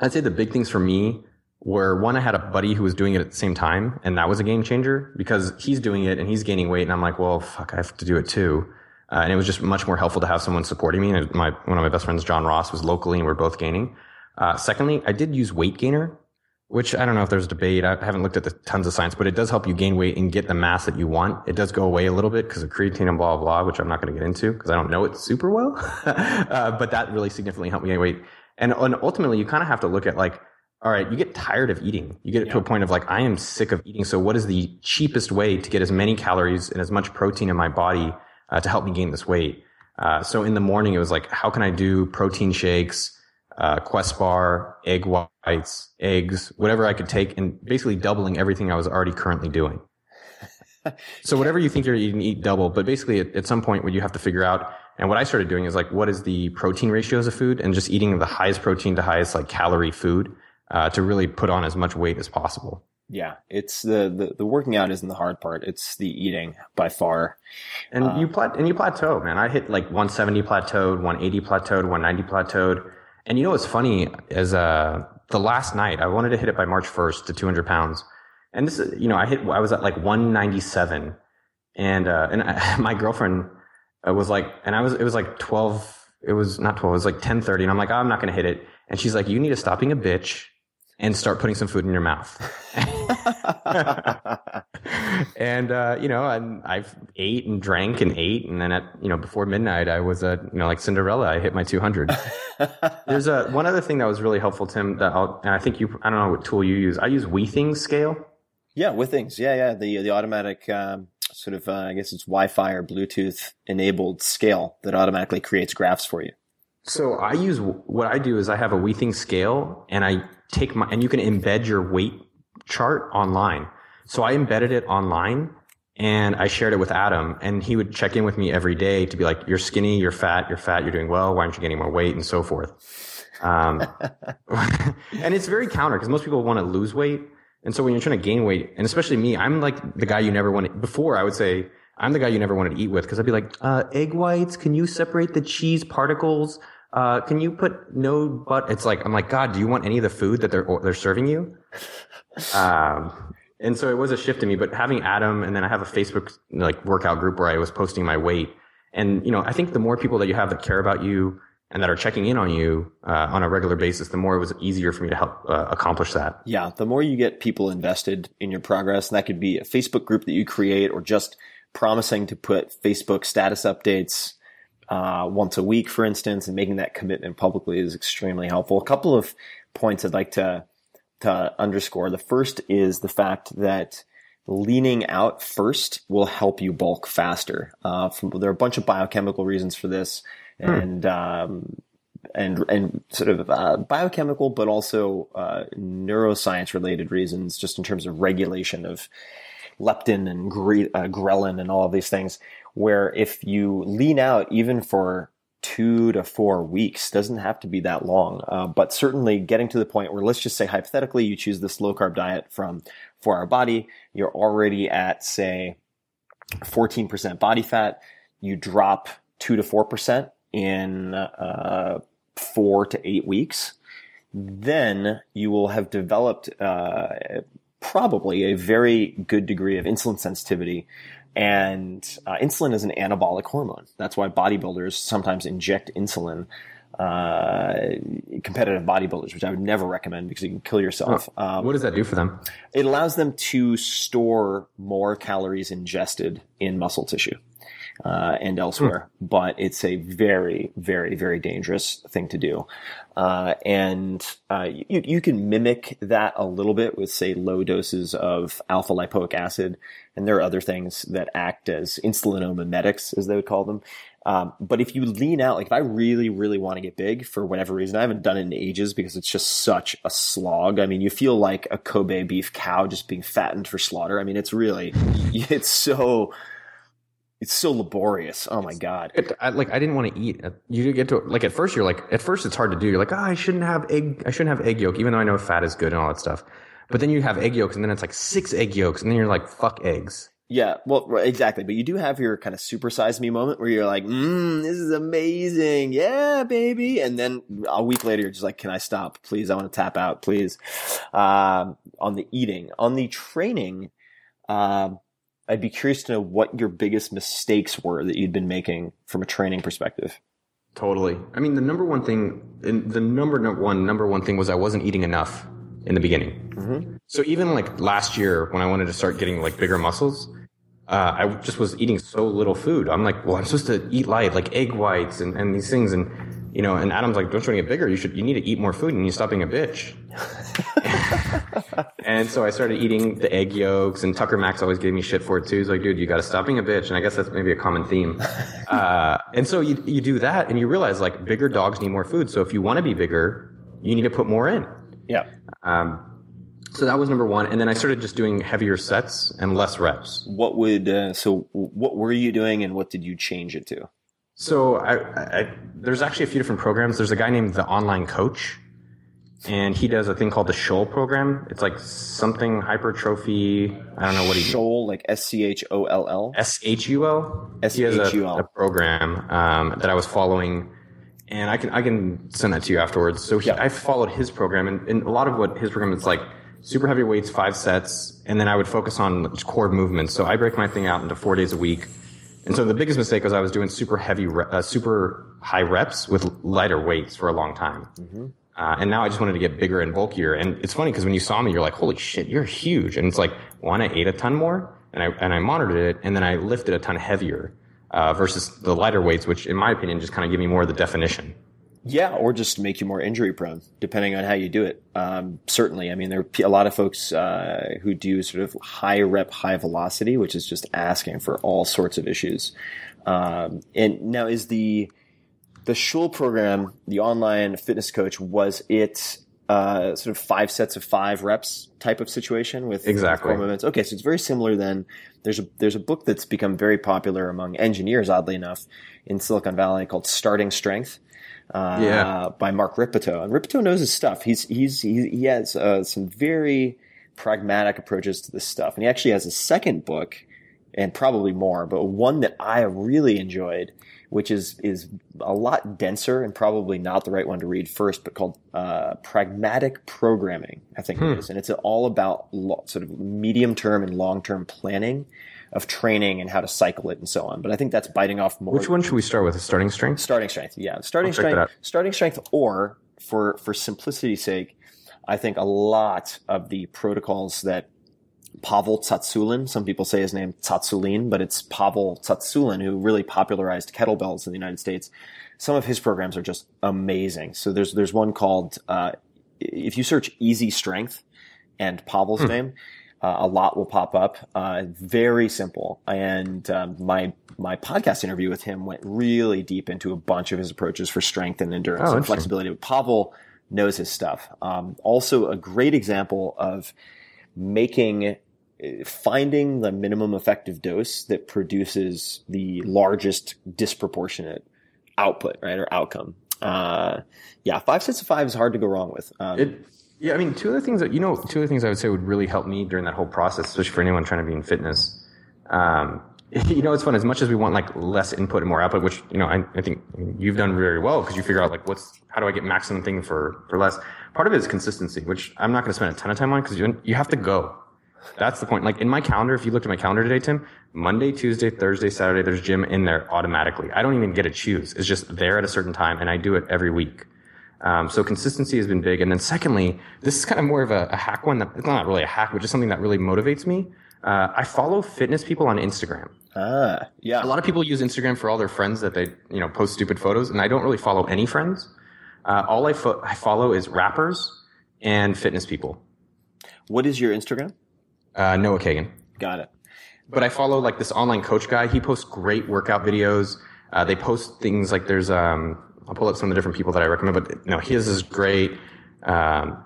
I'd say the big things for me were one, I had a buddy who was doing it at the same time, and that was a game changer because he's doing it and he's gaining weight, and I'm like, well, fuck, I have to do it too. Uh, and it was just much more helpful to have someone supporting me. And my one of my best friends, John Ross, was locally, and we are both gaining. Uh, secondly, I did use Weight Gainer, which I don't know if there's a debate. I haven't looked at the tons of science, but it does help you gain weight and get the mass that you want. It does go away a little bit because of creatine and blah, blah, blah, which I'm not going to get into because I don't know it super well. uh, but that really significantly helped me gain weight. And, and ultimately, you kind of have to look at like, all right, you get tired of eating. You get yeah. to a point of like, I am sick of eating. So what is the cheapest way to get as many calories and as much protein in my body uh, to help me gain this weight? Uh, so in the morning, it was like, how can I do protein shakes, uh, Quest bar, egg whites, eggs, whatever I could take, and basically doubling everything I was already currently doing. so whatever you think you're eating, eat double. But basically, at, at some point, what you have to figure out, and what I started doing is like, what is the protein ratios of food, and just eating the highest protein to highest like calorie food uh, to really put on as much weight as possible. Yeah, it's the, the, the working out isn't the hard part. It's the eating by far. And uh, you plat and you plateau, man. I hit like 170 plateaued, 180 plateaued, 190 plateaued. And you know what's funny is uh the last night I wanted to hit it by March 1st to 200 pounds. And this is, you know, I hit, I was at like 197 and, uh, and I, my girlfriend uh, was like, and I was, it was like 12, it was not 12, it was like 1030. And I'm like, oh, I'm not to hit it. And she's like, you need to stop being a bitch and start putting some food in your mouth. and uh, you know, and I ate and drank and ate, and then at you know before midnight, I was a you know like Cinderella. I hit my 200. There's a one other thing that was really helpful, Tim. That I'll, and I think you, I don't know what tool you use. I use Withings scale. Yeah, Withings. Yeah, yeah. The the automatic. Um, sort of, uh, I guess it's Wi-Fi or Bluetooth enabled scale that automatically creates graphs for you. So I use what I do is I have a Withings scale and I take my, and you can embed your weight chart online. So I embedded it online and I shared it with Adam and he would check in with me every day to be like, you're skinny, you're fat, you're fat, you're doing well. Why aren't you getting more weight and so forth. Um, and it's very counter because most people want to lose weight. And so when you're trying to gain weight, and especially me, I'm like the guy you never wanted before I would say, I'm the guy you never wanted to eat with because I'd be like, uh, egg whites, can you separate the cheese particles? Uh, can you put no but it's like I'm like God do you want any of the food that they're they're serving you? Um, and so it was a shift to me but having Adam and then I have a Facebook like workout group where I was posting my weight. And you know I think the more people that you have that care about you and that are checking in on you uh, on a regular basis the more it was easier for me to help uh, accomplish that. Yeah the more you get people invested in your progress and that could be a Facebook group that you create or just promising to put Facebook status updates uh, once a week, for instance, and making that commitment publicly is extremely helpful. A couple of points I'd like to to underscore. The first is the fact that leaning out first will help you bulk faster. Uh, from, there are a bunch of biochemical reasons for this, hmm. and um, and and sort of uh, biochemical, but also uh, neuroscience related reasons, just in terms of regulation of leptin and gre- uh, ghrelin and all of these things where if you lean out even for two to four weeks doesn't have to be that long. Uh, but certainly getting to the point where let's just say hypothetically you choose this low carb diet from for our body you're already at say 14% body fat you drop 2 to 4% in uh, four to eight weeks then you will have developed uh, probably a very good degree of insulin sensitivity and uh, insulin is an anabolic hormone. That's why bodybuilders sometimes inject insulin. Uh, competitive bodybuilders, which I would never recommend because you can kill yourself. Oh, um, what does that do for them? It allows them to store more calories ingested in muscle tissue. Uh, and elsewhere, hmm. but it's a very, very, very dangerous thing to do. Uh, and uh, you, you can mimic that a little bit with, say, low doses of alpha lipoic acid and there are other things that act as insulinomimetics, as they would call them. Um, but if you lean out, like if I really, really want to get big for whatever reason, I haven't done it in ages because it's just such a slog. I mean, you feel like a Kobe beef cow just being fattened for slaughter. I mean, it's really, it's so, It's so laborious. Oh my god. It, I, like I didn't want to eat. You get to like at first you're like at first it's hard to do. You're like oh, I shouldn't have egg. I shouldn't have egg yolk, even though I know fat is good and all that stuff. But then you have egg yolks, and then it's like six egg yolks, and then you're like fuck eggs. Yeah, well, exactly. But you do have your kind of supersize me moment where you're like, mmm, this is amazing. Yeah, baby. And then a week later, you're just like, can I stop? Please. I want to tap out, please. Um, on the eating, on the training, um, I'd be curious to know what your biggest mistakes were that you'd been making from a training perspective. Totally. I mean, the number one thing, the number one, number one thing was I wasn't eating enough in the beginning. Mm-hmm. So even like last year when I wanted to start getting like bigger muscles, uh, I just was eating so little food. I'm like, well, I'm supposed to eat light, like egg whites and, and these things. And, you know, and Adam's like, don't you want to get bigger? You should, you need to eat more food and you stop being a bitch. and so I started eating the egg yolks and Tucker Max always gave me shit for it too. He's like, dude, you got to stop being a bitch. And I guess that's maybe a common theme. Uh, and so you, you do that and you realize like bigger dogs need more food. So if you want to be bigger, you need to put more in. Yeah. Um, so that was number one. And then I started just doing heavier sets and less reps. What would, uh, so what were you doing and what did you change it to? So I, I, there's actually a few different programs. There's a guy named the Online Coach, and he does a thing called the Shoal program. It's like something hypertrophy. I don't know what he Shoal, like S C H O L L. S H U L. He has a, S-H-U-L. a program um, that I was following, and I can I can send that to you afterwards. So he, Yeah. I followed his program, and, and a lot of what his program is like super heavy weights, five sets, and then I would focus on core movements. So I break my thing out into four days a week. And so the biggest mistake was I was doing super heavy, re- uh, super high reps with lighter weights for a long time. Uh, and now I just wanted to get bigger and bulkier. And it's funny because when you saw me, you're like, holy shit, you're huge. And it's like, one, I ate a ton more and I, and I monitored it and then I lifted a ton heavier, uh, versus the lighter weights, which in my opinion just kind of give me more of the definition. Yeah, or just make you more injury prone, depending on how you do it. Um, certainly, I mean, there are a lot of folks uh, who do sort of high rep, high velocity, which is just asking for all sorts of issues. Um, and now, is the the Schul program, the online fitness coach, was it uh, sort of five sets of five reps type of situation with Exactly. core movements? Okay, so it's very similar. Then there's a there's a book that's become very popular among engineers, oddly enough, in Silicon Valley called Starting Strength uh, Yeah. by Mark Rippetoe. And Rippetoe knows his stuff. He's he's he, he has uh, some very pragmatic approaches to this stuff, and he actually has a second book, and probably more, but one that I really enjoyed, which is is a lot denser and probably not the right one to read first, but called uh, Pragmatic Programming. I think it is, and it's all about lo- sort of medium term and long term planning of training and how to cycle it and so on. But I think that's biting off more. Which one should we start with? Starting strength? Starting strength, yeah. Starting I'll check that strength, starting strength, or for for simplicity's sake, I think a lot of the protocols that Pavel Tsatsouline, some people say his name Tsatsouline, but it's Pavel Tsatsouline who really popularized kettlebells in the United States. Some of his programs are just amazing. So there's there's one called uh, if you search Easy Strength and Pavel's Hmm. name, uh, a lot will pop up. Uh, very simple. And um, my my podcast interview with him went really deep into a bunch of his approaches for strength and endurance Oh, and flexibility. But Pavel knows his stuff. Um, also, a great example of making finding the minimum effective dose that produces the largest disproportionate output, right, or outcome. Uh, yeah, five sets of five is hard to go wrong with. Um, It, yeah, I mean, two of the things that you know, two of the things I would say would really help me during that whole process, especially for anyone trying to be in fitness. Um, you know, it's fun as much as we want like less input and more output, which you know I, I think you've done very well because you figure out like what's how do I get maximum thing for for less. Part of it is consistency, which I'm not going to spend a ton of time on because you you have to go. That's the point. Like in my calendar, if you looked at my calendar today, Tim, Monday, Tuesday, Thursday, Saturday, there's gym in there automatically. I don't even get to choose. It's just there at a certain time, and I do it every week. Um, so consistency has been big. And then secondly, this is kind of more of a, a hack one that it's not really a hack, but just something that really motivates me. Uh, I follow fitness people on Instagram. ah, yeah. A lot of people use Instagram for all their friends that they, you know, post stupid photos, and I don't really follow any friends. Uh, all I, fo- I follow is rappers and fitness people. What is your Instagram? Uh, Noah Kagan. Got it. But I follow like this online coach guy. He posts great workout videos. Uh, they post things like there's, um, I'll pull up some of the different people that I recommend, but you know, his is great. Um,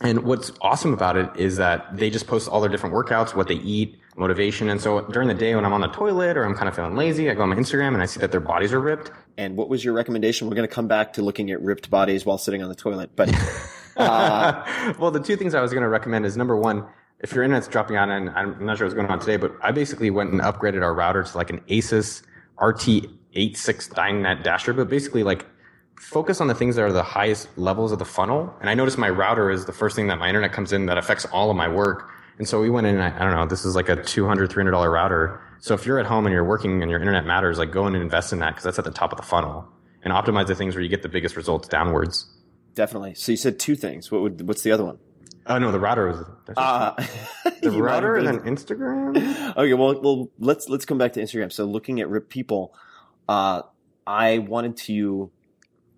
and what's awesome about it is that they just post all their different workouts, what they eat, motivation. And so during the day when I'm on the toilet or I'm kind of feeling lazy, I go on my Instagram and I see that their bodies are ripped. And what was your recommendation? We're going to come back to looking at ripped bodies while sitting on the toilet, but uh, well, the two things I was going to recommend is number one, if your internet's dropping out, and I'm not sure what's going on today, but I basically went and upgraded our router to like an Asus RT86 DynNet dasher, but basically like focus on the things that are the highest levels of the funnel. And I noticed my router is the first thing that my internet comes in that affects all of my work. And so we went in, I, I don't know, this is like a $200, $300 router. So if you're at home and you're working and your internet matters, like go in and invest in that because that's at the top of the funnel and optimize the things where you get the biggest results downwards. definitely. So you said two things. What would, what's the other one? Oh no, the router was Uh, the you might have router and then Instagram. Okay, well, well, let's let's come back to Instagram. So, looking at ripped people, uh, I wanted to.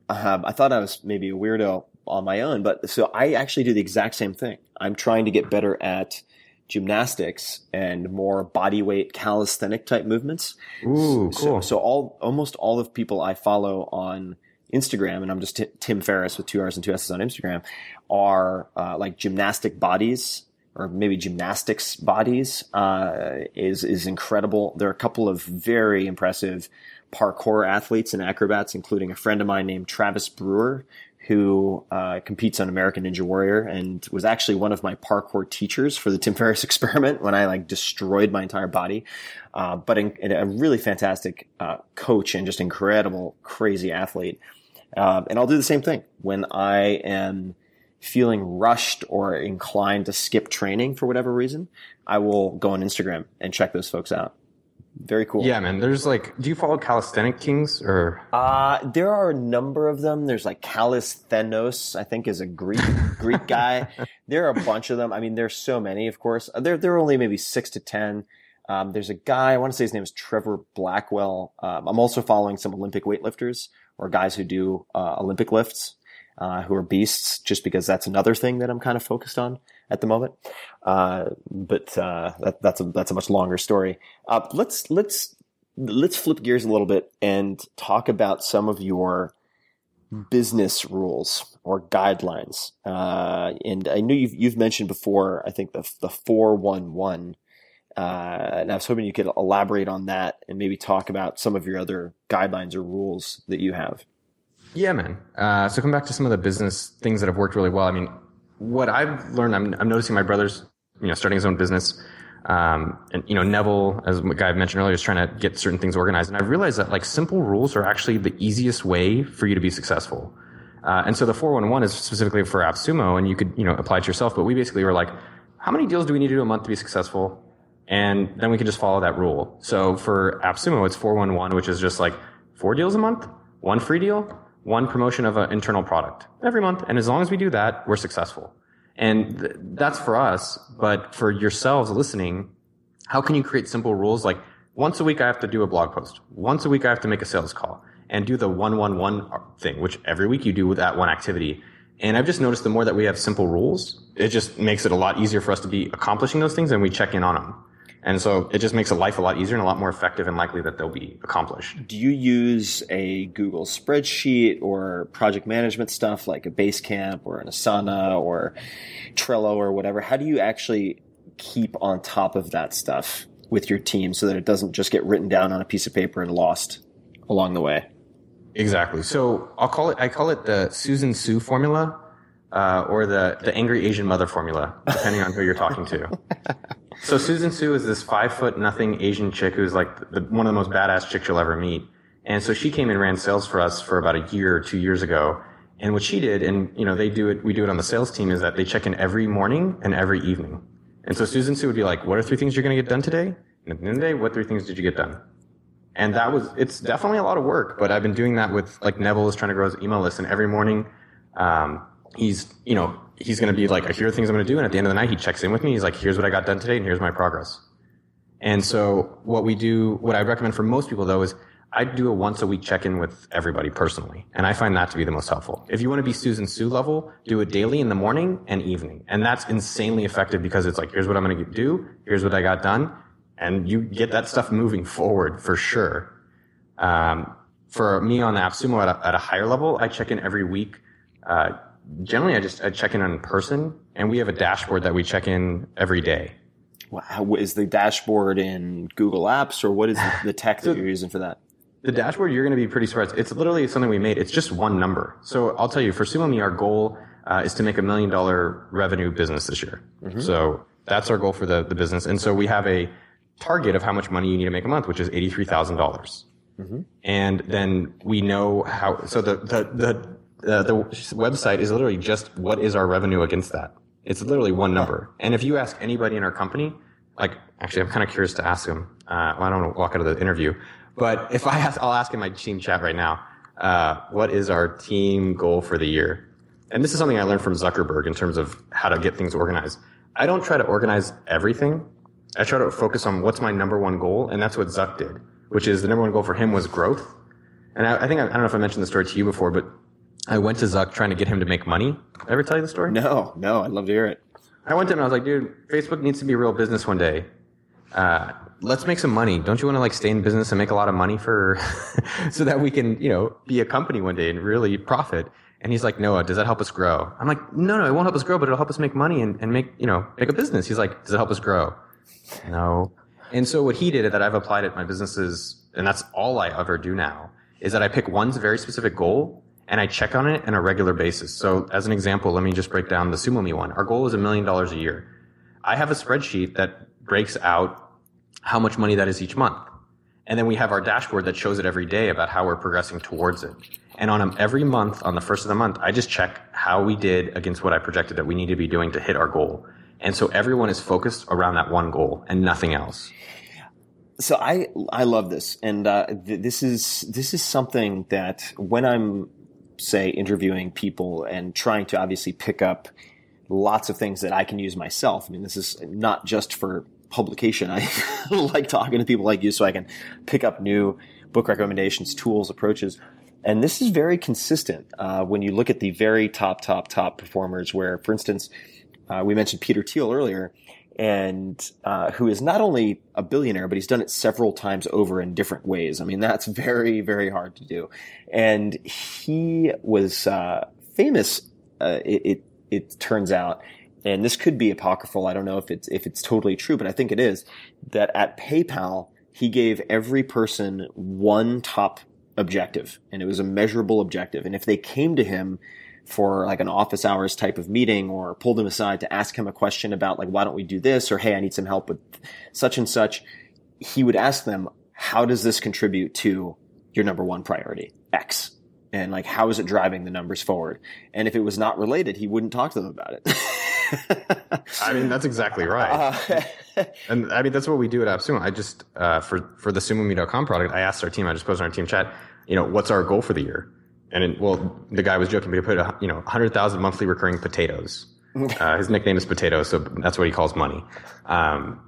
Uh, I thought I was maybe a weirdo on my own, but so I actually do the exact same thing. I'm trying to get better at gymnastics and more body weight calisthenic type movements. Ooh, So, cool. so all almost all of people I follow on Instagram, and I'm just Ti- Tim Ferriss with two R's and two S's on Instagram, are uh, like gymnastic bodies or maybe gymnastics bodies. Uh, is is incredible. There are a couple of very impressive parkour athletes and acrobats, including a friend of mine named Travis Brewer. Who uh, competes on American Ninja Warrior and was actually one of my parkour teachers for the Tim Ferriss experiment when I like destroyed my entire body uh, but in, in a really fantastic uh, coach and just incredible, crazy athlete. Uh, and I'll do the same thing when I am feeling rushed or inclined to skip training for whatever reason. I will go on Instagram and check those folks out. Very cool. Yeah, man. There's like, do you follow Calisthenic Kings or? Uh, there are a number of them. There's like Calisthenos, I think is a Greek, Greek guy. There are a bunch of them. I mean, there's so many, of course. There, there are only maybe six to 10. Um, there's a guy, I want to say his name is Trevor Blackwell. Um, I'm also following some Olympic weightlifters or guys who do, uh, Olympic lifts, uh, who are beasts just because that's another thing that I'm kind of focused on at the moment. Uh, but, uh, that, that's a, that's a much longer story. Uh, let's, let's, let's flip gears a little bit and talk about some of your business rules or guidelines. Uh, and I know you've, you've mentioned before, I think the, the 411. Uh, and I was hoping you could elaborate on that and maybe talk about some of your other guidelines or rules that you have. Yeah, man. Uh, so come back to some of the business things that have worked really well. I mean, what I've learned, I'm, I'm noticing my brother's, you know, starting his own business. Um, and you know, Neville, as the guy I mentioned earlier, is trying to get certain things organized. And I've realized that like simple rules are actually the easiest way for you to be successful. Uh, and so the 411 is specifically for AppSumo and you could, you know, apply it to yourself. But we basically were like, how many deals do we need to do a month to be successful? And then we can just follow that rule. So for AppSumo, it's 411, which is just like four deals a month, one free deal, one promotion of an internal product every month. And as long as we do that, we're successful. And th- that's for us. But for yourselves listening, how can you create simple rules like once a week I have to do a blog post, once a week I have to make a sales call, and do the one one one thing, which every week you do with that one activity. And I've just noticed the more that we have simple rules, it just makes it a lot easier for us to be accomplishing those things and we check in on them. And so it just makes a life a lot easier and a lot more effective and likely that they'll be accomplished. Do you use a Google spreadsheet or project management stuff like a Basecamp or an Asana or Trello or whatever? How do you actually keep on top of that stuff with your team so that it doesn't just get written down on a piece of paper and lost along the way? Exactly. So I'll call it, I call it the Susan Sue formula, uh, or the, the angry Asian mother formula, depending on who you're talking to. So Susan Sue is this five foot nothing Asian chick who's like the, one of the most badass chicks you'll ever meet. And so she came and ran sales for us for about a year or two years ago. And what she did, and you know, they do it, we do it on the sales team is that they check in every morning and every evening. And so Susan Sue would be like, what are three things you're going to get done today? And at the end of the day, what three things did you get done? And that was, it's definitely a lot of work, but I've been doing that with like Neville is trying to grow his email list and every morning, um, he's, you know, he's going to be like, here are things I'm going to do. And at the end of the night, he checks in with me. He's like, here's what I got done today and here's my progress. And so what we do, what I recommend for most people though is I do a once a week check in with everybody personally. And I find that to be the most helpful. If you want to be Susan Sue level, do it daily in the morning and evening. And that's insanely effective because it's like, here's what I'm going to do. Here's what I got done. And you get that stuff moving forward for sure. Um, for me on the AppSumo at a, at a higher level, I check in every week. Uh, generally I just I check in in person and we have a dashboard that we check in every day. How- Is the dashboard in Google Apps or what is the- tech that you're using for that? The dashboard, you're going to be pretty surprised. It's literally something we made. It's just one number. So I'll tell you, for SumoMe, our goal uh, is to make a million dollar revenue business this year. So that's our goal for the, the business. And so we have a target of how much money you need to make a month, which is $83,000. dollars And then we know how, so the, the, the, uh, the website is literally just what is our revenue against that. It's literally one number. And if you ask anybody in our company, like, actually, I'm kind of curious to ask him. Uh, well, I don't want to walk out of the interview, but if I ask, I'll ask in my team chat right now, uh, what is our team goal for the year? And this is something I learned from Zuckerberg in terms of how to get things organized. I don't try to organize everything. I try to focus on what's my number one goal. And that's what Zuck did, which is the number one goal for him was growth. And I, I think, I, I don't know if I mentioned the story to you before, but I went to Zuck trying to get him to make money. Did I ever tell you the story? No, no, I'd love to hear it. I went to him and I was like, dude, Facebook needs to be a real business one day. Uh, let's make some money. Don't you want to like stay in business and make a lot of money for, so that we can, you know, be a company one day and really profit? And he's like, Noah, does that help us grow? I'm like, no, no, it won't help us grow, but it'll help us make money and, and make, you know, make a business. He's like, does it help us grow? No. And so what he did that I've applied at my businesses, and that's all I ever do now, is that I pick one very specific goal and I check on it on a regular basis. So as an example, let me just break down the SumoMe one. Our goal is a million dollars a year. I have a spreadsheet that breaks out how much money that is each month. And then we have our dashboard that shows it every day about how we're progressing towards it. And on a, every month, on the first of the month, I just check how we did against what I projected that we need to be doing to hit our goal. And so everyone is focused around that one goal and nothing else. So I I love this, and uh, th- this is this is something that when I'm say interviewing people and trying to obviously pick up lots of things that I can use myself. I mean, this is not just for publication. I like talking to people like you so I can pick up new book recommendations, tools, approaches. And this is very consistent uh, when you look at the very top, top, top performers. Where, for instance, uh, we mentioned Peter Thiel earlier, and uh, who is not only a billionaire, but he's done it several times over in different ways. I mean, that's very, very hard to do. And he was uh, famous. Uh, it, it it turns out, and this could be apocryphal. I don't know if it's if it's totally true, but I think it is that at PayPal he gave every person one top objective, and it was a measurable objective. And if they came to him for like an office hours type of meeting or pulled him aside to ask him a question about like why don't we do this or hey I need some help with such and such, he would ask them how does this contribute to your number one priority X and like how is it driving the numbers forward and if it was not related he wouldn't talk to them about it. I mean, that's exactly right. Uh, and I mean, that's what we do at AppSumo. I just, uh, for, for the SumoMe.com product, I asked our team, I just posted on our team chat, you know, what's our goal for the year? And well, the guy was joking, but he put, a, you know, 100,000 monthly recurring potatoes. Uh, his nickname is Potato, so that's what he calls money. Um,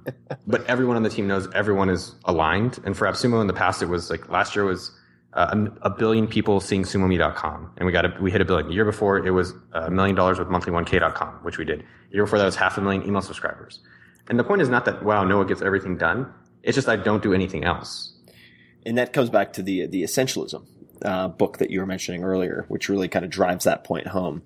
but everyone on the team knows everyone is aligned. And for AppSumo in the past, it was like last year was uh, a, a billion people seeing SumoMe.com, and we got a, we hit a billion. The year before, it was a million dollars with monthly1k.com, which we did. The year before that was half a million email subscribers. And the point is not that wow, Noah gets everything done. It's just I don't do anything else. and that comes back to the the essentialism uh, book that you were mentioning earlier, which really kind of drives that point home.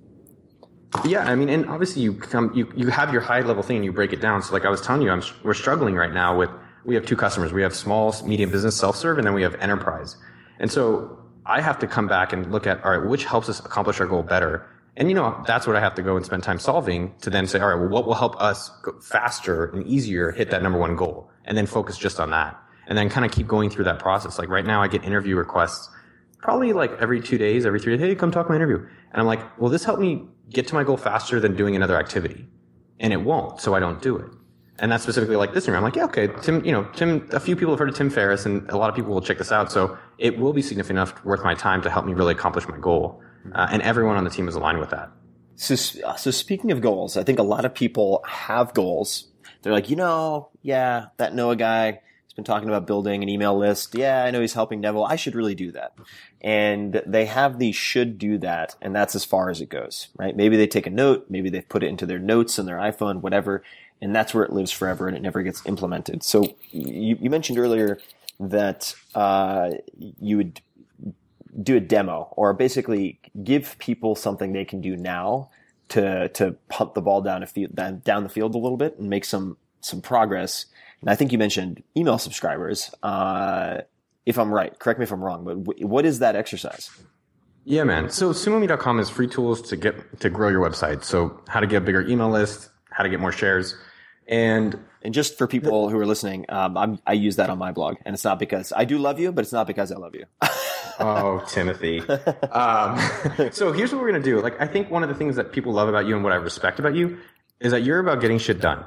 Yeah, I mean, and obviously you come, you, you have your high level thing and you break it down. So like I was telling you, I'm, we're struggling right now with, we have two customers. We have small, medium business self-serve and then we have enterprise. And so I have to come back and look at, all right, which helps us accomplish our goal better? And you know, that's what I have to go and spend time solving to then say, all right, well, what will help us go faster and easier hit that number one goal? And then focus just on that. And then kind of keep going through that process. Like right now I get interview requests probably like every two days, every three days, hey, come talk my interview. And I'm like, well, this helped me get to my goal faster than doing another activity? And it won't, so I don't do it. And that's specifically like this interview. I'm like, yeah, okay, Tim, you know, Tim, a few people have heard of Tim Ferriss and a lot of people will check this out. So it will be significant enough worth my time to help me really accomplish my goal. Uh, and everyone on the team is aligned with that. So, so speaking of goals, I think a lot of people have goals. They're like, you know, yeah, that Noah guy has been talking about building an email list. Yeah, I know he's helping Neville. I should really do that. And they have the should do that, and that's as far as it goes, right? Maybe they take a note, maybe they've put it into their notes on their iPhone, whatever, and that's where it lives forever and it never gets implemented. So you, you mentioned earlier that uh, you would do a demo or basically give people something they can do now to to pump the ball down a field down the field a little bit and make some some progress. And I think you mentioned email subscribers. Uh, if I'm right, correct me if I'm wrong, but w- what is that exercise? Yeah, man. So sumome.com is free tools to get to grow your website. So how to get a bigger email list, how to get more shares, and And just for people who are listening, um, I'm, I use that on my blog, and it's not because I do love you, but it's not because I love you. oh, Timothy. Um, so here's what we're gonna do. Like, I think one of the things that people love about you and what I respect about you is that you're about getting shit done.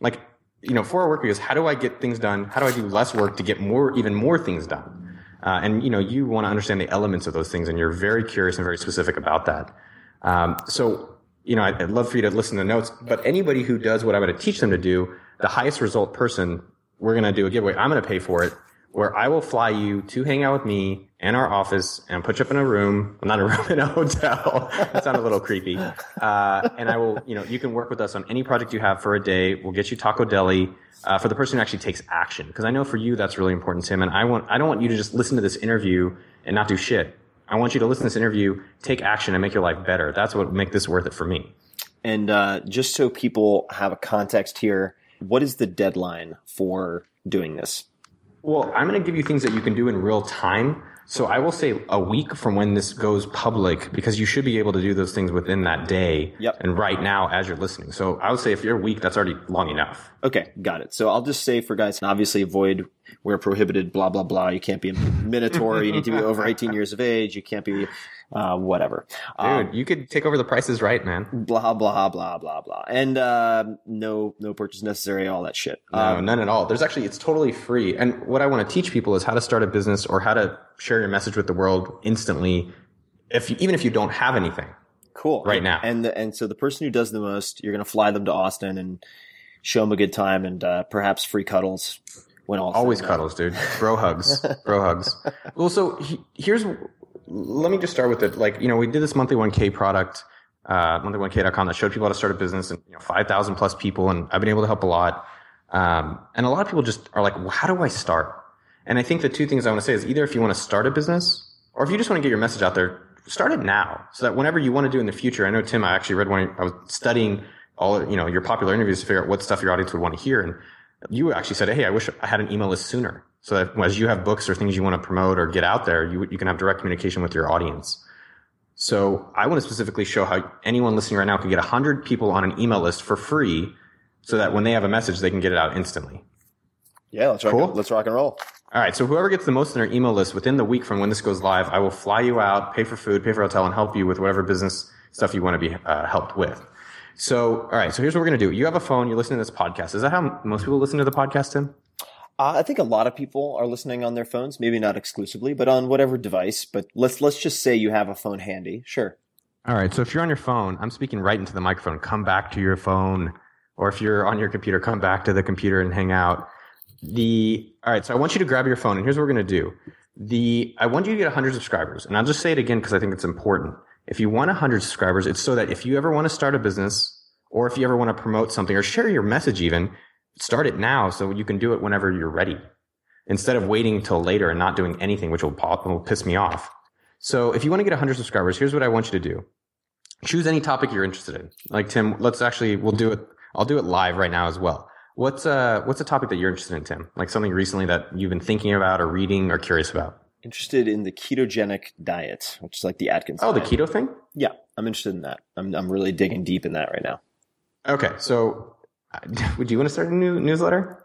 Like, you know, for our work is how do I get things done? How do I do less work to get more, even more things done? Uh, and you know, you want to understand the elements of those things, and you're very curious and very specific about that. Um, so, you know, I'd, I'd love for you to listen to notes. But anybody who does what I'm going to teach them to do, the highest result person, we're going to do a giveaway. I'm going to pay for it, where I will fly you to hang out with me and our office and put you up in a room, well, not a room in a hotel. that sounded a little creepy. Uh, and I will, you know, you can work with us on any project you have for a day. We'll get you Tacodeli uh, for the person who actually takes action, because I know for you that's really important, Tim. And I want, I don't want you to just listen to this interview and not do shit. I want you to listen to this interview, take action, and make your life better. That's what make this worth it for me. And uh, just so people have a context here, what is the deadline for doing this? Well, I'm going to give you things that you can do in real time. So I will say a week from when this goes public because you should be able to do those things within that day. Yep. And right now as you're listening. So I would say if you're a week, that's already long enough. Okay, got it. So I'll just say for guys, obviously avoid where prohibited, blah, blah, blah. You can't be a minotaur. you need to be over 18 years of age. You can't be, uh, whatever. Dude, Um, you could take over the prices right, man. blah, blah, blah, blah, blah. And, uh, no, no purchase necessary, all that shit. No, Um, none at all. There's actually, it's totally free. And what I want to teach people is how to start a business or how to share your message with the world instantly. If you, even if you don't have anything. Cool. Right now. And the, and so the person who does the most, you're going to fly them to Austin and show them a good time and uh, perhaps free cuddles when all Always said and done. cuddles, dude. Bro hugs. Bro hugs. Well, so he, here's, let me just start with it. Like, you know, we did this monthly 1K product, uh, monthly1k.com that showed people how to start a business and, you know, 5,000 plus people. And I've been able to help a lot. Um, and a lot of people just are like, well, how do I start? And I think the two things I want to say is either if you want to start a business or if you just want to get your message out there, start it now so that whenever you want to do in the future, I know Tim, I actually read one, I was studying all, you know, your popular interviews to figure out what stuff your audience would want to hear. And you actually said, Hey, I wish I had an email list sooner. So that as you have books or things you want to promote or get out there, you, you can have direct communication with your audience. So I want to specifically show how anyone listening right now can get 100 people on an email list for free so that when they have a message, they can get it out instantly. Yeah, let's rock, Cool. let's rock and roll. All right. So whoever gets the most in their email list within the week from when this goes live, I will fly you out, pay for food, pay for hotel, and help you with whatever business stuff you want to be uh, helped with. So, all right. So here's what we're going to do. You have a phone. You're listening to this podcast. Is that how most people listen to the podcast, Tim? Uh, I think a lot of people are listening on their phones, maybe not exclusively, but on whatever device. But let's let's just say you have a phone handy. Sure. All right. So if you're on your phone, I'm speaking right into the microphone. Come back to your phone. Or if you're on your computer, come back to the computer and hang out. The, all right. So I want you to grab your phone and here's what we're going to do. The, I want you to get 100 subscribers and I'll just say it again because I think it's important. If you want 100 subscribers, it's so that if you ever want to start a business or if you ever want to promote something or share your message even, start it now so you can do it whenever you're ready instead of waiting till later and not doing anything, which will, will piss me off. So if you want to get 100 subscribers, here's what I want you to do choose any topic you're interested in. Like Tim, let's actually we'll do it. I'll do it live right now as well. What's uh what's a topic that you're interested in, Tim? Like something recently that you've been thinking about or reading or curious about? Interested in the ketogenic diet, which is like the Atkins. Oh, the keto thing. Yeah, I'm interested in that. I'm I'm really digging deep in that right now. Okay, so would you want to start a new newsletter?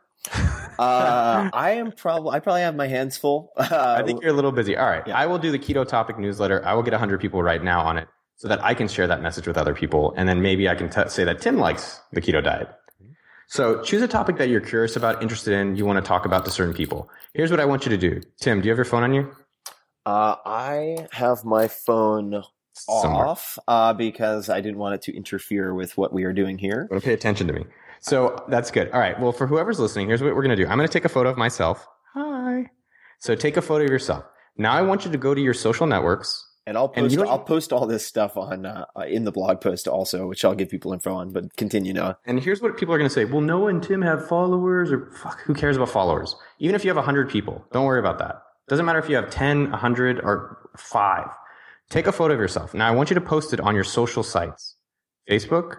Uh, I am probably I probably have my hands full. Uh, I think you're a little busy. All right, Yeah. I will do the keto topic newsletter. I will get 100 people right now on it so that I can share that message with other people, and then maybe I can t- say that Tim likes the keto diet. So choose a topic that you're curious about, interested in, you want to talk about to certain people. Here's what I want you to do. Tim, do you have your phone on you? Uh, I have my phone Somewhere. off uh, because I didn't want it to interfere with what we are doing here. But pay attention to me. So that's good. All right. Well, for whoever's listening, here's what we're going to do. I'm going to take a photo of myself. Hi. So take a photo of yourself. Now I want you to go to your social networks. And I'll And post you don't I'll post all this stuff on uh, in the blog post also, which I'll give people info on. But continue, Noah. And here's what people are going to say. Well, Noah and Tim have followers or fuck, who cares about followers? Even if you have 100 people, don't worry about that. Doesn't matter if you have 10, 100, or five. Take a photo of yourself. Now I want you to post it on your social sites, Facebook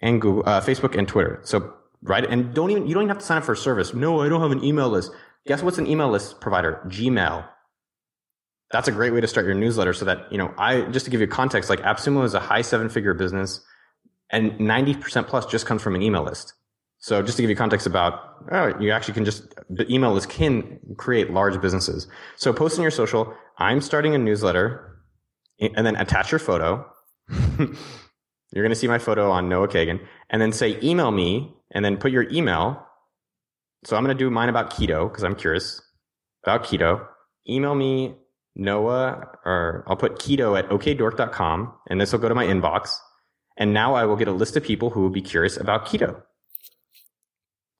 and Google, uh, Facebook and Twitter. So right? And don't even you don't even have to sign up for a service. No, I don't have an email list. Guess what's an email list provider? Gmail. That's a great way to start your newsletter so that, you know, I just to give you context, like AppSumo is a high seven figure business and 90% plus just comes from an email list. So just to give you context about, oh, you actually can just, the email list can create large businesses. So post in your social, I'm starting a newsletter and then attach your photo. You're going to see my photo on Noah Kagan and then say, email me and then put your email. So I'm going to do mine about keto because I'm curious about keto. Email me Noah, or I'll put keto at okdork.com and this will go to my inbox. And now I will get a list of people who will be curious about keto.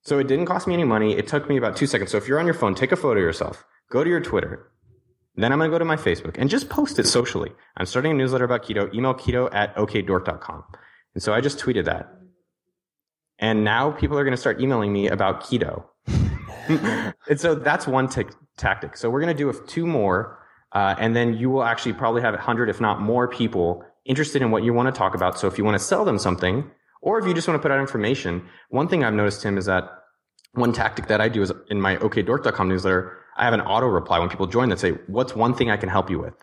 So it didn't cost me any money. It took me about two seconds. So if you're on your phone, take a photo of yourself, go to your Twitter. Then I'm going to go to my Facebook and just post it socially. I'm starting a newsletter about keto. Email keto at okdork.com. And so I just tweeted that. And now people are going to start emailing me about keto. and so that's one t- tactic. So we're going to do two more. Uh, and then you will actually probably have 100, if not more people interested in what you want to talk about. So if you want to sell them something, or if you just want to put out information, one thing I've noticed, Tim, is that one tactic that I do is in my okdork.com newsletter, I have an auto reply when people join that say, what's one thing I can help you with?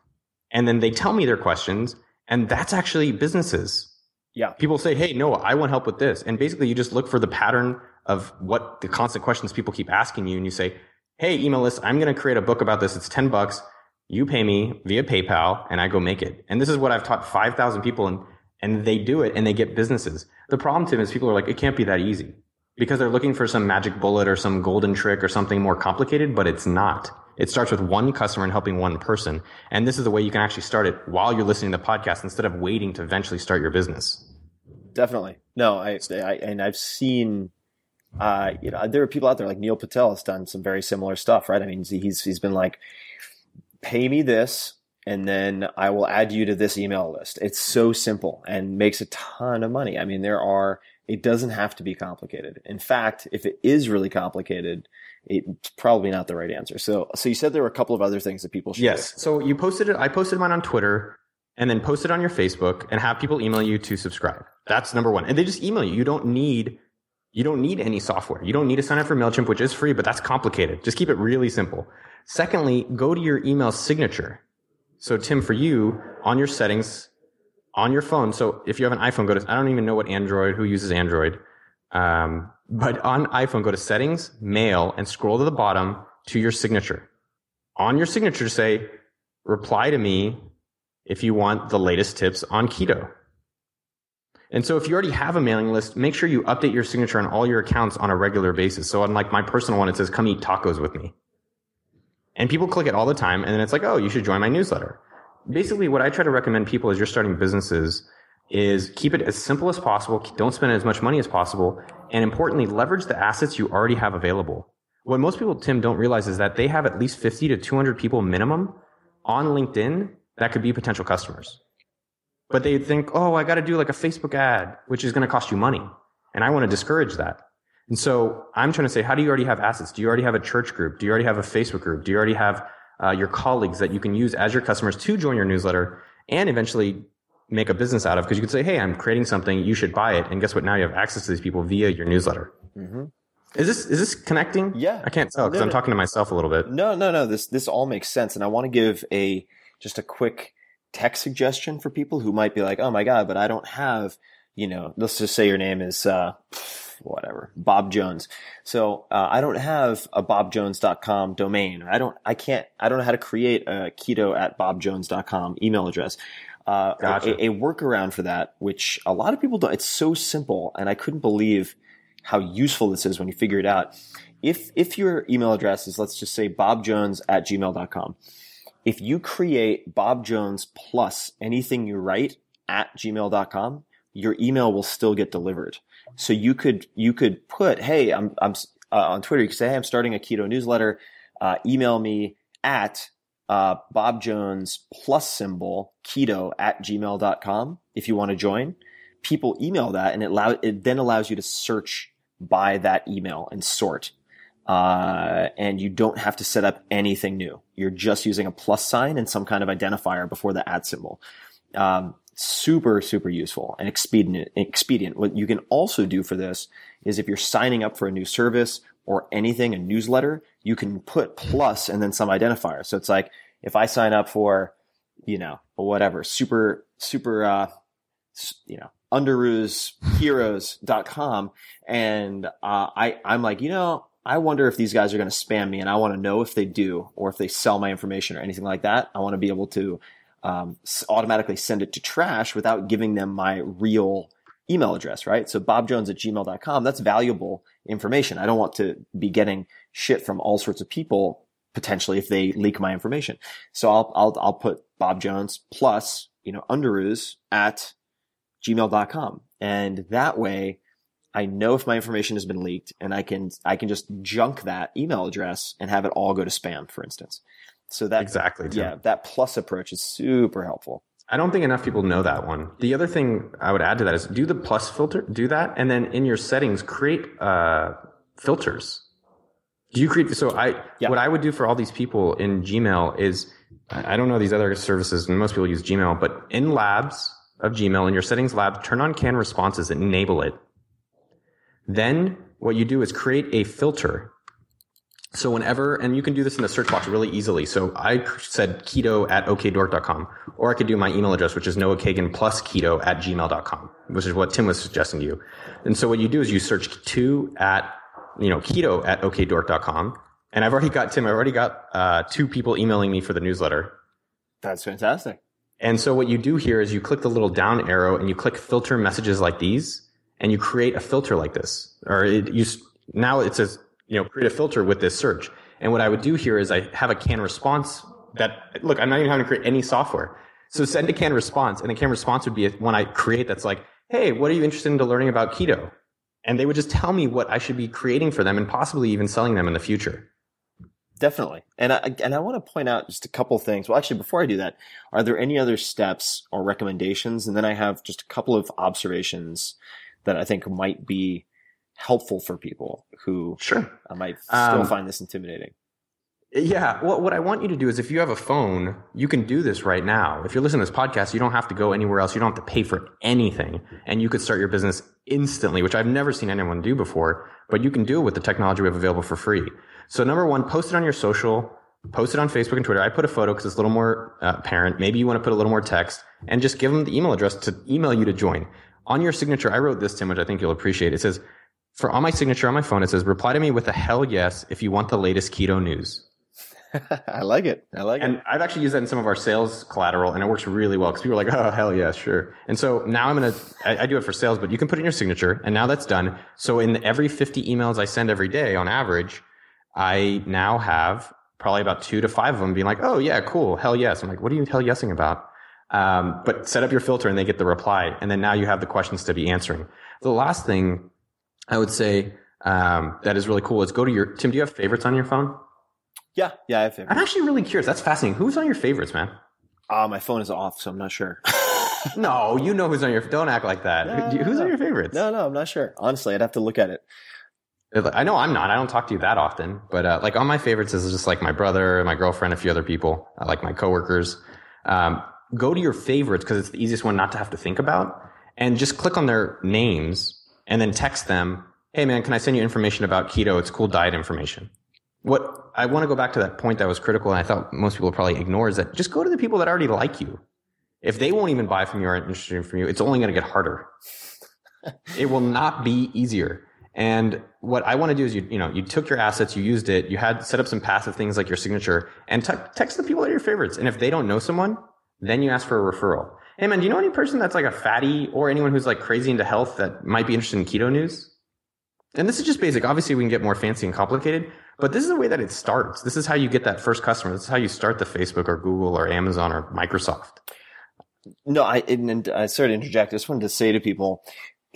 And then they tell me their questions. And that's actually businesses. Yeah. People say, Hey, no, I want help with this. And basically you just look for the pattern of what the constant questions people keep asking you. And you say, Hey, email list, I'm going to create a book about this. It's 10 bucks. You pay me via PayPal and I go make it. And this is what I've taught 5,000 people and, and they do it and they get businesses. The problem, Tim, is people are like, it can't be that easy because they're looking for some magic bullet or some golden trick or something more complicated, but it's not. It starts with one customer and helping one person. And this is the way you can actually start it while you're listening to the podcast instead of waiting to eventually start your business. Definitely. No, I, I and I've seen, uh, you know, there are people out there like Neil Patel has done some very similar stuff, right? I mean, he's, he's been like, pay me this and then I will add you to this email list. It's so simple and makes a ton of money. I mean, there are, it doesn't have to be complicated. In fact, if it is really complicated, it's probably not the right answer. So, so you said there were a couple of other things that people should. Yes. Do. So you posted it. I posted mine on Twitter and then post it on your Facebook and have people email you to subscribe. That's number one. And they just email you. You don't need, you don't need any software. You don't need to sign up for MailChimp, which is free, but that's complicated. Just keep it really simple. Secondly, go to your email signature. So Tim, for you on your settings, on your phone. So if you have an iPhone, go to, I don't even know what Android, who uses Android. Um, but on iPhone, go to settings, mail, and scroll to the bottom to your signature. On your signature, say, reply to me if you want the latest tips on keto. And so if you already have a mailing list, make sure you update your signature on all your accounts on a regular basis. So unlike my personal one, it says, come eat tacos with me. And people click it all the time. And then it's like, oh, you should join my newsletter. Basically, what I try to recommend people as you're starting businesses is keep it as simple as possible. Don't spend as much money as possible. And importantly, leverage the assets you already have available. What most people, Tim, don't realize is that they have at least 50 to 200 people minimum on LinkedIn that could be potential customers. But they think, oh, I got to do like a Facebook ad, which is going to cost you money. And I want to discourage that. And so I'm trying to say, how do you already have assets? Do you already have a church group? Do you already have a Facebook group? Do you already have uh, your colleagues that you can use as your customers to join your newsletter and eventually make a business out of? Because you could say, hey, I'm creating something, you should buy it. And guess what? Now you have access to these people via your newsletter. Mm-hmm. Is this is this connecting? Yeah, I can't tell because no, I'm talking to myself a little bit. No, no, no. This this all makes sense, and I want to give a just a quick tech suggestion for people who might be like, oh my god, but I don't have, you know, let's just say your name is uh, whatever Bob Jones. So uh, I don't have a bobjones.com domain. I don't. I can't. I don't know how to create a keto at bobjones.com email address. Uh, gotcha. a, a workaround for that, which a lot of people don't. It's so simple, and I couldn't believe how useful this is when you figure it out. If, if your email address is, let's just say bobjones at gmail.com, if you create Bob Jones plus anything you write at gmail.com, your email will still get delivered. So you could, you could put, Hey, I'm, I'm uh, on Twitter. You could say, Hey, I'm starting a keto newsletter. Uh, email me at, uh, Bob Jones plus symbol keto at gmail.com if you want to join. People email that and it allow, it then allows you to search by that email and sort. Uh, and you don't have to set up anything new. You're just using a plus sign and some kind of identifier before the at symbol. Um, super, super useful and expedient. Expedient. What you can also do for this is if you're signing up for a new service or anything, a newsletter, you can put plus and then some identifier. So it's like if I sign up for, you know, whatever, super, super, uh, you know, underoosheroes.com. And, uh, I, I'm like, you know, I wonder if these guys are going to spam me and I want to know if they do or if they sell my information or anything like that. I want to be able to, um, automatically send it to trash without giving them my real email address, right? So bobjones at gmail.com, that's valuable information. I don't want to be getting shit from all sorts of people potentially if they leak my information. So I'll, I'll, I'll put Bob Jones plus, you know, underoos at gmail.com. And that way I know if my information has been leaked and I can, I can just junk that email address and have it all go to spam, for instance. So that exactly, Tim. yeah, that plus approach is super helpful. I don't think enough people know that one. The other thing I would add to that is do the plus filter, do that, and then in your settings create uh, filters. Do you create? So I, Yeah. what I would do for all these people in Gmail is, I don't know these other services, and most people use Gmail, but in Labs of Gmail in your settings lab, turn on Canned Responses and enable it. Then what you do is create a filter. So whenever, and you can do this in the search box really easily. So I said keto at okdork.com, or I could do my email address, which is Noah Kagan plus keto at gmail.com, which is what Tim was suggesting to you. And so what you do is you search two at, you know, keto at okdork.com. And I've already got, Tim, I've already got, uh, two people emailing me for the newsletter. That's fantastic. And so what you do here is you click the little down arrow and you click filter messages like these and you create a filter like this. Or it, you, now it says, you know, create a filter with this search. And what I would do here is I have a canned response that, look, I'm not even having to create any software. So send a canned response and the canned response would be one I create that's like, Hey, what are you interested in learning about keto? And they would just tell me what I should be creating for them and possibly even selling them in the future. Definitely. And I, and I want to point out just a couple things. Well, actually, before I do that, are there any other steps or recommendations? And then I have just a couple of observations that I think might be helpful for people who Sure. uh, might still Um, find this intimidating. Yeah. Well, what I want you to do is if you have a phone, you can do this right now. If you're listening to this podcast, you don't have to go anywhere else. You don't have to pay for anything and you could start your business instantly, which I've never seen anyone do before, but you can do it with the technology we have available for free. So number one, post it on your social, post it on Facebook and Twitter. I put a photo because it's a little more uh, apparent. Maybe you want to put a little more text and just give them the email address to email you to join. On your signature, I wrote this, Tim, which I think you'll appreciate. It says, for on my signature on my phone, it says, reply to me with a hell yes if you want the latest keto news. I like it. I like And it. And I've actually used that in some of our sales collateral, and it works really well because people are like, "Oh, hell yeah, sure." And so now I'm gonna, I, I do it for sales, but you can put it in your signature, and now that's done. So in every 50 emails I send every day, on average, I now have probably about two to five of them being like, "Oh yeah, cool, hell yes." I'm like, "What are you hell yesing about?" Um, but set up your filter, and they get the reply, and then now you have the questions to be answering. The last thing I would say um, that is really cool is go to your Tim. Do you have favorites on your phone? Yeah. Yeah. I have favorites. I'm actually really curious. That's fascinating. Who's on your favorites, man? Ah, my phone is off, so I'm not sure. No, you know who's on your. Don't act like that. No, who's no. on your favorites? no, no, I'm not sure. Honestly, I'd have to look at it. I know I'm not. I don't talk to you that often, but uh, like on my favorites is just like my brother, my girlfriend, a few other people, uh, like my coworkers. Um, go to your favorites because it's the easiest one not to have to think about, and just click on their names and then text them. Hey man, can I send you information about keto? It's cool diet information. What I want to go back to that point that was critical, and I thought most people probably ignore is that just go to the people that already like you. If they won't even buy from you or aren't interested from you, it's only going to get harder. it will not be easier. And what I want to do is you, you know, you took your assets, you used it, you had set up some passive things like your signature and te- text the people that are your favorites. And if they don't know someone, then you ask for a referral. Hey man, do you know any person that's like a fatty or anyone who's like crazy into health that might be interested in keto news? And this is just basic. Obviously we can get more fancy and complicated, but this is the way that it starts. This is how you get that first customer. This is how you start the Facebook or Google or Amazon or Microsoft. No, I and, I sorry to interject. I just wanted to say to people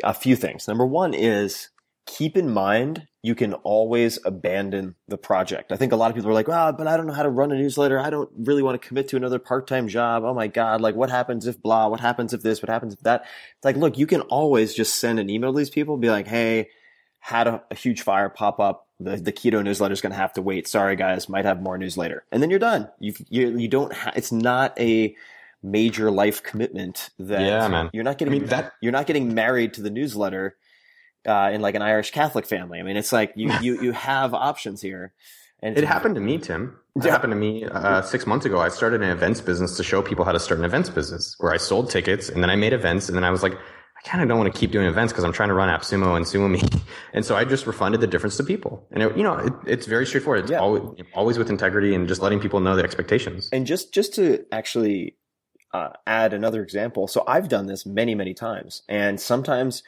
a few things. Number one is keep in mind you can always abandon the project. I think a lot of people are like, "Ah, but I don't know how to run a newsletter. I don't really want to commit to another part-time job. Oh my god, like what happens if blah? What happens if this? What happens if that?" It's like, look, you can always just send an email to these people, be like, "Hey, had a, a huge fire pop up. The, the keto newsletter is going to have to wait. Sorry, guys, might have more news later." And then you're done. You you you don't. Ha- it's not a major life commitment that Yeah, man. you're not getting I mean, that- you're not getting married to the newsletter uh, in like an Irish Catholic family. I mean, it's like you you you have options here. And It happened to me, Tim. It Yeah. happened to me uh, six months ago. I started an events business to show people how to start an events business where I sold tickets and then I made events and then I was like, I kind of don't want to keep doing events because I'm trying to run AppSumo and SumoMe. And so I just refunded the difference to people. And it, you know, it, it's very straightforward. It's Yeah. always, always with integrity and just letting people know the expectations. And just just to actually uh, add another example, so I've done this many many times, and sometimes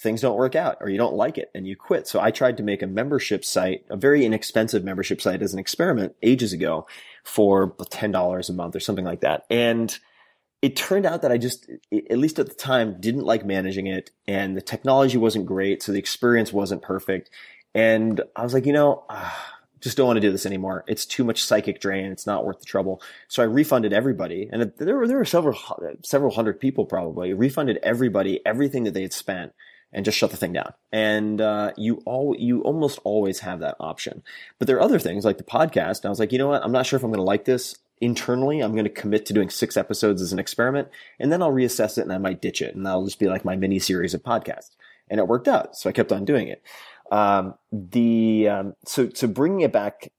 things don't work out or you don't like it and you quit. So I tried to make a membership site, a very inexpensive membership site, as an experiment ages ago for ten dollars a month or something like that, and it turned out that I just, at least at the time, didn't like managing it, and the technology wasn't great, so the experience wasn't perfect. And I was like, you know, ah, just don't want to do this anymore. It's too much psychic drain. It's not worth the trouble. So I refunded everybody, and there were there were several several hundred people probably refunded everybody everything that they had spent, and just shut the thing down. And uh, you all you almost always have that option. But there are other things like the podcast. And I was like, you know what? I'm not sure if I'm going to like this internally. I'm going to commit to doing six episodes as an experiment, and then I'll reassess it, and I might ditch it, and that'll just be like my mini series of podcasts. And it worked out, so I kept on doing it. Um, the um, so so bringing it back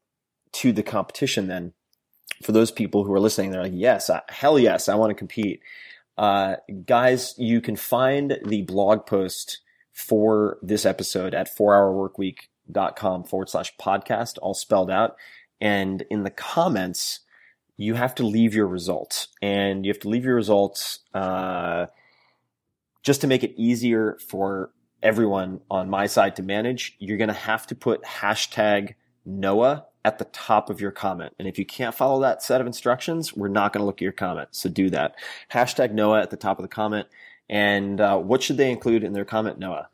to the competition then for those people who are listening they're like yes I, hell yes i want to compete uh, guys you can find the blog post for this episode at 4hourworkweek.com forward slash podcast all spelled out and in the comments you have to leave your results and you have to leave your results uh, just to make it easier for everyone on my side to manage, you're going to have to put hashtag Noah at the top of your comment. And if you can't follow that set of instructions, we're not going to look at your comment. So do that. Hashtag Noah at the top of the comment. And uh, what should they include in their comment, Noah?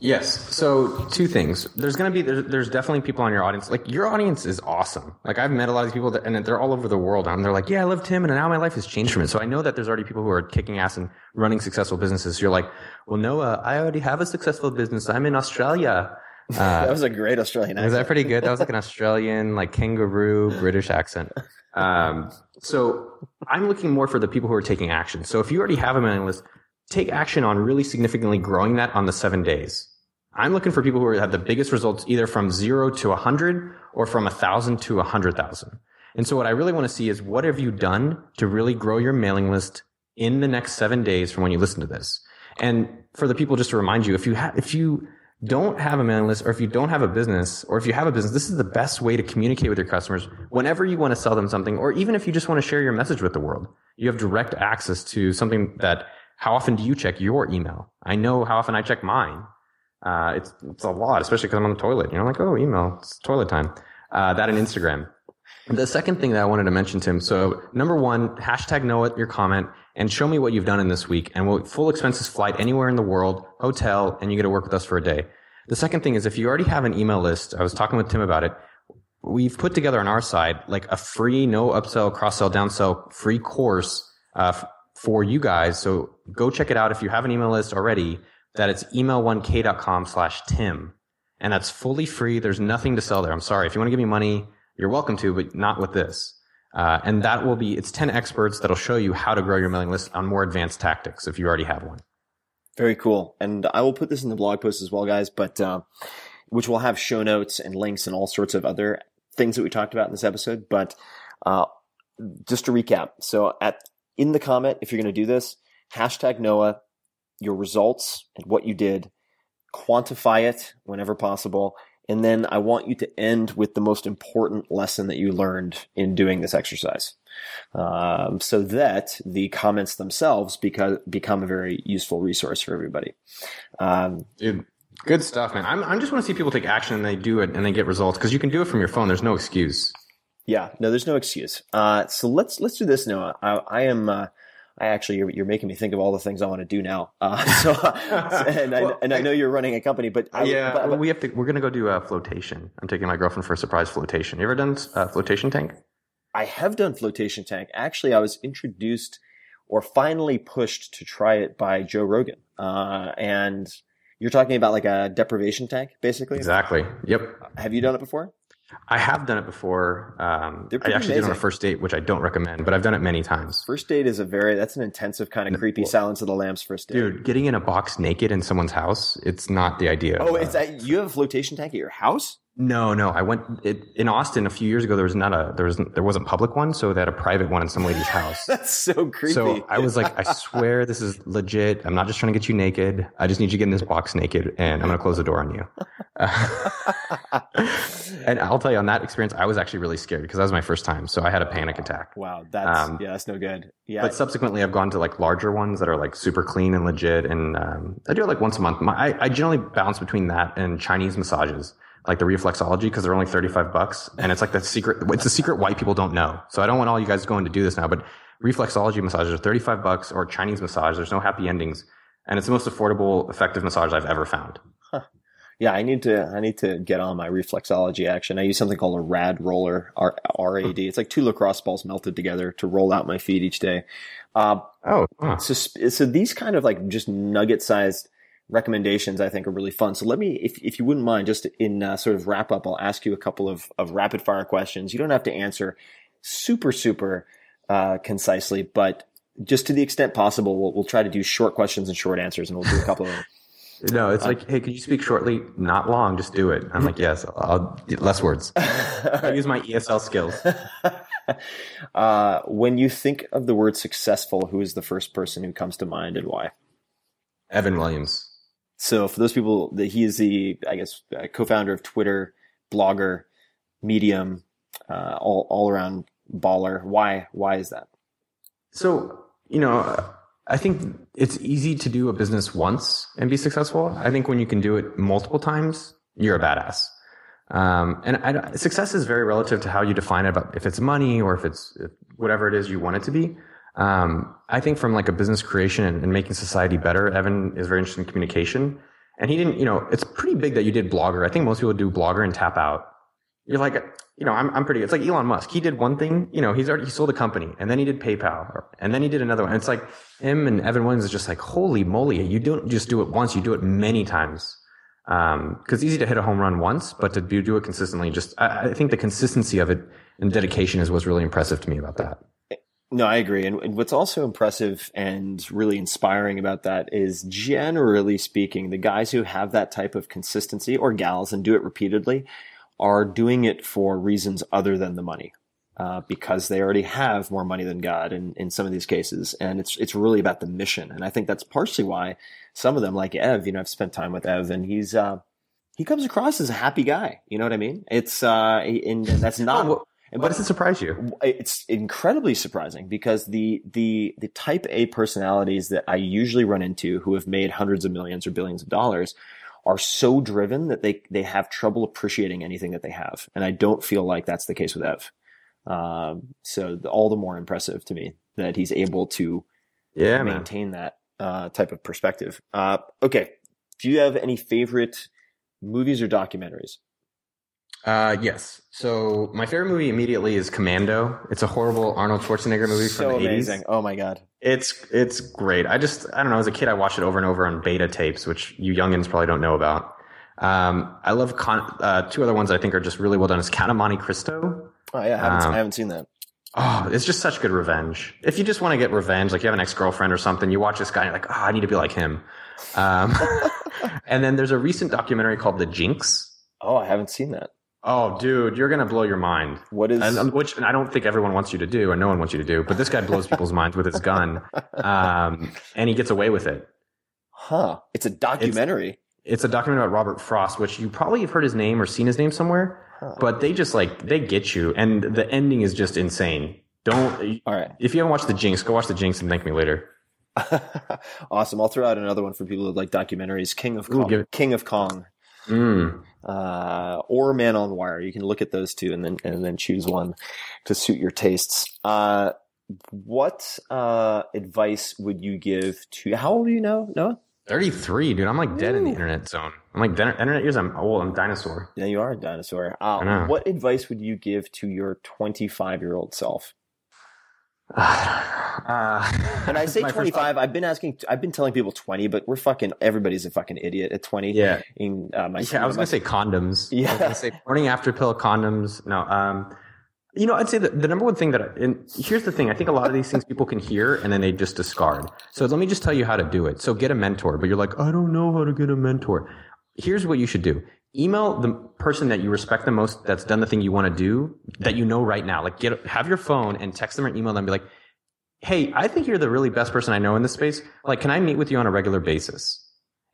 Yes. So two things. There's going to be there's, there's definitely people on your audience. Like your audience is awesome. Like I've met a lot of these people that, and they're all over the world. And they're like, yeah, I love Tim, and now my life has changed from it. So I know that there's already people who are kicking ass and running successful businesses. So you're like, well, Noah, I already have a successful business. I'm in Australia. that was a great Australian Was that pretty good? That was like an Australian, like kangaroo British accent. Um, so I'm looking more for the people who are taking action. So if you already have a mailing list, take action on really significantly growing that on the seven days. I'm looking for people who have the biggest results either from zero to a hundred or from a thousand to a hundred thousand. And so what I really want to see is what have you done to really grow your mailing list in the next seven days from when you listen to this? And for the people, just to remind you, if you have, if you don't have a mailing list or if you don't have a business or if you have a business, this is the best way to communicate with your customers whenever you want to sell them something or even if you just want to share your message with the world. You have direct access to something that how often do you check your email? I know how often I check mine. Uh, it's, it's a lot, especially because I'm on the toilet. You know, like, oh, email, it's toilet time. Uh, that and Instagram. The second thing that I wanted to mention, Tim. So number one, hashtag Noah at, your comment and show me what you've done in this week and we'll full expenses flight anywhere in the world, hotel, and you get to work with us for a day. The second thing is if you already have an email list, I was talking with Tim about it. We've put together on our side like a free no upsell, cross sell, downsell free course, uh, for you guys. So go check it out if you have an email list already that it's email1k.com slash Tim. And that's fully free. There's nothing to sell there. I'm sorry. If you want to give me money, you're welcome to, but not with this. Uh, and that will be, it's 10 experts that'll show you how to grow your mailing list on more advanced tactics if you already have one. Very cool. And I will put this in the blog post as well, guys, but, uh, which will have show notes and links and all sorts of other things that we talked about in this episode. But, uh, just to recap. So at, in the comment, if you're going to do this, hashtag Noah, your results and what you did, quantify it whenever possible. And then I want you to end with the most important lesson that you learned in doing this exercise. Um, so that the comments themselves become, become a very useful resource for everybody. Um, Dude, good stuff, man. I'm, I just want to see people take action and they do it and they get results because you can do it from your phone. There's no excuse. Yeah, no, there's no excuse. Uh, so let's let's do this, Noah. I, I am. Uh, I actually, you're, you're making me think of all the things I want to do now. Uh, so, and I and I know you're running a company, but I, yeah, but- but- we have to. We're gonna go do a flotation. I'm taking my girlfriend for a surprise flotation. You ever done a flotation tank? I have done flotation tank. Actually, I was introduced or finally pushed to try it by Joe Rogan. Uh, and you're talking about like a deprivation tank, basically. Exactly. Yep. Have you done it before? I have done it before. Um, I actually did it on a first date, which I don't recommend, but I've done it many times. First date is a very that's an intensive kind of creepy Silence of the Lambs first date. Dude, getting in a box naked in someone's house, it's not the idea. Oh, Uh, is that you have a flotation tank at your house? No, no. I went it, in Austin a few years ago. There was not a there was there wasn't public one, so they had a private one in some lady's house. That's so creepy. So I was like, I swear this is legit. I'm not just trying to get you naked. I just need you to get in this box naked, and I'm gonna close the door on you. and I'll tell you on that experience, I was actually really scared because that was my first time, so I had a panic attack. wow, that's Um, yeah, that's no good. Yeah, But subsequently, I've gone to like larger ones that are like super clean and legit, and um, I do it like once a month. My, I, I generally bounce between that and Chinese massages, like the reflexology, because they're only thirty five bucks, and it's like the secret. It's a secret white people don't know. So I don't want all you guys going to do this now, but reflexology massages are thirty five bucks, or Chinese massage. There's no happy endings, and it's the most affordable, effective massage I've ever found. yeah, I need to I need to get on my reflexology action. I use something called a rad roller, R-A-D. It's like two lacrosse balls melted together to roll out my feet each day. Uh, Oh, so so these kind of like just nugget sized recommendations I think are really fun. So let me, if, if you wouldn't mind, just in uh, sort of wrap up, I'll ask you a couple of, of rapid fire questions. You don't have to answer super, super uh, concisely, but just to the extent possible, we'll, we'll try to do short questions and short answers and we'll do a couple of them. no, it's like, hey, could you speak shortly? Not long, just do it. I'm like, yes, I'll less words. I use my ESL skills. uh, when you think of the word successful, who is the first person who comes to mind and why? Evan Williams. So for those people, that he is the, I guess, uh, co-founder of Twitter, blogger, Medium, uh, all all around baller. Why? Why is that? So, you know, I think it's easy to do a business once and be successful. I think when you can do it multiple times, you're a badass. Um, and I, success is very relative to how you define it, about if it's money or if it's if whatever it is you want it to be. Um, I think from like a business creation and, and making society better, Evan is very interested in communication. And he didn't, you know, it's pretty big that you did blogger. I think most people do blogger and tap out. You're like, you know, I'm, I'm pretty, it's like Elon Musk. He did one thing, you know, he's already, he sold a company and then he did PayPal and then he did another one. It's like him and Evan Williams is just like, holy moly. You don't just do it once, you do it many times. Um, cause it's easy to hit a home run once, but to do, do it consistently, just, I, I think the consistency of it and dedication is what's really impressive to me about that. No, I agree. And, and what's also impressive and really inspiring about that is generally speaking, the guys who have that type of consistency or gals and do it repeatedly are doing it for reasons other than the money. Uh, because they already have more money than God in, in some of these cases. And it's, it's really about the mission. And I think that's partially why some of them, like Ev, you know, I've spent time with Ev and he's, uh, he comes across as a happy guy. You know what I mean? It's, uh, and that's not, Well, Why does it surprise you? it's incredibly surprising because the the the type A personalities that I usually run into who have made hundreds of millions or billions of dollars are so driven that they they have trouble appreciating anything that they have, and I don't feel like that's the case with Ev. Um, so the, all the more impressive to me that he's able to Yeah, man. maintain that uh, type of perspective. Uh, okay, do you have any favorite movies or documentaries? Uh, yes. So my favorite movie immediately is Commando. It's a horrible Arnold Schwarzenegger movie So from the amazing! 80s. Oh my god. It's it's great. I just I don't know. As a kid, I watched it over and over on beta tapes, which you youngins probably don't know about. Um, I love con- uh, two other ones I think are just really well done. Is Count of Monte Cristo. Oh yeah, I haven't, Um, I haven't seen that. Oh, it's just such good revenge. If you just want to get revenge, like you have an ex girlfriend or something, you watch this guy and you're like, oh, I need to be like him. Um, and then there's a recent documentary called The Jinx. Oh, I haven't seen that. Oh, dude, you're gonna blow your mind. What is? and, which I don't think everyone wants you to do, and no one wants you to do. But this guy blows people's minds with his gun, um, and he gets away with it. Huh? It's a documentary. It's a documentary about Robert Durst, which you probably have heard his name or seen his name somewhere. But they just like they get you, and the ending is just insane. Don't All right. if you haven't watched the Jinx, go watch the Jinx and thank me later. awesome. I'll throw out another one for people who like documentaries. King of Ooh, Kong. give King of Kong. Mm. Uh, or Man on Wire. You can look at those two and then and then choose one to suit your tastes. Uh, what uh, advice would you give to? How old are you now, Noah? 33, dude. I'm like dead in the internet zone. I'm like internet years. I'm old. I'm dinosaur. Yeah, you are a dinosaur. Uh, what advice would you give to your 25 year old self? Uh, And I say 25. I've been asking, I've been telling people 20, but we're fucking, everybody's a fucking idiot at 20. Yeah. In, uh, my, Yeah, I was gonna say condoms. Yeah. I was gonna say morning after pill condoms. No, um, you know, I'd say that the number one thing that, I- and here's the thing, I think a lot of these things people can hear and then they just discard. So let me just tell you how to do it. So get a mentor, but you're like, I don't know how to get a mentor. Here's what you should do. Email the person that you respect the most that's done the thing you want to do that you know right now. Like get, have your phone and text them or email them and be like, Hey, I think you're the really best person I know in this space. Like, can I meet with you on a regular basis?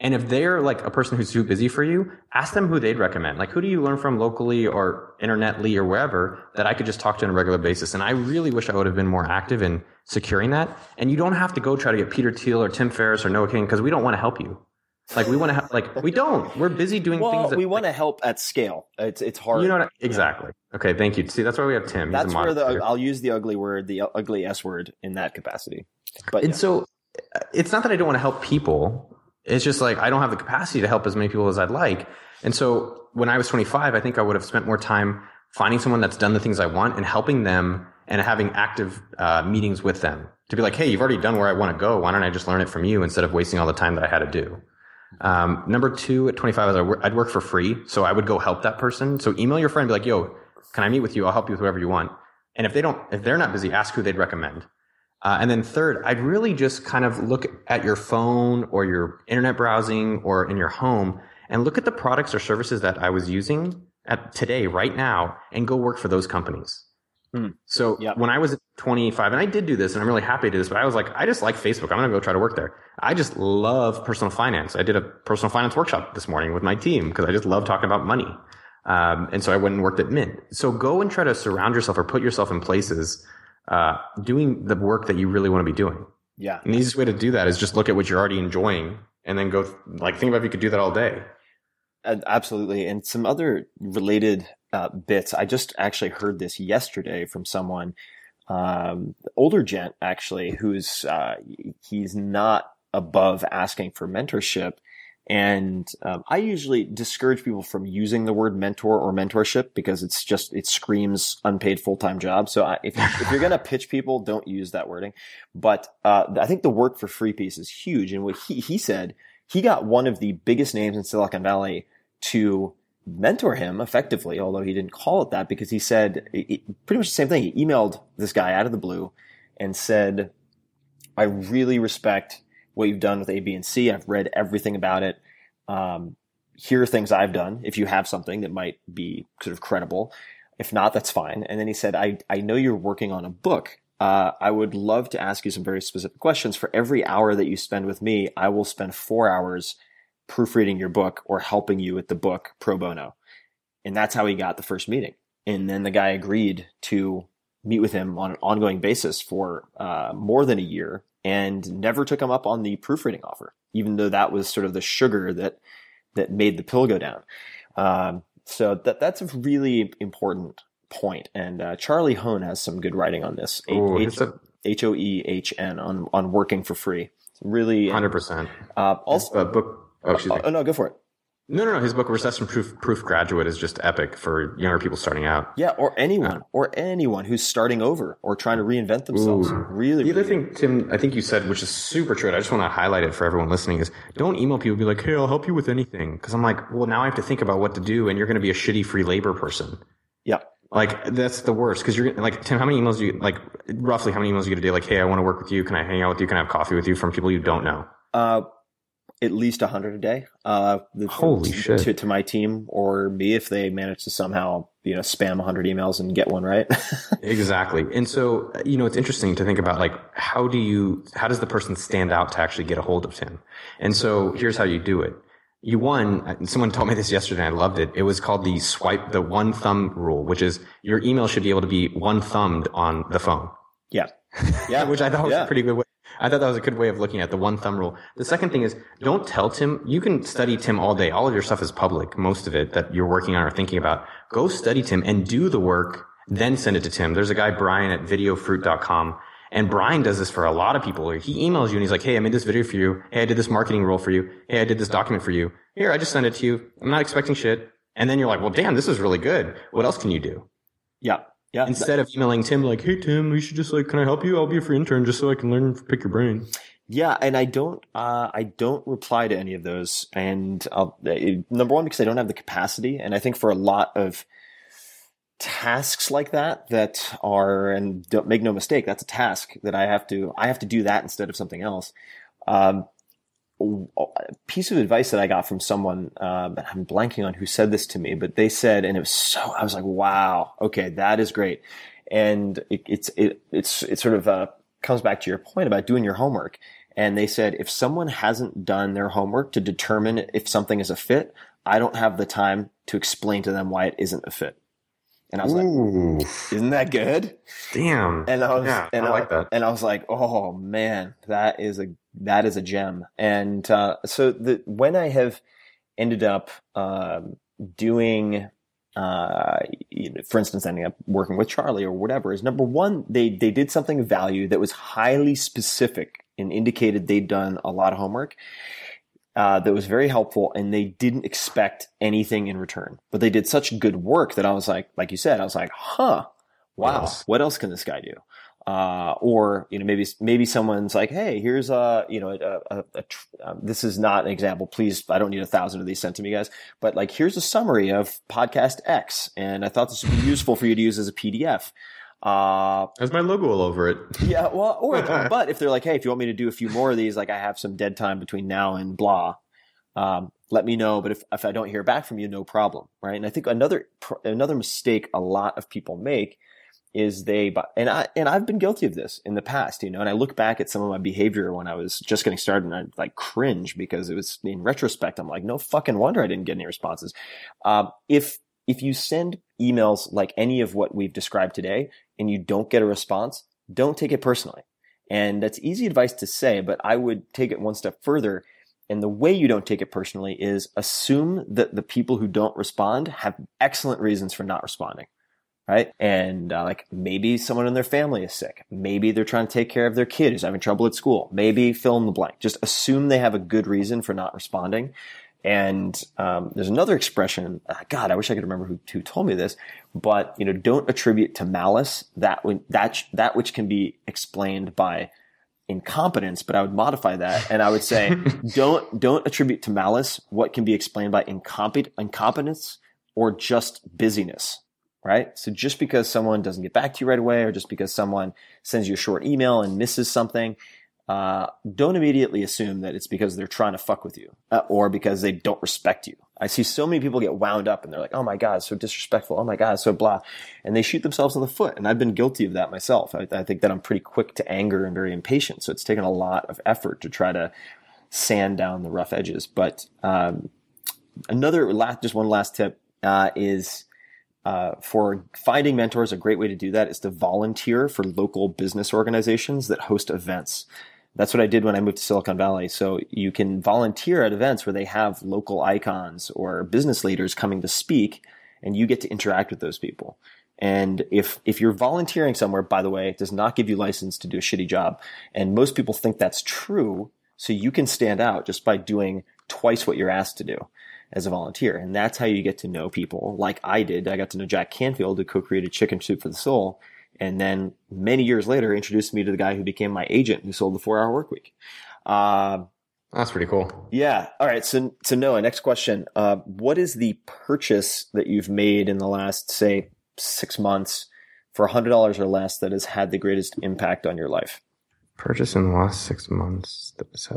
And if they're like a person who's too busy for you, ask them who they'd recommend. Like, who do you learn from locally or internetly or wherever that I could just talk to on a regular basis? And I really wish I would have been more active in securing that. And you don't have to go try to get Peter Thiel or Tim Ferriss or Noah Kagan because we don't want to help you. Like, we want to, ha- like, we don't. We're busy doing well, things that we want to help at scale. It's, it's hard. You know what? I- exactly. Okay. Thank you. See, that's why we have Tim. He's a That's where the. I'll use the ugly word, the ugly S word in that capacity. But And yeah. so uh, it's not that I don't want to help people. It's just like I don't have the capacity to help as many people as I'd like. And so when I was 25, I think I would have spent more time finding someone that's done the things I want and helping them and having active uh, meetings with them to be like, hey, you've already done where I want to go. Why don't I just learn it from you instead of wasting all the time that I had to do? Um, number two, at 25, is I wor- I'd work for free. So I would go help that person. So email your friend, be like, yo, can I meet with you? I'll help you with whatever you want. And if they don't, if they're not busy, ask who they'd recommend. Uh, and then third, I'd really just kind of look at your phone or your internet browsing or in your home and look at the products or services that I was using at today, right now, and go work for those companies. Hmm. So Yep. when I was 25, and I did do this, and I'm really happy to do this, but I was like, I just like Facebook. I'm going to go try to work there. I just love personal finance. I did a personal finance workshop this morning with my team because I just love talking about money. Um, and so I went and worked at Mint. So go and try to surround yourself or put yourself in places uh, doing the work that you really want to be doing. yeah. And the easiest way to do that is just look at what you're already enjoying and then go like think about if you could do that all day. Absolutely. And some other related uh, bits. I just actually heard this yesterday from someone, um, older gent actually, who's, uh, he's not above asking for mentorship. And um, I usually discourage people from using the word mentor or mentorship because it's just, it screams unpaid full time job. So I, if, if you're to pitch people, don't use that wording. But uh, I think the work for free piece is huge. And what he, he said, he got one of the biggest names in Silicon Valley to mentor him effectively, although he didn't call it that because he said it- pretty much the same thing. He emailed this guy out of the blue and said, I really respect what you've done with A, B, and C. I've read everything about it. Um, here are things I've done. If you have something that might be sort of credible, if not, that's fine. And then he said, I, I know you're working on a book. Uh, I would love to ask you some very specific questions. For every hour that you spend with me, I will spend four hours proofreading your book or helping you with the book pro bono. And that's how he got the first meeting. And then the guy agreed to meet with him on an ongoing basis for uh, more than a year and never took him up on the proofreading offer, even though that was sort of the sugar that that made the pill go down. Um, so that that's a really important point. And uh, Charlie Hoehn has some good writing on this. Ooh, H- it's a H O E H N on on working for free. It's really hundred percent. uh, also. A book. Oh, excuse me. Oh no, go for it. No, no, no. His book, Recession Proof Proof Graduate, is just epic for younger people starting out. Yeah, or anyone, or anyone who's starting over or trying to reinvent themselves. Ooh. Really, The other really thing, Tim, I think you said, which is super true, and I just want to highlight it for everyone listening, is don't email people and be like, hey, I'll help you with anything. Because I'm like, well, now I have to think about what to do, and you're going to be a shitty free labor person. Yeah. Like, that's the worst. Because you're like, Tim, how many emails do you, like, roughly how many emails do you get a day? Like, hey, I want to work with you. Can I hang out with you? Can I have coffee with you from people you don't know? Uh, at least a hundred a day. Uh, Holy to, shit. To, to my team or me if they manage to somehow you know spam a hundred emails and get one right. Exactly. And so, you know, it's interesting to think about like, how do you, how does the person stand out to actually get a hold of Tim? And so here's how you do it. You one, someone told me this yesterday. and I loved it. It was called the swipe, the one thumb rule, which is your email should be able to be one thumbed on the phone. yeah, yeah, which I thought was a pretty good way. I thought that was a good way of looking at the one thumb rule. The second thing is don't tell Tim. You can study Tim all day. All of your stuff is public. Most of it that you're working on or thinking about. Go study Tim and do the work. Then send it to Tim. There's a guy, Brian at videofruit.com. And Brian does this for a lot of people. He emails you and he's like, Hey, I made this video for you. Hey, I did this marketing role for you. Hey, I did this document for you. Here, I just sent it to you. I'm not expecting shit. And then you're like, well, damn, this is really good. What else can you do? yeah. Yeah. Instead of emailing Tim like, "Hey Tim, we should just like, can I help you? I'll be a free intern just so I can learn pick your brain." Yeah, and I don't, uh, I don't reply to any of those. And I'll, it, number one, because I don't have the capacity, and I think for a lot of tasks like that, that are, and don't make no mistake, that's a task that I have to, I have to do that instead of something else. Um, a piece of advice that I got from someone, uh, I'm blanking on who said this to me, but they said, and it was so, I was like, wow, okay, that is great. And it, it's, it, it's, it sort of, uh, comes back to your point about doing your homework. And they said, if someone hasn't done their homework to determine if something is a fit, I don't have the time to explain to them why it isn't a fit. And I was Ooh. like, isn't that good? Damn. And I was, yeah, and I like that. And I was like, oh man, that is a, that is a gem. And, uh, so the, when I have ended up, um, doing, uh, you know, for instance, ending up working with Charlie or whatever is number one, they, they did something of value that was highly specific and indicated they'd done a lot of homework. Uh, that was very helpful and they didn't expect anything in return, but they did such good work that I was like, like you said, I was like, huh, wow, Yes. what else can this guy do? Uh, or, you know, maybe, maybe someone's like, Hey, here's a, you know, a, a, a tr- um, this is not an example. Please, I don't need a thousand of these sent to me guys, but like, here's a summary of podcast X. And I thought this would be useful for you to use as a PDF. Uh, Has my logo all over it. yeah, well, or but if they're like, hey, if you want me to do a few more of these, like I have some dead time between now and blah, um, let me know. But if if I don't hear back from you, no problem, right? And I think another another mistake a lot of people make is they and I and I've been guilty of this in the past, you know. And I look back at some of my behavior when I was just getting started, and I like cringe because it was in retrospect, I'm like, no fucking wonder I didn't get any responses. Um, if if you send emails like any of what we've described today and you don't get a response, don't take it personally. And that's easy advice to say, but I would take it one step further. And the way you don't take it personally is assume that the people who don't respond have excellent reasons for not responding. Right. And uh, like maybe someone in their family is sick. Maybe they're trying to take care of their kid who's having trouble at school. Maybe fill in the blank. Just assume they have a good reason for not responding. And um, there's another expression. uh, God, I wish I could remember who, who told me this. But you know, don't attribute to malice that when, that that which can be explained by incompetence. But I would modify that, and I would say, don't don't attribute to malice what can be explained by incompetent incompetence or just busyness. Right. So just because someone doesn't get back to you right away, or just because someone sends you a short email and misses something, uh, don't immediately assume that it's because they're trying to fuck with you uh, or because they don't respect you. I see so many people get wound up and they're like, "Oh my god, so disrespectful. Oh my god, so blah," and they shoot themselves in the foot. And I've been guilty of that myself. I, I think that I'm pretty quick to anger and very impatient. So it's taken a lot of effort to try to sand down the rough edges. But um, another last, just one last tip uh, is uh, for finding mentors. A great way to do that is to volunteer for local business organizations that host events. That's what I did when I moved to Silicon Valley. So you can volunteer at events where they have local icons or business leaders coming to speak and you get to interact with those people. And if, if you're volunteering somewhere, by the way, it does not give you license to do a shitty job. And most people think that's true. So you can stand out just by doing twice what you're asked to do as a volunteer. And that's how you get to know people like I did. I got to know Jack Canfield, who co-created Chicken Soup for the Soul. And then many years later introduced me to the guy who became my agent who sold the four hour work week. Uh, That's pretty cool. yeah. All right. So, so Noah, next question. Uh, what is the purchase that you've made in the last, say, six months for hundred dollars or less that has had the greatest impact on your life? Purchase in the last six months. that was-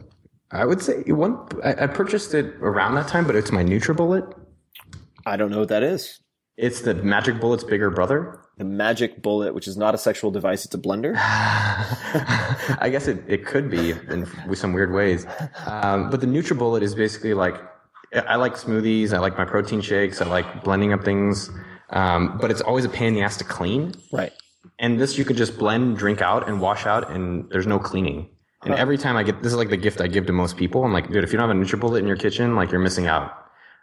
I would say one. I, I purchased it around that time, but it's my NutriBullet. I don't know what that is. It's the Magic Bullet's bigger brother. The magic bullet, which is not a sexual device, it's a blender. I guess it, it could be in with some weird ways. Um, but the NutriBullet is basically like I like smoothies. I like my protein shakes. I like blending up things. Um, but it's always a pain in the ass to clean. Right. And this you could just blend, drink out, and wash out, and there's no cleaning. And every time I get this is like the gift I give to most people. I'm like, dude, if you don't have a NutriBullet in your kitchen, like you're missing out.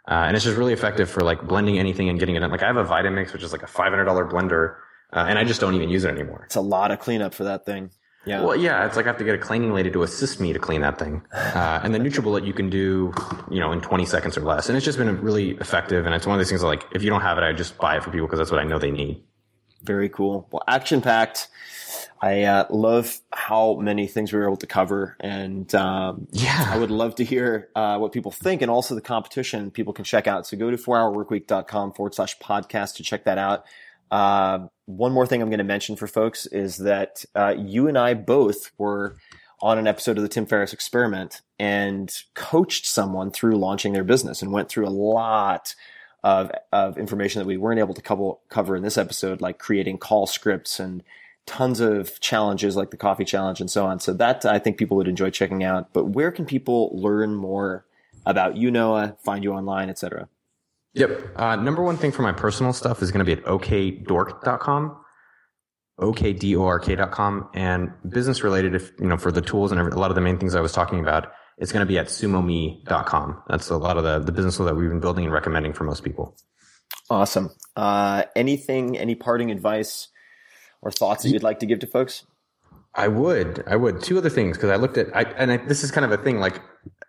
Uh, and it's just really effective for like blending anything and getting it in. Like I have a Vitamix, which is like a $500 blender, uh, and I just don't even use it anymore. It's a lot of cleanup for that thing. Yeah. Well, yeah, it's like I have to get a cleaning lady to assist me to clean that thing. Uh, and the NutriBullet you can do, you know, in 20 seconds or less. And it's just been really effective. And it's one of these things that, like, if you don't have it, I just buy it for people because that's what I know they need. Very cool. Well, action packed. I uh, love how many things we were able to cover, and um, Yeah. I would love to hear uh, what people think, and also the competition people can check out. So go to 4hourworkweek.com forward slash podcast to check that out. Uh, one more thing I'm going to mention for folks is that uh, you and I both were on an episode of the Tim Ferriss Experiment and coached someone through launching their business and went through a lot of, of information that we weren't able to cover, cover in this episode, like creating call scripts and tons of challenges like the coffee challenge and so on. So that I think people would enjoy checking out. But where can people learn more about you, Noah, find you online, etc.? Yep. Uh, number one thing for my personal stuff is going to be at okdork.com, okdork.com, and business related, if you know, for the tools and every, a lot of the main things I was talking about, it's going to be at sumome.com. That's a lot of the, the business that we've been building and recommending for most people. Awesome. Uh, anything, any parting advice or thoughts that you'd like to give to folks? I would, I would. Two other things because I looked at, I, and I, this is kind of a thing. Like,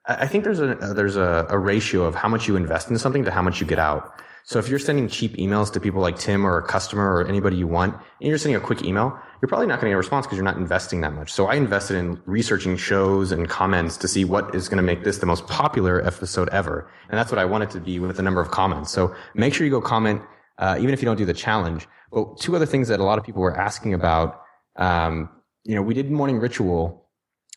I think there's a there's a, a ratio of how much you invest in something to how much you get out. So if you're sending cheap emails to people like Tim or a customer or anybody you want, and you're sending a quick email, you're probably not going to get a response because you're not investing that much. So I invested in researching shows and comments to see what is going to make this the most popular episode ever, and that's what I want it to be with the number of comments. So make sure you go comment, uh, even if you don't do the challenge. But two other things that a lot of people were asking about. Um, you know, we did morning ritual,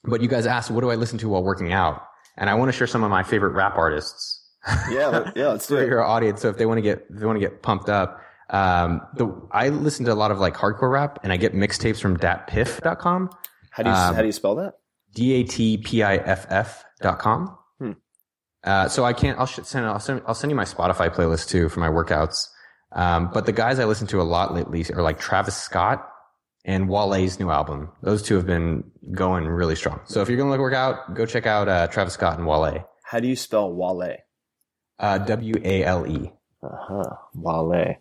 but you guys asked, what do I listen to while working out? And I want to share some of my favorite rap artists Yeah, yeah, let's do for it. your audience. So if they want to get, if they want to get pumped up, um, the, I listen to a lot of like hardcore rap and I get mixtapes from datpiff.com, How do you Um, how do you spell that? D-A-T-P-I-F-F dot com. Hmm. Uh, so I can't, I'll send, I'll send, I'll send you my Spotify playlist too for my workouts. Um, but the guys I listen to a lot lately are like Travis Scott and Wale's new album. Those two have been going really strong. So if you're going to work out, go check out, uh, Travis Scott and Wale. How do you spell Wale? Uh, W-A-L-E. Uh huh. Wale.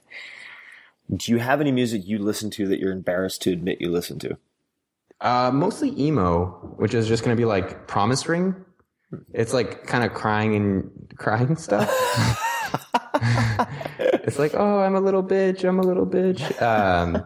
Do you have any music you listen to that you're embarrassed to admit you listen to? Uh, mostly emo, which is just going to be like Promise Ring. It's like kind of crying and crying stuff. it's like, oh, I'm a little bitch. I'm a little bitch. Um,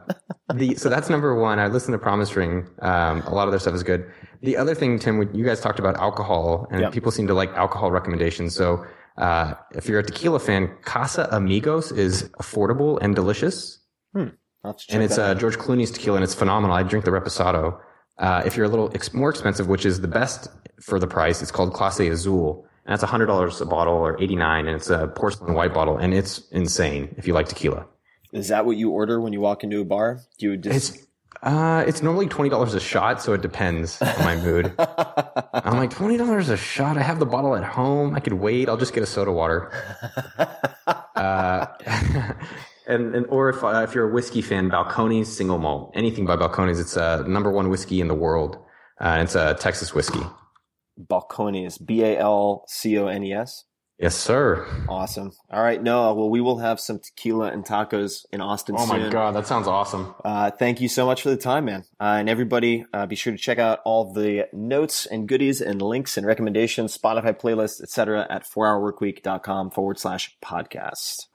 the, so that's number one. I listen to Promise Ring. Um, a lot of their stuff is good. The other thing, Tim, you guys talked about alcohol and Yeah. people seem to like alcohol recommendations. So, uh, if you're a tequila fan, Casamigos is affordable and delicious I'll have to check and it's uh. George Clooney's tequila, and it's phenomenal. I drink the Reposado. Uh, if you're a little ex- more expensive, which is the best for the price, it's called Clase Azul, and hundred dollars a bottle or eighty nine, and it's a porcelain white bottle, and it's insane if you like tequila. Is that what you order when you walk into a bar? Do you just It's uh, it's normally twenty dollars a shot, so it depends on my mood. I'm like twenty dollars a shot. I have the bottle at home. I could wait. I'll just get a soda water. Uh, and, and or if uh, if you're a whiskey fan, Balcones single malt, anything by Balcones, it's uh, number one whiskey in the world. Uh, it's a Texas whiskey. Balcones? B A L C O N E S. Yes, sir. Awesome. All right, Noah. Well, we will have some tequila and tacos in Austin soon. Oh soon. my god, that sounds awesome. Uh, thank you so much for the time, man. Uh, and everybody, uh, be sure to check out all the notes and goodies and links and recommendations, Spotify playlists, etc. at 4hourworkweek.com forward slash podcast.